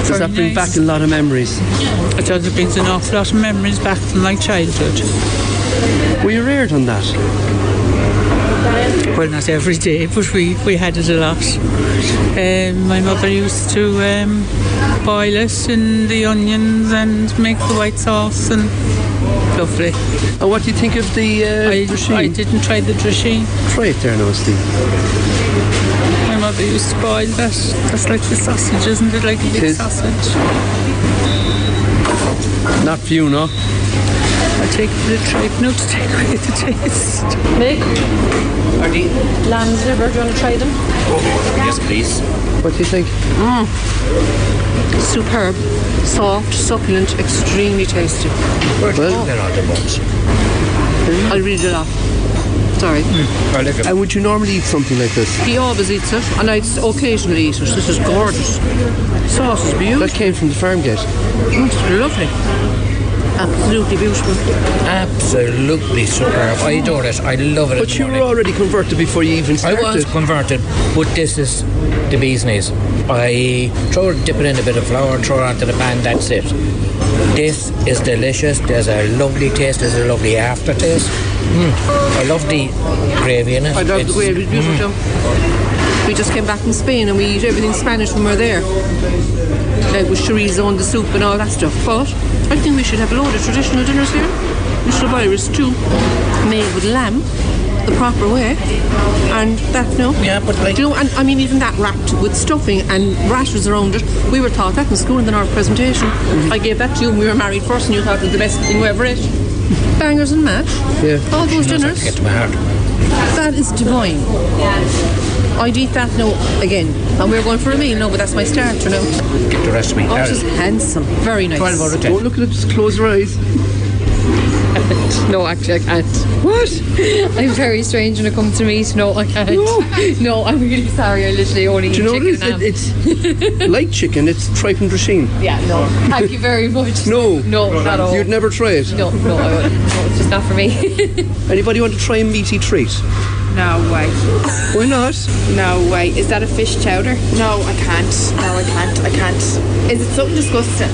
Does that bring back a lot of memories? It does. It brings an awful lot of memories back from my childhood. Were you reared on that? Well, not every day, but we, we had it a lot. Um, my mother used to um, boil it in the onions and make the white sauce and lovely. And what do you think of the uh, I. I didn't try the drisheen. Try it there now, Steve. My mother used that. That's like the sausage, isn't it? Like a big sausage. Not for you, no? I take the tripe now to take away the taste. Mick, are the lamb's liver? Do you want to try them? Yes, please. What do you think? Mm. Superb, soft, succulent, extremely tasty. Where do you get all the bones? I'll read it off. Sorry. I like it. And would you normally eat something like this? He always eats it, and I occasionally eat it. This is gorgeous. Sauce is beautiful. That came from the farm gate. Mm, it's lovely. Absolutely beautiful. Absolutely superb. I adore it. I love it. But you were already converted before you even started. I was converted, but this is the bee's knees. I throw dip it in a bit of flour and throw it onto the pan. That's it. This is delicious. There's a lovely taste. There's a lovely aftertaste. Mm. I love the gravy in it. I love the gravy, it's beautiful. We just came back from Spain and we eat everything Spanish when we're there. Like with chorizo and the soup and all that stuff. But I think we should have a load of traditional dinners here. We should have Irish stew made with lamb the proper way. And that, no? Yeah, but like. Do you know, and I mean, even that wrapped with stuffing and rashers around it. We were taught that in school in the North presentation. I gave that to you when we were married first and you thought it was the best thing we ever ate. Bangers and mash. Yeah. All those She knows how dinners. get to my heart. That is divine. I'd eat that now again. And we're going for a meal now, but that's my starter now. Get the rest of me. Oh, she's handsome. Very nice. 12 out of 10. Don't look at it, just close your eyes. [LAUGHS] no, actually, I can't. What? I'm very strange when it comes to meat. No, I can't. No, I'm really sorry. I literally only Do you know eat what it is? chicken It- it's [LAUGHS] like chicken. It's tripe and drisheen. Yeah, no. Thank you very much. No, No, not at all. You'd never try it. No, no, I wouldn't. No, it's just not for me. [LAUGHS] Anybody want to try a meaty treat? No way. Why not? No way. Is that a fish chowder? No, I can't. No, I can't. I can't. Is it something disgusting?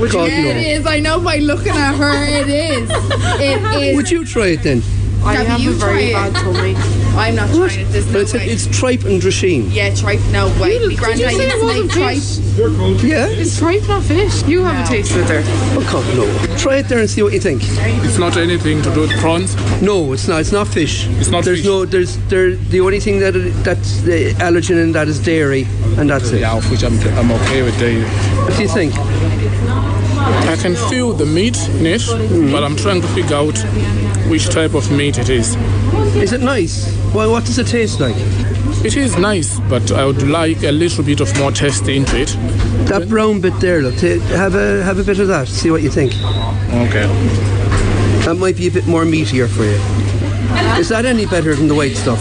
Would yeah, you- it is. I know by looking at her, it is. [LAUGHS] It is. Would you try it then? I Have have you a very tried bad tummy. I'm not trying it. There's no it's, way. it's tripe and drisheen. yeah, tripe. No way. My Did granddad you say it wasn't make tripe. fish? Yeah. It's tripe, not fish. You have a taste of it there. Oh, come no. Try it there and see what you think. It's not anything to do with prawns. No, it's not. It's not fish. It's not There's fish. no. There's there. The only thing that it, that's the allergen in that is dairy, and that's it. Yeah, which I'm, I'm okay with dairy. What do you think? I can feel the meat in it, but I'm trying to figure out which type of meat it is. Is it nice? Well, what does it taste like? It is nice, but I would like a little bit of more taste into it. That brown bit there, look. Have a have a bit of that. See what you think. Okay. That might be a bit more meatier for you. [LAUGHS] Is that any better than the white stuff?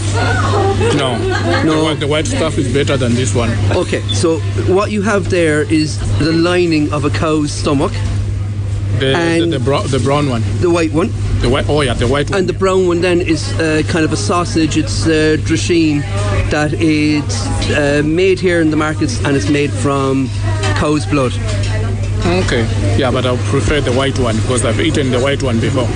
No. No. The, white- the stuff is better than this one. Okay, so what you have there is the lining of a cow's stomach, The, the, And- the, bro- the brown one. the white one, The white. Oh yeah, the white one. and the brown one then is uh, kind of a sausage. It's uh, that is uh, made here in the markets, and it's made from cow's blood. Okay. Yeah, but I prefer the white one because I've eaten the white one before.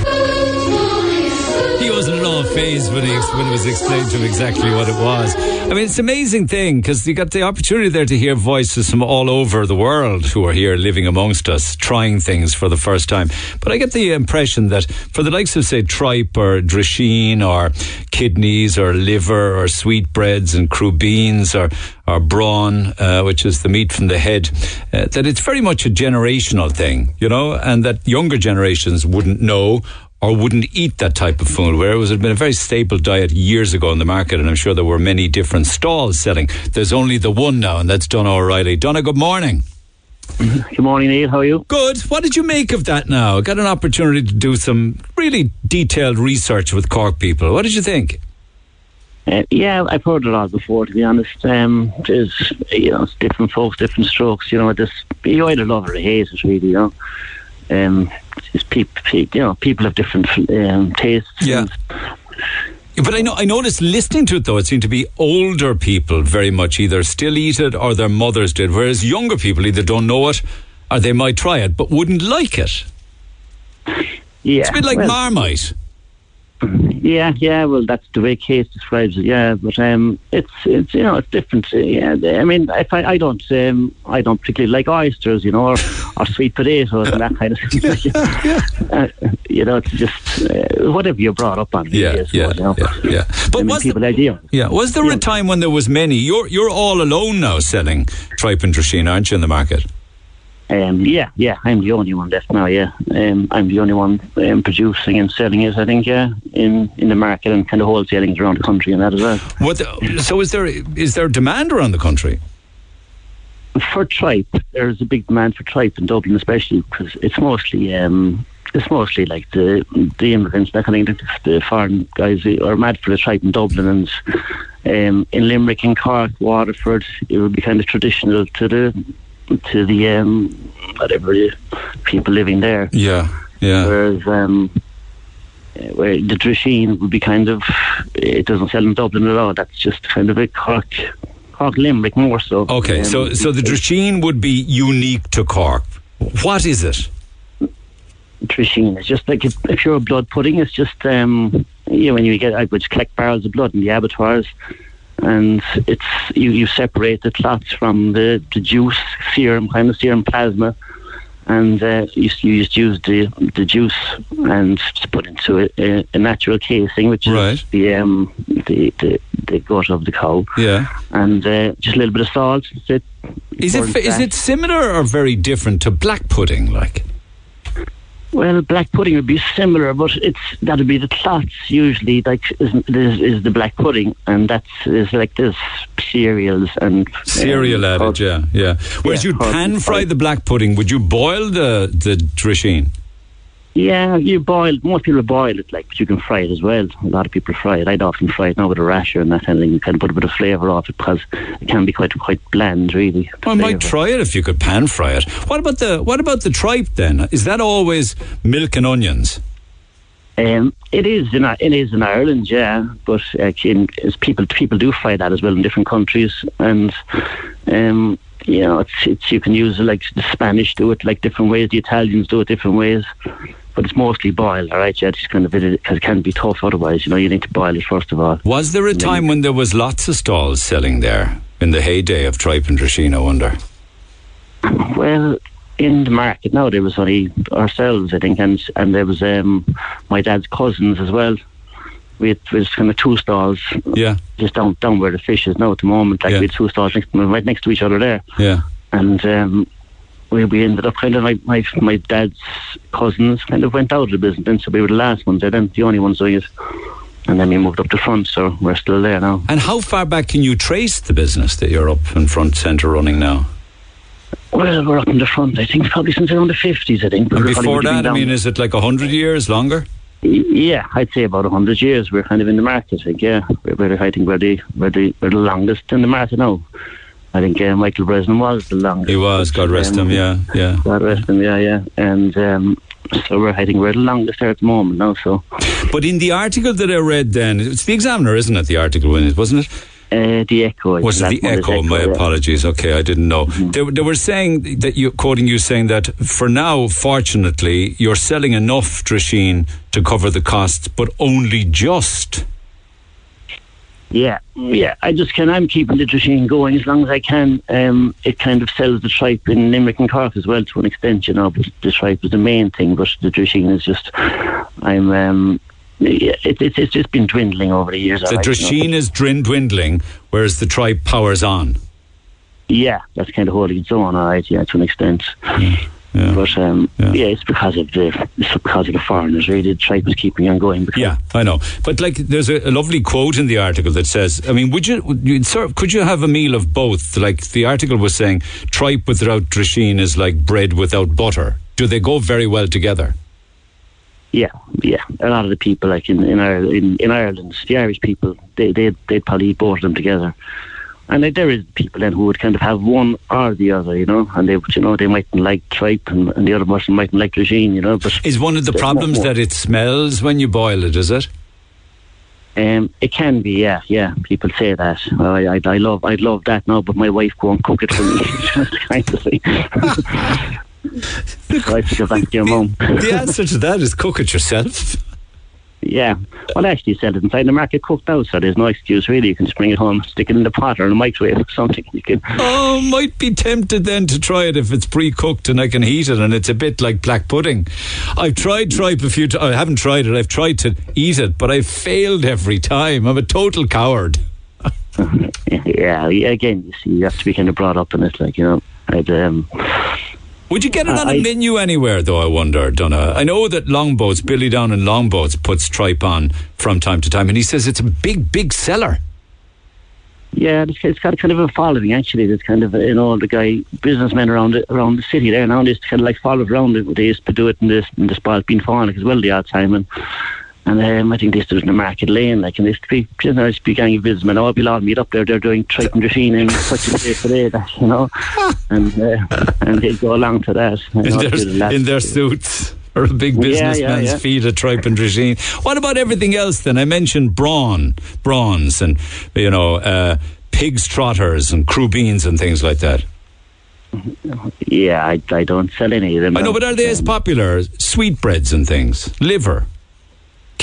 Phased when, he, when it was explained to him exactly what it was. I mean, it's an amazing thing because you got the opportunity there to hear voices from all over the world who are here living amongst us, trying things for the first time. But I get the impression that for the likes of, say, tripe or drisheen or kidneys or liver or sweetbreads and crubeens or or brawn, uh, which is the meat from the head, uh, that it's very much a generational thing, you know, and that younger generations wouldn't know or wouldn't eat that type of food, where it was had been a very staple diet years ago in the market, and I'm sure there were many different stalls selling. There's only the one now, and that's Donna O'Reilly. Donna, good morning. Good morning, Neil. How are you? Good. What did you make of that now? I got an opportunity to do some really detailed research with Cork people. What did you think? Uh, yeah, I've heard a lot before. To be honest, um, there's you know different folks, different strokes. You know, just you either love or hate it. Really, you know. Um, it's people, you know, people have different um, tastes. Yeah. But I know I noticed listening to it though, it seemed to be older people very much either still eat it or their mothers did, whereas younger people either don't know it or they might try it but wouldn't like it. Yeah, It's a bit like well, Marmite. Yeah, yeah. Well, that's the way Case describes it. Yeah, but um, it's it's you know it's different. Yeah, I mean, if I, I don't um, I don't particularly like oysters, you know, or, or sweet potatoes and that kind of thing. [LAUGHS] [LAUGHS] uh, you know, it's just uh, whatever you're brought up on. Yeah, yeah, you know. yeah, yeah. But I mean, was people idea. Yeah, was there a time when there was many? You're you're all alone now selling tripe and drisheen, aren't you, in the market? Um, yeah, yeah, I'm the only one left now. Yeah, um, I'm the only one um, producing and selling it. I think, yeah, in in the market and kind of wholesaling around the country and that as well. What? The, so is there is there demand around the country? For tripe, there's a big demand for tripe in Dublin, especially because it's mostly um, it's mostly like the the immigrants back. I think the, the foreign guys are mad for the tripe in Dublin and. Um, in Limerick and Cork, Waterford, it would be kind of traditional to the to the um, whatever people living there. Yeah, yeah. Whereas um, where the Drisheen would be kind of it doesn't sell in Dublin at all. That's just kind of a Cork, Cork Limerick more so. Okay, Um, so so the drisheen would be unique to Cork. What is it? Drisheen. is just like a, a pure blood pudding. It's just um, you know when you get I would collect barrels of blood in the abattoirs, and it's you, you separate the clots from the, the juice serum kind of serum plasma, and uh, you, you just use the the juice and put into a, a, a natural casing, which is the um the, the the gut of the cow, Yeah. and uh, just a little bit of salt. It. Is Pour is it similar or very different to black pudding? Like Well, black pudding would be similar, but it's that'd be the clots usually. Like is, is, is the black pudding, and that's is like this cereals and cereal um, added, yeah, yeah. Whereas Yeah, you'd pan fry the black pudding. Would you boil the the drisheen? Yeah, you boil. Most people boil it, like, but you can fry it as well. A lot of people fry it. I'd often fry it now with a rasher and that kind of thing. You of put a bit of flavour off it because it can be quite quite bland, really. I might try it if you could pan fry it. What about the what about the tripe then? Is that always milk and onions? Um, it is in it is in Ireland, yeah, but uh, in, as people people do fry that as well in different countries, and um, you know it's it's you can use like the Spanish do it like different ways, the Italians do it different ways, but it's mostly boiled. All right, yeah, it's kind of because it can be tough otherwise. You know, you need to boil it first of all. Was there a time when there was lots of stalls selling there in the heyday of tripe and drisheen? I wonder. Well, in the market now there was only ourselves, I think, and and there was um, my dad's cousins as well. We had, we had kind of two stalls. Yeah. Just down down where the fish is now at the moment. Like we had two stalls next, right next to each other there. Yeah. And um, we we ended up kind of like my my dad's cousins kind of went out of the business, then so we were the last ones. They're then the only ones doing it. And then we moved up to front, so we're still there now. And how far back can you trace the business that you're up in front centre running now? Well, we're up in the front. I think probably since around the fifties. I think. And before that, I mean, is it like a hundred years longer? Yeah, I'd say about a hundred years. We're kind of in the market. I think. Yeah, we're, we're, I think we're the we're the we're the longest in the market now. I think uh, Michael Bresnan was the longest. He was, God rest him, yeah, yeah. God rest him, yeah, yeah. And um, so we're, I think we're the longest there at the moment now. So But in the article that I read, then it's the Examiner, isn't it? The article, wasn't it? Uh, the Echo. Was it the one Echo? My yeah. Mm-hmm. apologies. Okay, I didn't know. They, they were saying that you, quoting you, saying that for now, fortunately, you're selling enough Drisheen to cover the costs, but only just. Yeah, yeah. I just can. I'm keeping the machine going as long as I can. Um, it kind of sells the tripe in Limerick and Cork as well to an extent, you know. But the tripe is the main thing, but the machine is just. I'm. Um, yeah, it, it, it's just been dwindling over the years. The alright, you know. Is drin- dwindling, whereas the tripe powers on. Yeah, that's kind of holding its own, all right. Yeah, to an extent. But um, yeah. it's because of the it's because of the foreigners. Really, the tripe is keeping on going. Because Yeah, I know. But like, there's a, a lovely quote in the article that says, I mean, would you, would you serve, could you have a meal of both? Like the article was saying, tripe without drisheen is like bread without butter. Do they go very well together? Yeah, yeah. A lot of the people, like in in, Ireland, in, in Ireland, the Irish people, they they they'd probably eat both of them together. And like, there is people then who would kind of have one or the other, you know, and they you know, they mightn't like tripe and, and the other person mightn't like regine, you know. But Is one of the problems that it smells when you boil it, is it? Um, it can be, yeah, yeah. People say that. Well, I, I, I love, I'd love that now, but my wife won't cook it for me. [LAUGHS] Kind of thing. so I have to go back to your mum. The answer to that is cook it yourself. Yeah. Well, actually sell it inside the market cooked out, so there's no excuse really. You can just bring it home, stick it in the pot or in the microwave or something. You can. [LAUGHS] Oh, might be tempted then to try it if it's pre-cooked and I can heat it and it's a bit like black pudding. I've tried tripe a few times. I haven't tried it. I've tried to eat it, but I've failed every time. I'm a total coward. [LAUGHS] [LAUGHS] yeah, yeah. Again, you see, you have to be kind of brought up in it, like you know. I'd, um, Would you get it on a menu anywhere, though? I wonder, Donna. I know that Longboats, Billy Down in Longboats, puts tripe on from time to time, and he says it's a big, big seller. Yeah, it's, got kind of a following actually. There's kind of you know the guy businessmen around the, around the city there now. They kind of like follow around it. They used to do it in this in the spot being Fánic as well the odd time and. And um, I think this was in the market lane, like, and this be, you know, speak gang of businessmen, all be allowed meet up there, they're doing tripe and drisheen and such a day for day, that, you know, [LAUGHS] and, uh, and they go along to that. In their, in their suits. Or a big Yeah, yeah, businessman's yeah. feet of tripe and drisheen. What about everything else then? I mentioned brawn, bronze, and you know, uh, pigs trotters and crubeens and things like that. Yeah, I, I don't sell any of them. I know, but are they as popular? Sweetbreads and things, liver,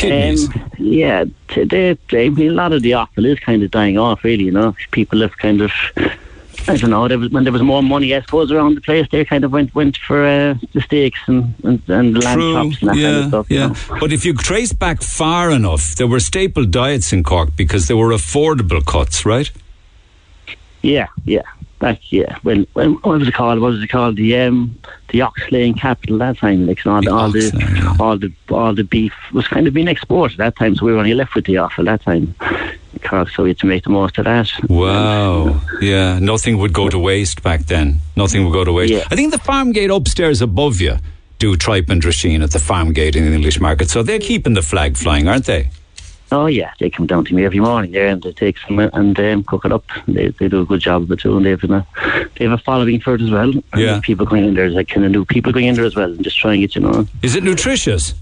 kidneys. Um, yeah, t- they, they, I mean, a lot of the offal is kind of dying off, really. You know, people have kind of, I don't know, there was, when there was more money, I suppose, around the place, they kind of went went for uh, the steaks and and, and the lamb chops and that yeah, kind of stuff. you yeah. know. But if you trace back far enough, there were staple diets in Cork because they were affordable cuts, right? Yeah, yeah. Back, yeah. When, when what was it called? What was it called? The um, the ox-laying capital that time. Like all, the, all the all the all the beef was kind of being exported that time, so we were only left with the offal that time. Cork, so we had to make the most of that. Wow. Yeah, nothing would go to waste back then. Nothing would go to waste. Yeah. I think the farm gate upstairs above you do tripe and drisheen at the farm gate in the English market. So they're keeping the flag flying, aren't they? Oh yeah, they come down to me every morning there and they take some and um, cook it up. They, they do a good job of it too, and they've a they have a following for it as well. Yeah. people going in there, there's like kind of new people going in there as well, and just trying it, you know. Is it nutritious?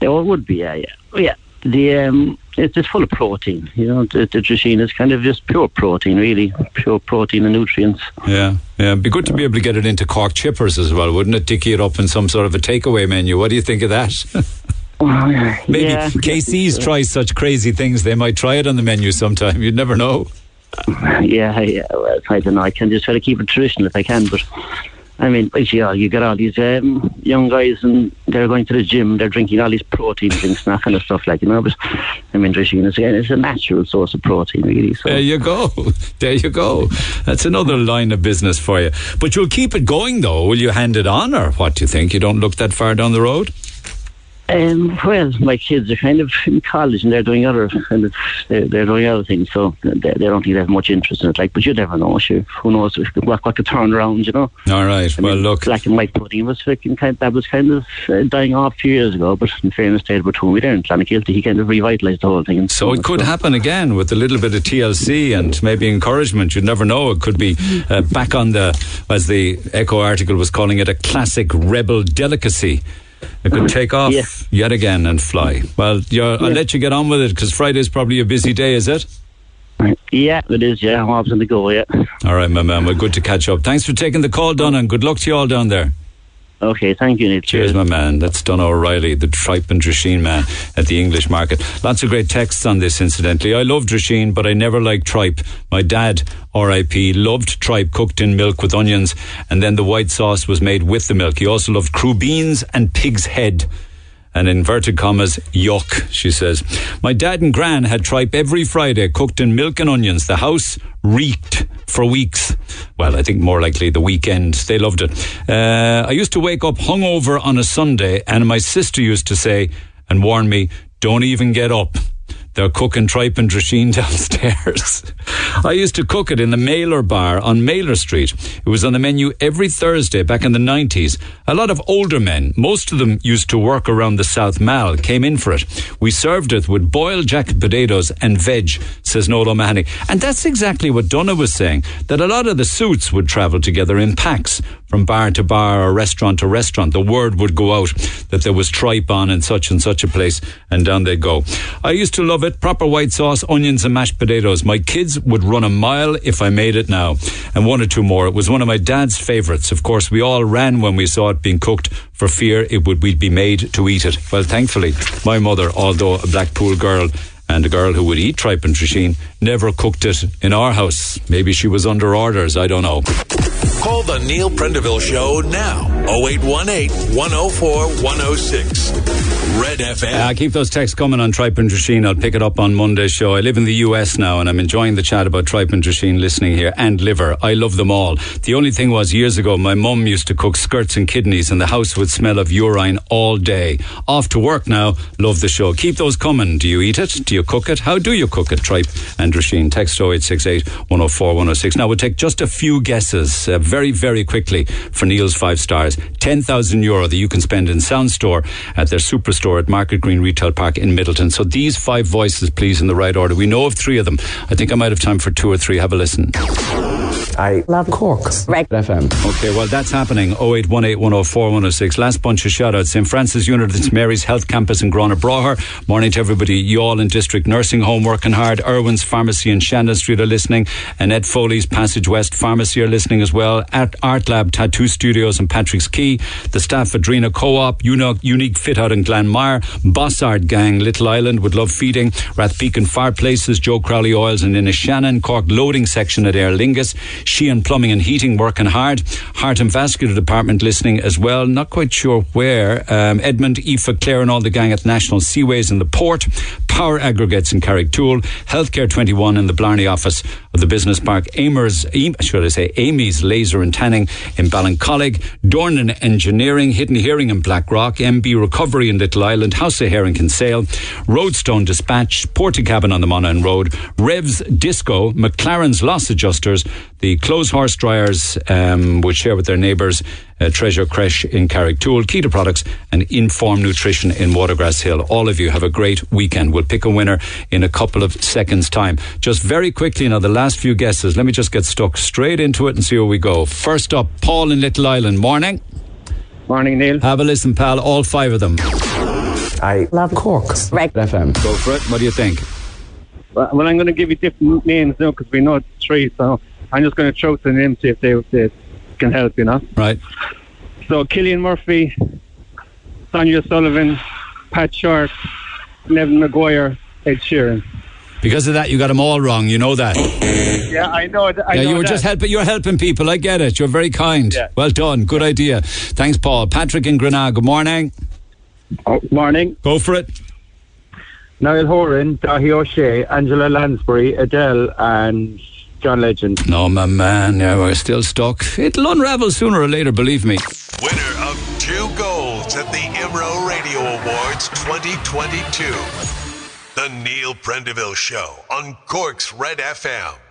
They all would be, yeah, yeah, yeah. The um, it's full of protein. You know, the, the is kind of just pure protein, really, pure protein and nutrients. Yeah, yeah. It'd be good to be able to get it into Cork chippers as well, wouldn't it? Dicky it up in some sort of a takeaway menu. What do you think of that? [LAUGHS] [LAUGHS] Maybe yeah. KC's try such crazy things. They might try it on the menu sometime. You'd never know. yeah, yeah. Well, I don't know. I can just try to keep it traditional if I can, but I mean, yeah, you get all these um, young guys and they're going to the gym, they're drinking all these protein drinks and that kind of stuff, like you know. But I mean, drisheen is again, it's a natural source of protein, really. So There you go. [LAUGHS] There you go. That's another line of business for you. But you'll keep it going, though. Will you hand it on, or what do you think? You don't look that far down the road? Um, well, my kids are kind of in college and they're doing other kind of they're, they're doing other things, so they, they don't think they have much interest in it. Like, but you never know. Sure, who knows what, what could turn around? You know. All right. I well, mean, look. black and white pudding was kind. That was kind of uh, dying off a few years ago. But in fairness, to Edward Twomey there in Clonakilty, he kind of revitalised the whole thing. And So it could happen again with a little bit of TLC and maybe encouragement. You'd never know. It could be uh, back on the, as the Echo article was calling it, a classic rebel delicacy. It could take off Yeah. yet again and fly. Well, you're, I'll let you get on with it because Friday's probably a busy day, is it? Yeah, it is. Yeah, I'm on the go. Yeah. All right, my man. We're well, good to catch up. Thanks for taking the call, Don, and good luck to you all down there. Okay, thank you, Neil. Cheers, my man. That's Donna O'Reilly, the tripe and drisheen man at the English market. Lots of great texts on this, incidentally. I love drisheen, but I never liked tripe. My dad, R.I.P., loved tripe cooked in milk with onions, and then the white sauce was made with the milk. He also loved crubeens and pig's head. And inverted commas, yuck, she says. My dad and gran had tripe every Friday, cooked in milk and onions. The house reeked for weeks. Well, I think more likely the weekend. They loved it. Uh, I used to wake up hungover on a Sunday, and my sister used to say and warn me, don't even get up. They're cooking tripe and drisheen [LAUGHS] downstairs. I used to cook it in the Maylor Bar on Maylor Street. It was on the menu every Thursday back in the 90s. A lot of older men, most of them used to work around the South Mall, came in for it. We served it with boiled jacket potatoes and veg, says Noel O'Mahony. And that's exactly what Donna was saying, that a lot of the suits would travel together in packs from bar to bar or restaurant to restaurant. The word would go out that there was tripe on in such and such a place, and down they go. I used to love it. Proper white sauce, onions, and mashed potatoes. My kids would run a mile if I made it now. And one or two more. It was one of my dad's favourites. Of course, we all ran when we saw it being cooked for fear it would we'd be made to eat it. Well, thankfully, my mother, although a Blackpool girl, and a girl who would eat tripe and drisheen never cooked it in our house. Maybe she was under orders, I don't know. Call the Neil Prendeville Show now. 0818 104 106. Red FM. Uh, keep those texts coming on tripe and drisheen. I'll pick it up on Monday's show. I live in the US now and I'm enjoying the chat about tripe and drisheen listening here and liver. I love them all. The only thing was years ago, my mum used to cook skirts and kidneys and the house would smell of urine all day. Off to work now. Love the show. Keep those coming. Do you eat it? Do you cook it? How do you cook it? Tripe and drisheen. Text 0868 104 106. Now we'll take just a few guesses uh, very, very quickly for Neil's five stars. 10,000 euro that you can spend in Sound Store at their superstore at Market Green Retail Park in Midleton. So these five voices, please, in the right order. We know of three of them. I think I might have time for two or three. Have a listen. I love Cork. Right. FM. Okay, well, that's happening. 0818 104 106. Last bunch of shout outs. St. Francis Unit, it's Mary's Health Campus in Gurranabraher. Morning to everybody. Youghal in District Nursing Home working hard. Irwin's Pharmacy in Shandon Street are listening. Annette Foley's Passage West Pharmacy are listening as well. At Art Lab Tattoo Studios in Patrick's Quay. The staff at Drinagh Co op, Unique Fit Out in Glanmire. Bossard Gang, Little Island would love feeding. Rathpeacon Fireplaces, Joe Crowley Oils and Inishannon. Cork Loading Section at Aer Lingus. Sheehan Plumbing and Heating working hard. Heart and Vascular Department listening as well. Not quite sure where. Um, Edmund, Aoife, Clare and all the gang at National Seaways in the port. Power Aggregates in Carrigtwohill. Healthcare 21 in the Blarney office of the Business Park. Amers, should I say, Amy's Laser and Tanning in Ballincollig. Dornan Engineering, Hidden Hearing in Blackrock. MB Recovery in Little Island. House of in Kinsale. Roadstone Dispatch. Portakabin on the Monaghan Road. Revs Disco. McLaren's Loss Adjusters. The the Clothes Horse Dryers um, would share with their neighbours uh, Treasure Creche in Carrigtwohill, Keto Products, and Inform Nutrition in Watergrass Hill. All of you have a great weekend. We'll pick a winner in a couple of seconds' time. Just very quickly now, the last few guesses. Let me just get stuck straight into it and see where we go. First up, Paul in Little Island. Morning. Morning, Neil. Have a listen, pal. All five of them. I love Cork's Red FM. Go for it. What do you think? Well, well, I'm going to give you different names now because we know it's three, so I'm just going to throw the names see if they, they can help, you know. Right. So Cillian Murphy, Sonia Sullivan, Pat Short, Neven Maguire, Ed Sheeran. Because of that, you got them all wrong. You know that. Yeah, I know. th- I yeah, know you were that. just helping. You're helping people. I get it. You're very kind. Yeah. Well done. Good idea. Thanks, Paul. Patrick in Grenagh. Good morning. Oh, morning. Go for it. Niall Horan, Dáithí Ó Sé, Angela Lansbury, Adele, and John Legend. No, my man. Yeah, we're still stuck. It'll unravel sooner or later. Believe me. Winner of two golds at the IMRO Radio Awards 2022. The Neil Prendeville Show on Cork's Red FM.